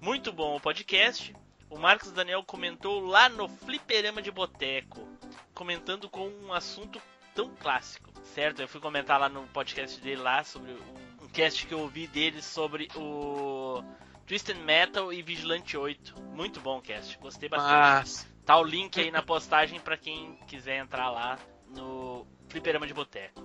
muito bom o podcast. O Marcos Daniel comentou lá no Fliperama de Boteco, comentando com um assunto tão clássico, certo? Eu fui comentar lá no podcast dele lá sobre um cast que eu ouvi dele sobre o Twisted Metal e Vigilante 8. Muito bom cast, gostei bastante. Mas. Tá o link aí na postagem pra quem quiser entrar lá no Fliperama de Boteco.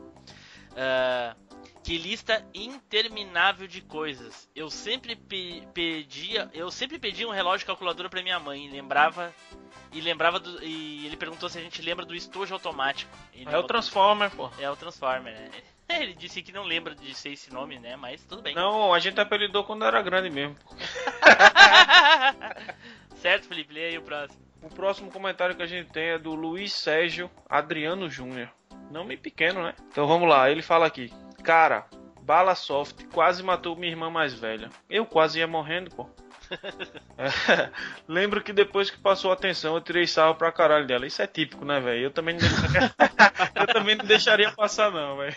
Ah, que lista interminável de coisas. Eu sempre pe- pedia, eu sempre pedia um relógio calculadora pra minha mãe, e lembrava e lembrava do, e ele perguntou se a gente lembra do estojo automático. Ele É o Transformer, pô. é o Transformer, né? Ele disse que não lembra de ser esse nome, né? Mas tudo bem. Não, a gente apelidou quando era grande mesmo. certo, Felipe, lê aí o próximo. O próximo comentário que a gente tem é do Luiz Sérgio Adriano Júnior. Nome pequeno, né? Então vamos lá, ele fala aqui. Cara, bala soft quase matou minha irmã mais velha. Eu quase ia morrendo, pô. Lembro que depois que passou a atenção eu tirei sarro pra caralho dela. Isso é típico, né, velho? Eu também não deixaria... eu também não deixaria passar, não, velho.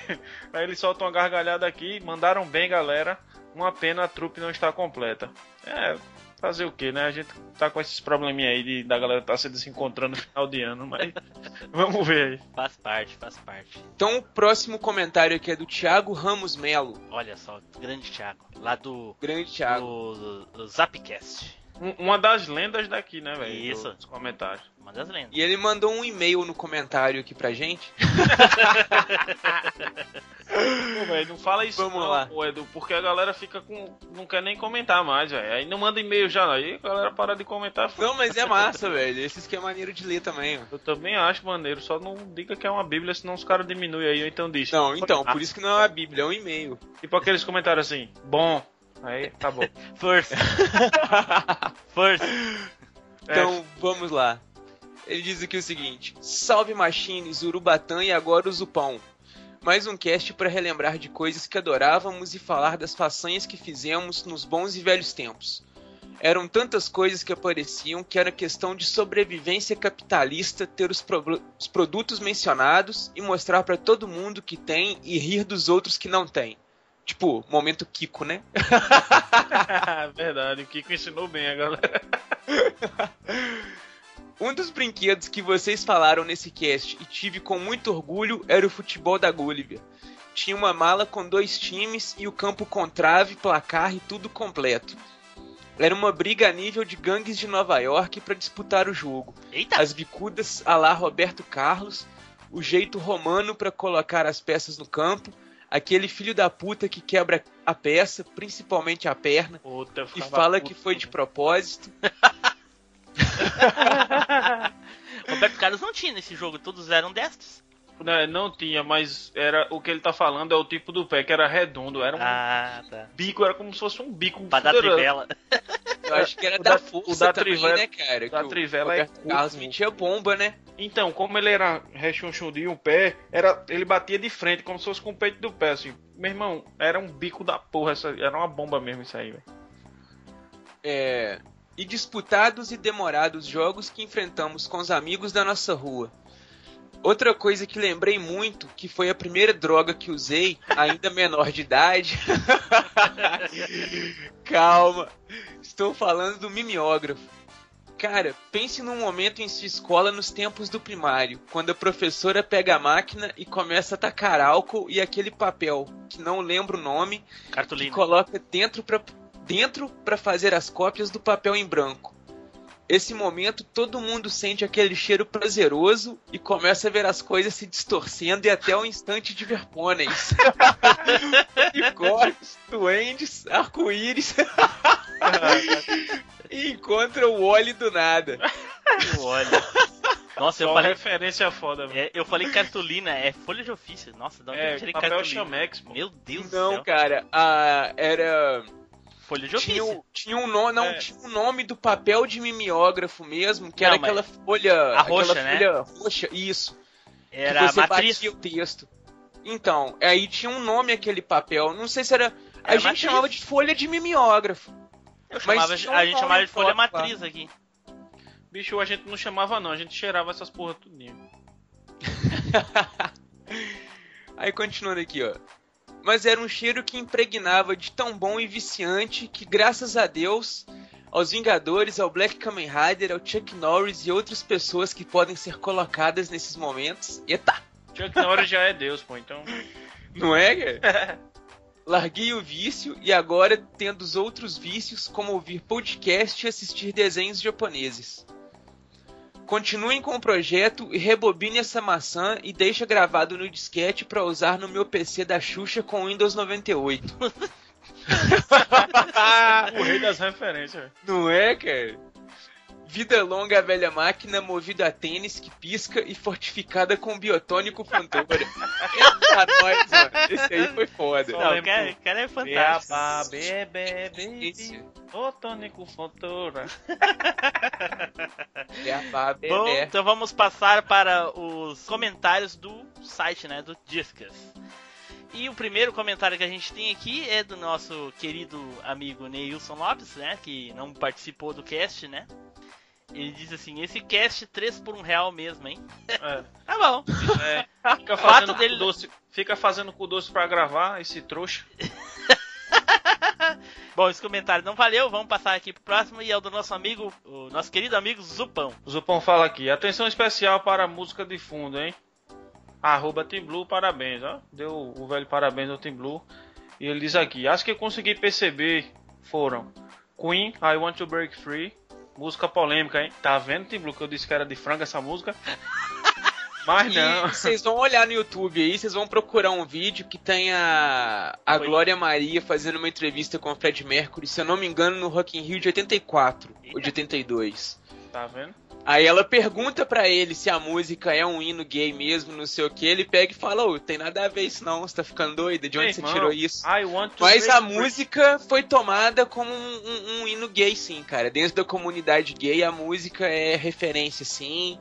Aí eles soltam uma gargalhada aqui. Mandaram bem, galera. Uma pena a trupe não estar completa. É, fazer o que, né? A gente tá com esses probleminha aí de, da galera tá se desencontrando no final de ano, mas vamos ver aí. Faz parte, faz parte. Então o próximo comentário aqui é do Thiago Ramos Melo. Olha só, grande Thiago, lá do, Grande Thiago. do, do Zapcast. Um- uma das lendas daqui, né, velho? Isso. Dos comentários. Uma das lendas. E ele mandou um e-mail no comentário aqui pra gente. Pô, velho, não fala isso Vamos não, lá. pô, Edu, porque a galera fica com. não quer nem comentar mais, velho. Aí não manda e-mail já, aí a galera para de comentar. Não, mas é massa, velho. Esse aqui é maneiro de ler também, ó. Eu também acho maneiro, só não diga que é uma bíblia, senão os caras diminuem aí, ou então diz. Não, então, por isso que não é uma bíblia, é um e-mail. Tipo aqueles comentários assim, bom. Aí, tá bom. Força. Força. Então, vamos lá. Ele diz aqui o seguinte: Salve Machines, Urubatã e agora o Zupão. Mais um cast para relembrar de coisas que adorávamos e falar das façanhas que fizemos nos bons e velhos tempos. Eram tantas coisas que apareciam que era questão de sobrevivência capitalista ter os, pro- os produtos mencionados e mostrar para todo mundo que tem e rir dos outros que não tem. Tipo, momento Kiko, né? Verdade, o Kiko ensinou bem a galera. Um dos brinquedos que vocês falaram nesse cast e tive com muito orgulho era o futebol da Gulliver. tinha uma mala com dois times e o campo com trave, placar e tudo completo. Era uma briga a nível de gangues de Nova York para disputar o jogo. Eita! As bicudas a lá Roberto Carlos, o jeito romano para colocar as peças no campo, aquele filho da puta que quebra a peça, principalmente a perna, Puta, e fala que foi de propósito. Roberto Carlos não tinha nesse jogo, todos eram destros. Não, não tinha, mas era o que ele tá falando é o tipo do pé, que era redondo, era um Ah, tá. bico, era como se fosse um bico Pra dar trivela. Eu acho que era O da, da- força o da também, trivela- né, cara? o da Que trivela é Roberto Carlos metia bomba, né? Então, como ele era rechonchudinho, o pé, era, ele batia de frente, como se fosse com o peito do pé, assim. Meu irmão, era um bico da porra, essa, era uma bomba mesmo isso aí, velho. É, e disputados e demorados jogos que enfrentamos com os amigos da nossa rua. Outra coisa que lembrei muito, que foi a primeira droga que usei, ainda menor de idade. Calma, estou falando do mimeógrafo. Cara, pense num momento em sua escola nos tempos do primário, quando a professora pega a máquina e começa a tacar álcool e aquele papel, que não lembro o nome, que Cartolina. coloca dentro para dentro para fazer as cópias do papel em branco. Esse momento todo mundo sente aquele cheiro prazeroso e começa a ver as coisas se distorcendo e até o instante de ver pôneis. Unicórnios, duendes, arco-íris. e encontra o óleo do nada. Olha. Nossa, eu falei. referência foda, velho. é, eu falei cartolina, é folha de ofício. Nossa, de onde eu É, tirei papel cartolina? chamex. Meu Deus do Não, céu. cara, a, era Folha de tinha, ofício. o- tinha um nome, não, É. tinha um nome do papel de mimeógrafo mesmo, que Não, era aquela folha, A roxa, aquela né? folha roxa, isso. Era que a você matriz. batia o texto. Então, aí tinha um nome aquele papel, não sei se era, a Era gente matriz. chamava de folha de mimeógrafo. Eu chamava, tinha um a gente chamava de folha forte lá. matriz aqui. Bicho, a gente não chamava não, a gente cheirava essas porra tudinho. Aí continuando aqui, ó. Mas era um cheiro que impregnava de tão bom e viciante que, graças a Deus, aos Vingadores, ao Black Kamen Rider, ao Chuck Norris e outras pessoas que podem ser colocadas nesses momentos. Eita! Chuck Norris já é Deus, pô, então... Não é, cara? Larguei o vício e agora tendo os outros vícios, como ouvir podcast e assistir desenhos japoneses. Continuem com o projeto e rebobine essa maçã e deixa gravado no disquete para usar no meu PC da Xuxa com Windows 98. o rei das referências. Não é, cara? Vida longa a velha máquina, movida a tênis que pisca e fortificada com biotônico Fontoura. Eita, nós, mano. Esse aí foi foda. Não, o cara, é Beabá, fantástico. bebê, baby, Esse. ô tônico fontoura. É Bom, Bebê. então vamos passar para os comentários do site, né, do Discas. E o primeiro comentário que a gente tem aqui é do nosso querido amigo Neilson Lopes, né, que não participou do cast, né? Ele diz assim, esse cast 3 por um real mesmo, hein? É, Tá bom. é, fica Fato fazendo dele- doce, fica fazendo cu doce pra gravar, esse trouxa. Bom, esse comentário não valeu, vamos passar aqui pro próximo e é o do nosso amigo, o nosso querido amigo Zupão. O Zupão fala aqui, atenção especial para a música de fundo, hein? Arroba Team Blue, parabéns, ó. Deu o velho parabéns ao Team Blue. E ele diz aqui, as que eu consegui perceber foram Queen, I Want to Break Free, música polêmica, hein? Tá vendo, Team Blue, que eu disse que era de frango essa música? Mas não. Vocês vão olhar no YouTube aí, vocês vão procurar um vídeo que tem a, a Oi. Glória Maria fazendo uma entrevista com o Fred Mercury, se eu não me engano, no Rock in Rio de 84 ou de 82. Tá vendo? Aí ela pergunta pra ele se a música é um hino gay mesmo, não sei o que. Ele pega e fala: Ô, tem nada a ver isso não, você tá ficando doida? De onde Ei, você irmão, tirou isso? Mas a música foi tomada como um, um- um hino gay, sim, cara. Dentro da comunidade gay, a música é referência, sim.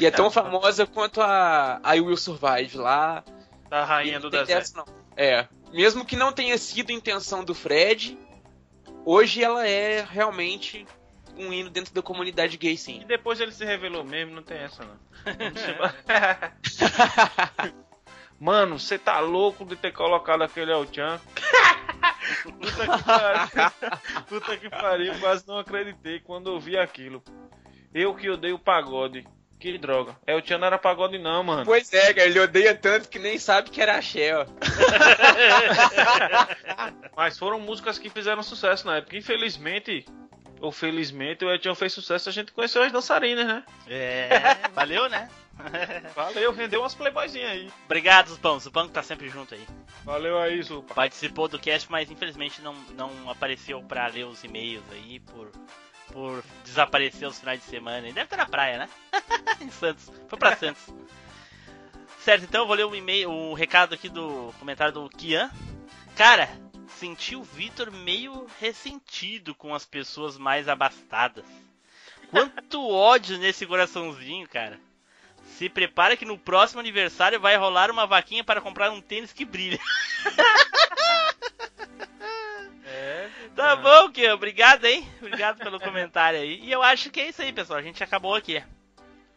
E é tão famosa quanto a I Will Survive lá. Da rainha do deserto. não. É. Mesmo que não tenha sido intenção do Fred, hoje ela é realmente um hino dentro da comunidade gay, E sim. depois ele se revelou mesmo, não tem essa não. Mano, você tá louco de ter colocado aquele El Chan? Puta que pariu. Puta que pariu, quase não acreditei quando eu vi aquilo. Eu que odeio pagode. Que droga. É, o Tchan não era pagode não, mano. Pois é, cara, ele odeia tanto que nem sabe que era axé, ó. Mas foram músicas que fizeram sucesso na época. Infelizmente, ou felizmente, o Etião fez sucesso a gente conheceu as dançarinas, né? É, valeu, né? Valeu, rendeu umas playboyzinhas aí. Obrigado, Zupão. Zupão que tá sempre junto aí. Valeu aí, Zupa. Participou do cast, mas infelizmente não, não apareceu pra ler os e-mails aí por, por desaparecer os finais de semana. Ele deve estar na praia, né? em Santos. Foi pra Santos. certo, então eu vou ler o e-mail, o recado aqui do comentário do Kian. Cara, senti o Vitor meio ressentido com as pessoas mais abastadas. Quanto ódio nesse coraçãozinho, cara. Se prepara que no próximo aniversário vai rolar uma vaquinha para comprar um tênis que brilha. É, Tá bom, Kian. Obrigado, hein? Obrigado pelo comentário aí. E eu acho que é isso aí, pessoal. A gente acabou aqui.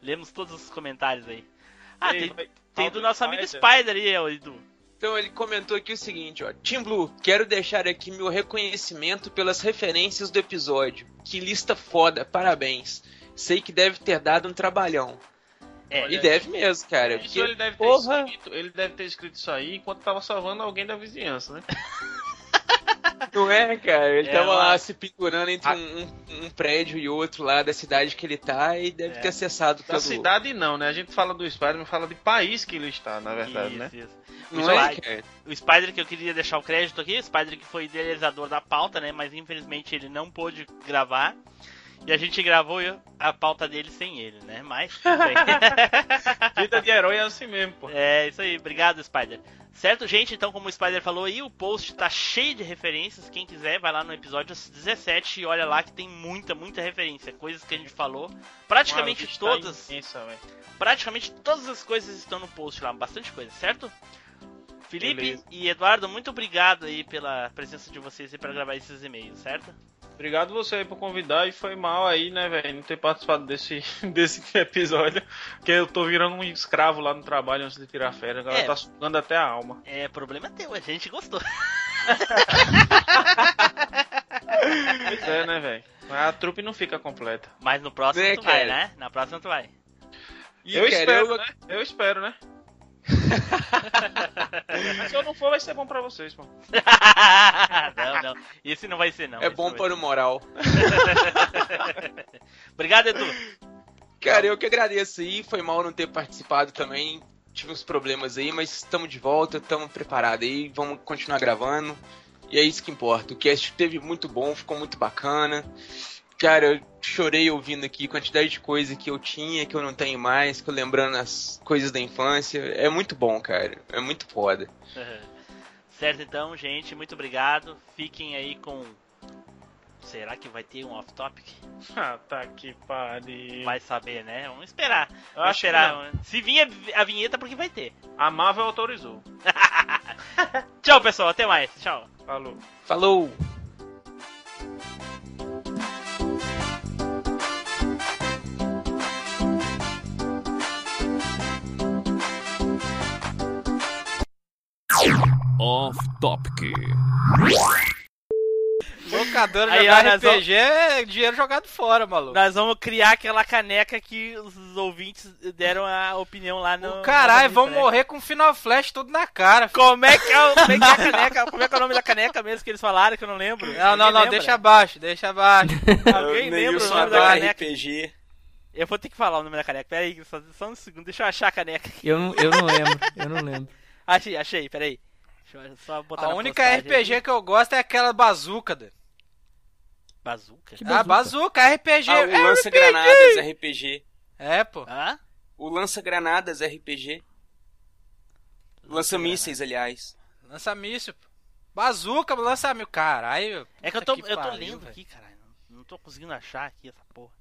Lemos todos os comentários aí. Ah, Ei, tem, tem do nosso amigo Spider. Aí, Edu. Então ele comentou aqui o seguinte, ó. Team Blue, quero deixar aqui meu reconhecimento pelas referências do episódio. Que lista foda, parabéns. Sei que deve ter dado um trabalhão. É, E deve mesmo, cara. Isso Porque, ele deve ter porra, escrito, ele deve ter escrito isso aí enquanto tava salvando alguém da vizinhança, né? não é, cara? Ele É, tava lá mas- se pendurando entre um, um- um prédio e outro lá da cidade que ele tá e deve É. ter acessado Da pelo... cidade não, né? A gente fala do Spider-Man, fala de país que ele está, na verdade, isso, né? isso. Não O é, Spider- cara? O Spider que eu queria deixar o crédito aqui, o Spider que foi idealizador da pauta, né? Mas infelizmente ele não pôde gravar. E a gente gravou a pauta dele sem ele, né? Mas tudo bem. Vida de herói é assim mesmo, pô. É, isso aí. Obrigado, Spider. Certo, gente? Então, como o Spider falou aí, o post tá cheio de referências. Quem quiser, vai lá no episódio 17 e olha lá que tem muita, muita referência. Coisas que a gente falou. Praticamente lista todas. imensa, velho. Praticamente todas as coisas estão no post lá. Bastante coisa, certo? Felipe Beleza. e Eduardo, muito obrigado aí pela presença de vocês aí pra gravar esses e-mails, certo? Obrigado você aí por convidar e foi mal aí, né, velho, não ter participado desse, desse episódio. Que eu tô virando um escravo lá no trabalho antes de tirar férias. A galera É. tá sugando até a alma. É, problema teu, a gente gostou. Pois é, né, velho? Mas a trupe não fica completa. Mas no próximo Né, tu vai, cara? né? Na próxima tu vai. E, eu espero, eu- né? Eu espero, né? Se eu não for, vai ser bom pra vocês, pô. não, não. Esse não vai ser, não. É Esse bom para o moral. Obrigado, Edu. Cara, eu que agradeço aí. Foi mal não ter participado também. Tive uns problemas aí, mas estamos de volta, estamos preparados aí. Vamos continuar gravando. E é isso que importa. O cast teve muito bom, ficou muito bacana. Cara, eu chorei ouvindo aqui a quantidade de coisa que eu tinha, que eu não tenho mais, que eu lembrando as coisas da infância. É muito bom, cara. É muito foda. Certo, então, gente, muito obrigado. Fiquem aí com. Será que vai ter um off-topic? Ah, tá que pariu. Vai saber, né? Vamos esperar. Eu Vamos acho que esperar. Se vir a vinheta, porque vai ter. A Marvel autorizou. Tchau, pessoal. Até mais. Tchau. Falou. Falou! Off Topic. Locadora nós RPG é dinheiro jogado fora, maluco. Nós vamos criar aquela caneca que os ouvintes deram a opinião lá no. O caralho, vão morrer com Final Flash tudo na cara. filho. Como é que é, o, como é que é a caneca? Como é que é o nome da caneca mesmo que eles falaram que eu não lembro? Não, não, não, lembra? deixa abaixo, deixa abaixo. Alguém Eu- lembra o nome da caneca? RPG. Eu vou ter que falar o nome da caneca. Pera aí, só, só um segundo. Deixa eu achar a caneca. Eu não, eu não lembro, eu não lembro. Achei, achei, pera A única RPG aqui. que eu gosto é aquela bazuca. doido. Bazuca? Que Ah, bazuca, RPG. Ah, o é lança-granadas RPG. É, pô. Hã? O lança-granadas RPG. Lança-mísseis, aliás. Lança míssil. pô. Bazuca, lança míssil. Caralho. É que eu tô, puta eu tô pariu, lendo velho. aqui, caralho. Não, não tô conseguindo achar aqui essa porra.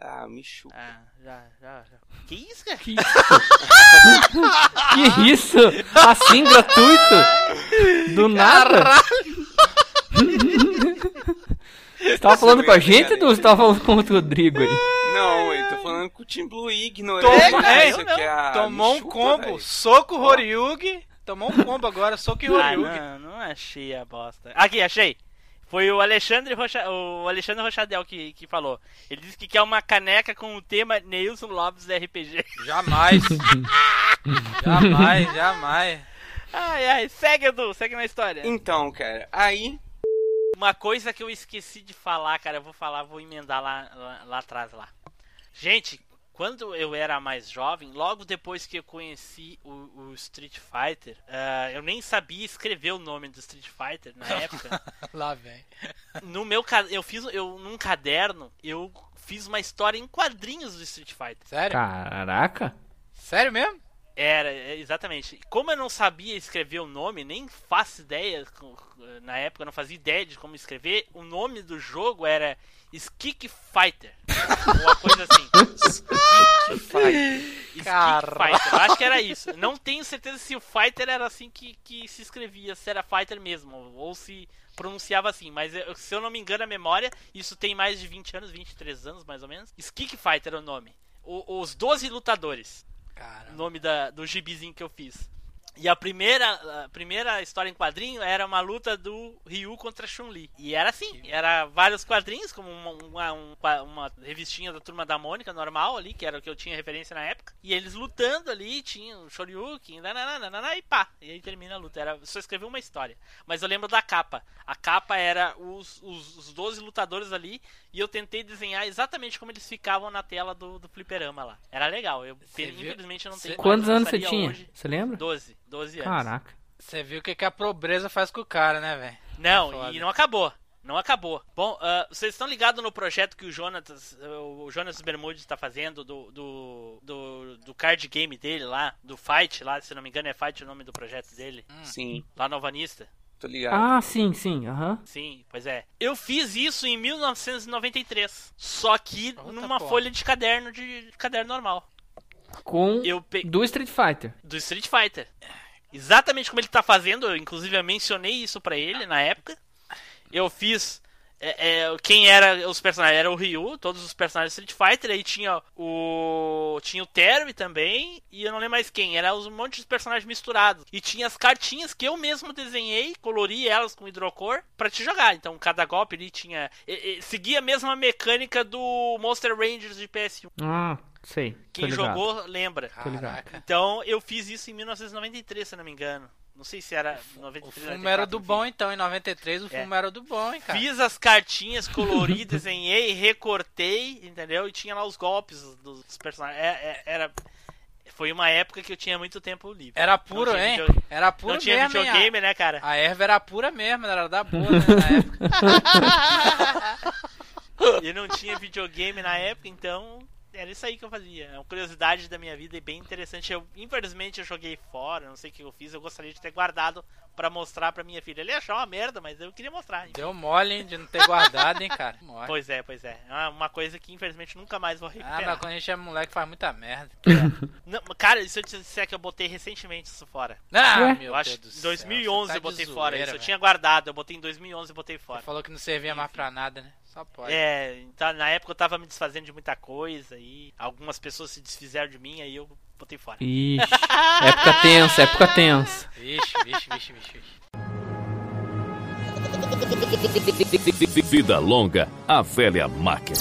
Ah, me chupa. Ah, já, já, já. Que isso, cara? Que isso? que isso? Assim, gratuito? Do nada? Você tava falando com a gente ou você tava falando com o Rodrigo aí? Não, eu tô falando com o Team Blue ignorou. Toma, É, é, isso aqui é a- Tomou um chupa, combo, velho. soco Horyugi. Tomou um combo agora, soco e Ah, não, não achei a bosta. Aqui, achei. Foi o Alexandre, Rocha, o Alexandre Rochadel que, que falou. Ele disse que quer uma caneca com o tema Neilson Lopes RPG. Jamais. jamais, jamais. Ai, ai, segue, Edu, segue na história. Então, cara, aí Uma coisa que eu esqueci de falar, cara, eu vou falar, vou emendar lá, lá, lá atrás lá. Gente, quando eu era mais jovem, logo depois que eu conheci o, o Street Fighter, ah, eu nem sabia escrever o nome do Street Fighter na época. Lá vem. no meu eu fiz eu num caderno, eu fiz uma história em quadrinhos do Street Fighter. Sério? Caraca. Sério mesmo? Era, é, exatamente. Como eu não sabia escrever o nome, nem faço ideia, na época eu não fazia ideia de como escrever, o nome do jogo era Skick Fighter. ou uma coisa assim. Skick Caralho. Fighter, eu acho que era isso. Não tenho certeza se o Fighter era assim que, que se escrevia, se era Fighter mesmo, ou se pronunciava assim, mas se eu não me engano a memória, isso tem mais de 20 anos, 23 anos mais ou menos. Skick Fighter é o nome. O- os 12 lutadores o Caramba. nome da, do gibizinho que eu fiz. E a primeira, a primeira história em quadrinho era uma luta do Ryu contra Chun-Li. E era assim, era vários quadrinhos, como uma, uma, um uma revistinha da Turma da Mônica normal ali, que era o que eu tinha referência na época. E eles lutando ali, tinha o Shoryuken, nananana, e pá. E aí termina a luta. Era, só escreveu uma história. Mas eu lembro da capa. A capa era os, os, os 12 lutadores ali, e eu tentei desenhar exatamente como eles ficavam na tela do, do fliperama lá. Era legal. Eu, viu? infelizmente eu não tenho mais, Quantos anos você tinha? hoje. Você lembra? 12, 12 anos. Caraca. Você viu o que, que a pobreza faz com o cara, né, velho? Não, Foda. e não acabou. Não acabou. Bom, ah, vocês estão ligados no projeto que o Jonas, o Jonas Bermudes está fazendo do, do, do, do card game dele lá, do Fight lá, se não me engano é Fight o nome do projeto dele, sim, lá no Alvanista. Tô ligado. Ah, sim, sim. Aham. Sim, pois é. Eu fiz isso em 1993, só que Puta numa porra. folha de caderno de caderno normal. Com Eu pe... do Street Fighter. do Street Fighter. Exatamente como ele tá fazendo, eu, inclusive eu mencionei isso pra ele na época. Eu fiz é, é, quem era os personagens era o Ryu, todos os personagens do Street Fighter, aí tinha o tinha o Terry também e eu não lembro mais quem, era um monte de personagens misturados. E tinha as cartinhas que eu mesmo desenhei, colori elas com hidrocor pra te jogar. Então cada golpe ali tinha e- e- seguia a mesma mecânica do Monster Rangers de PS1. Ah, sei. Quem jogou lembra. Então eu fiz isso em 1993, se não me engano. Não sei se era O 93, filme 94, era do enfim. bom, então. Em 93, o É. filme era do bom, hein, cara. Fiz as cartinhas, colori, desenhei, recortei, entendeu? E tinha lá os golpes dos personagens. É- é- era, foi uma época que eu tinha muito tempo livre. Era puro, hein? video- Era puro Não tinha mesmo, videogame, né, cara? A, a erva era pura mesmo, era da boa, né, na época. E não tinha videogame na época, então era isso aí que eu fazia. É uma curiosidade da minha vida e bem interessante. Eu, infelizmente, eu joguei fora, não sei o que eu fiz. Eu gostaria de ter guardado pra mostrar pra minha filha. Ele ia achar uma merda, mas eu queria mostrar. Deu mole, hein, de não ter guardado, hein, cara. Pois é, pois é. É uma- coisa que infelizmente nunca mais vou Ah, recuperar. mas quando a gente é moleque faz muita merda. Não, cara, e se eu te disser que eu botei recentemente isso fora? Ah, Ué? meu eu acho Deus do que em céu, 2011 você tá eu botei de fora zoeira, isso. Eu velho. tinha guardado, eu botei em 2011 e botei Você fora. falou que não servia mais pra nada, né? Só pode. É, então, na época eu tava me desfazendo de muita coisa e algumas pessoas se desfizeram de mim, aí eu botei fora. Ixi. época tensa, época tensa. Vixe, vixe, vixe, vixe, vixe. Vida longa, a velha máquina.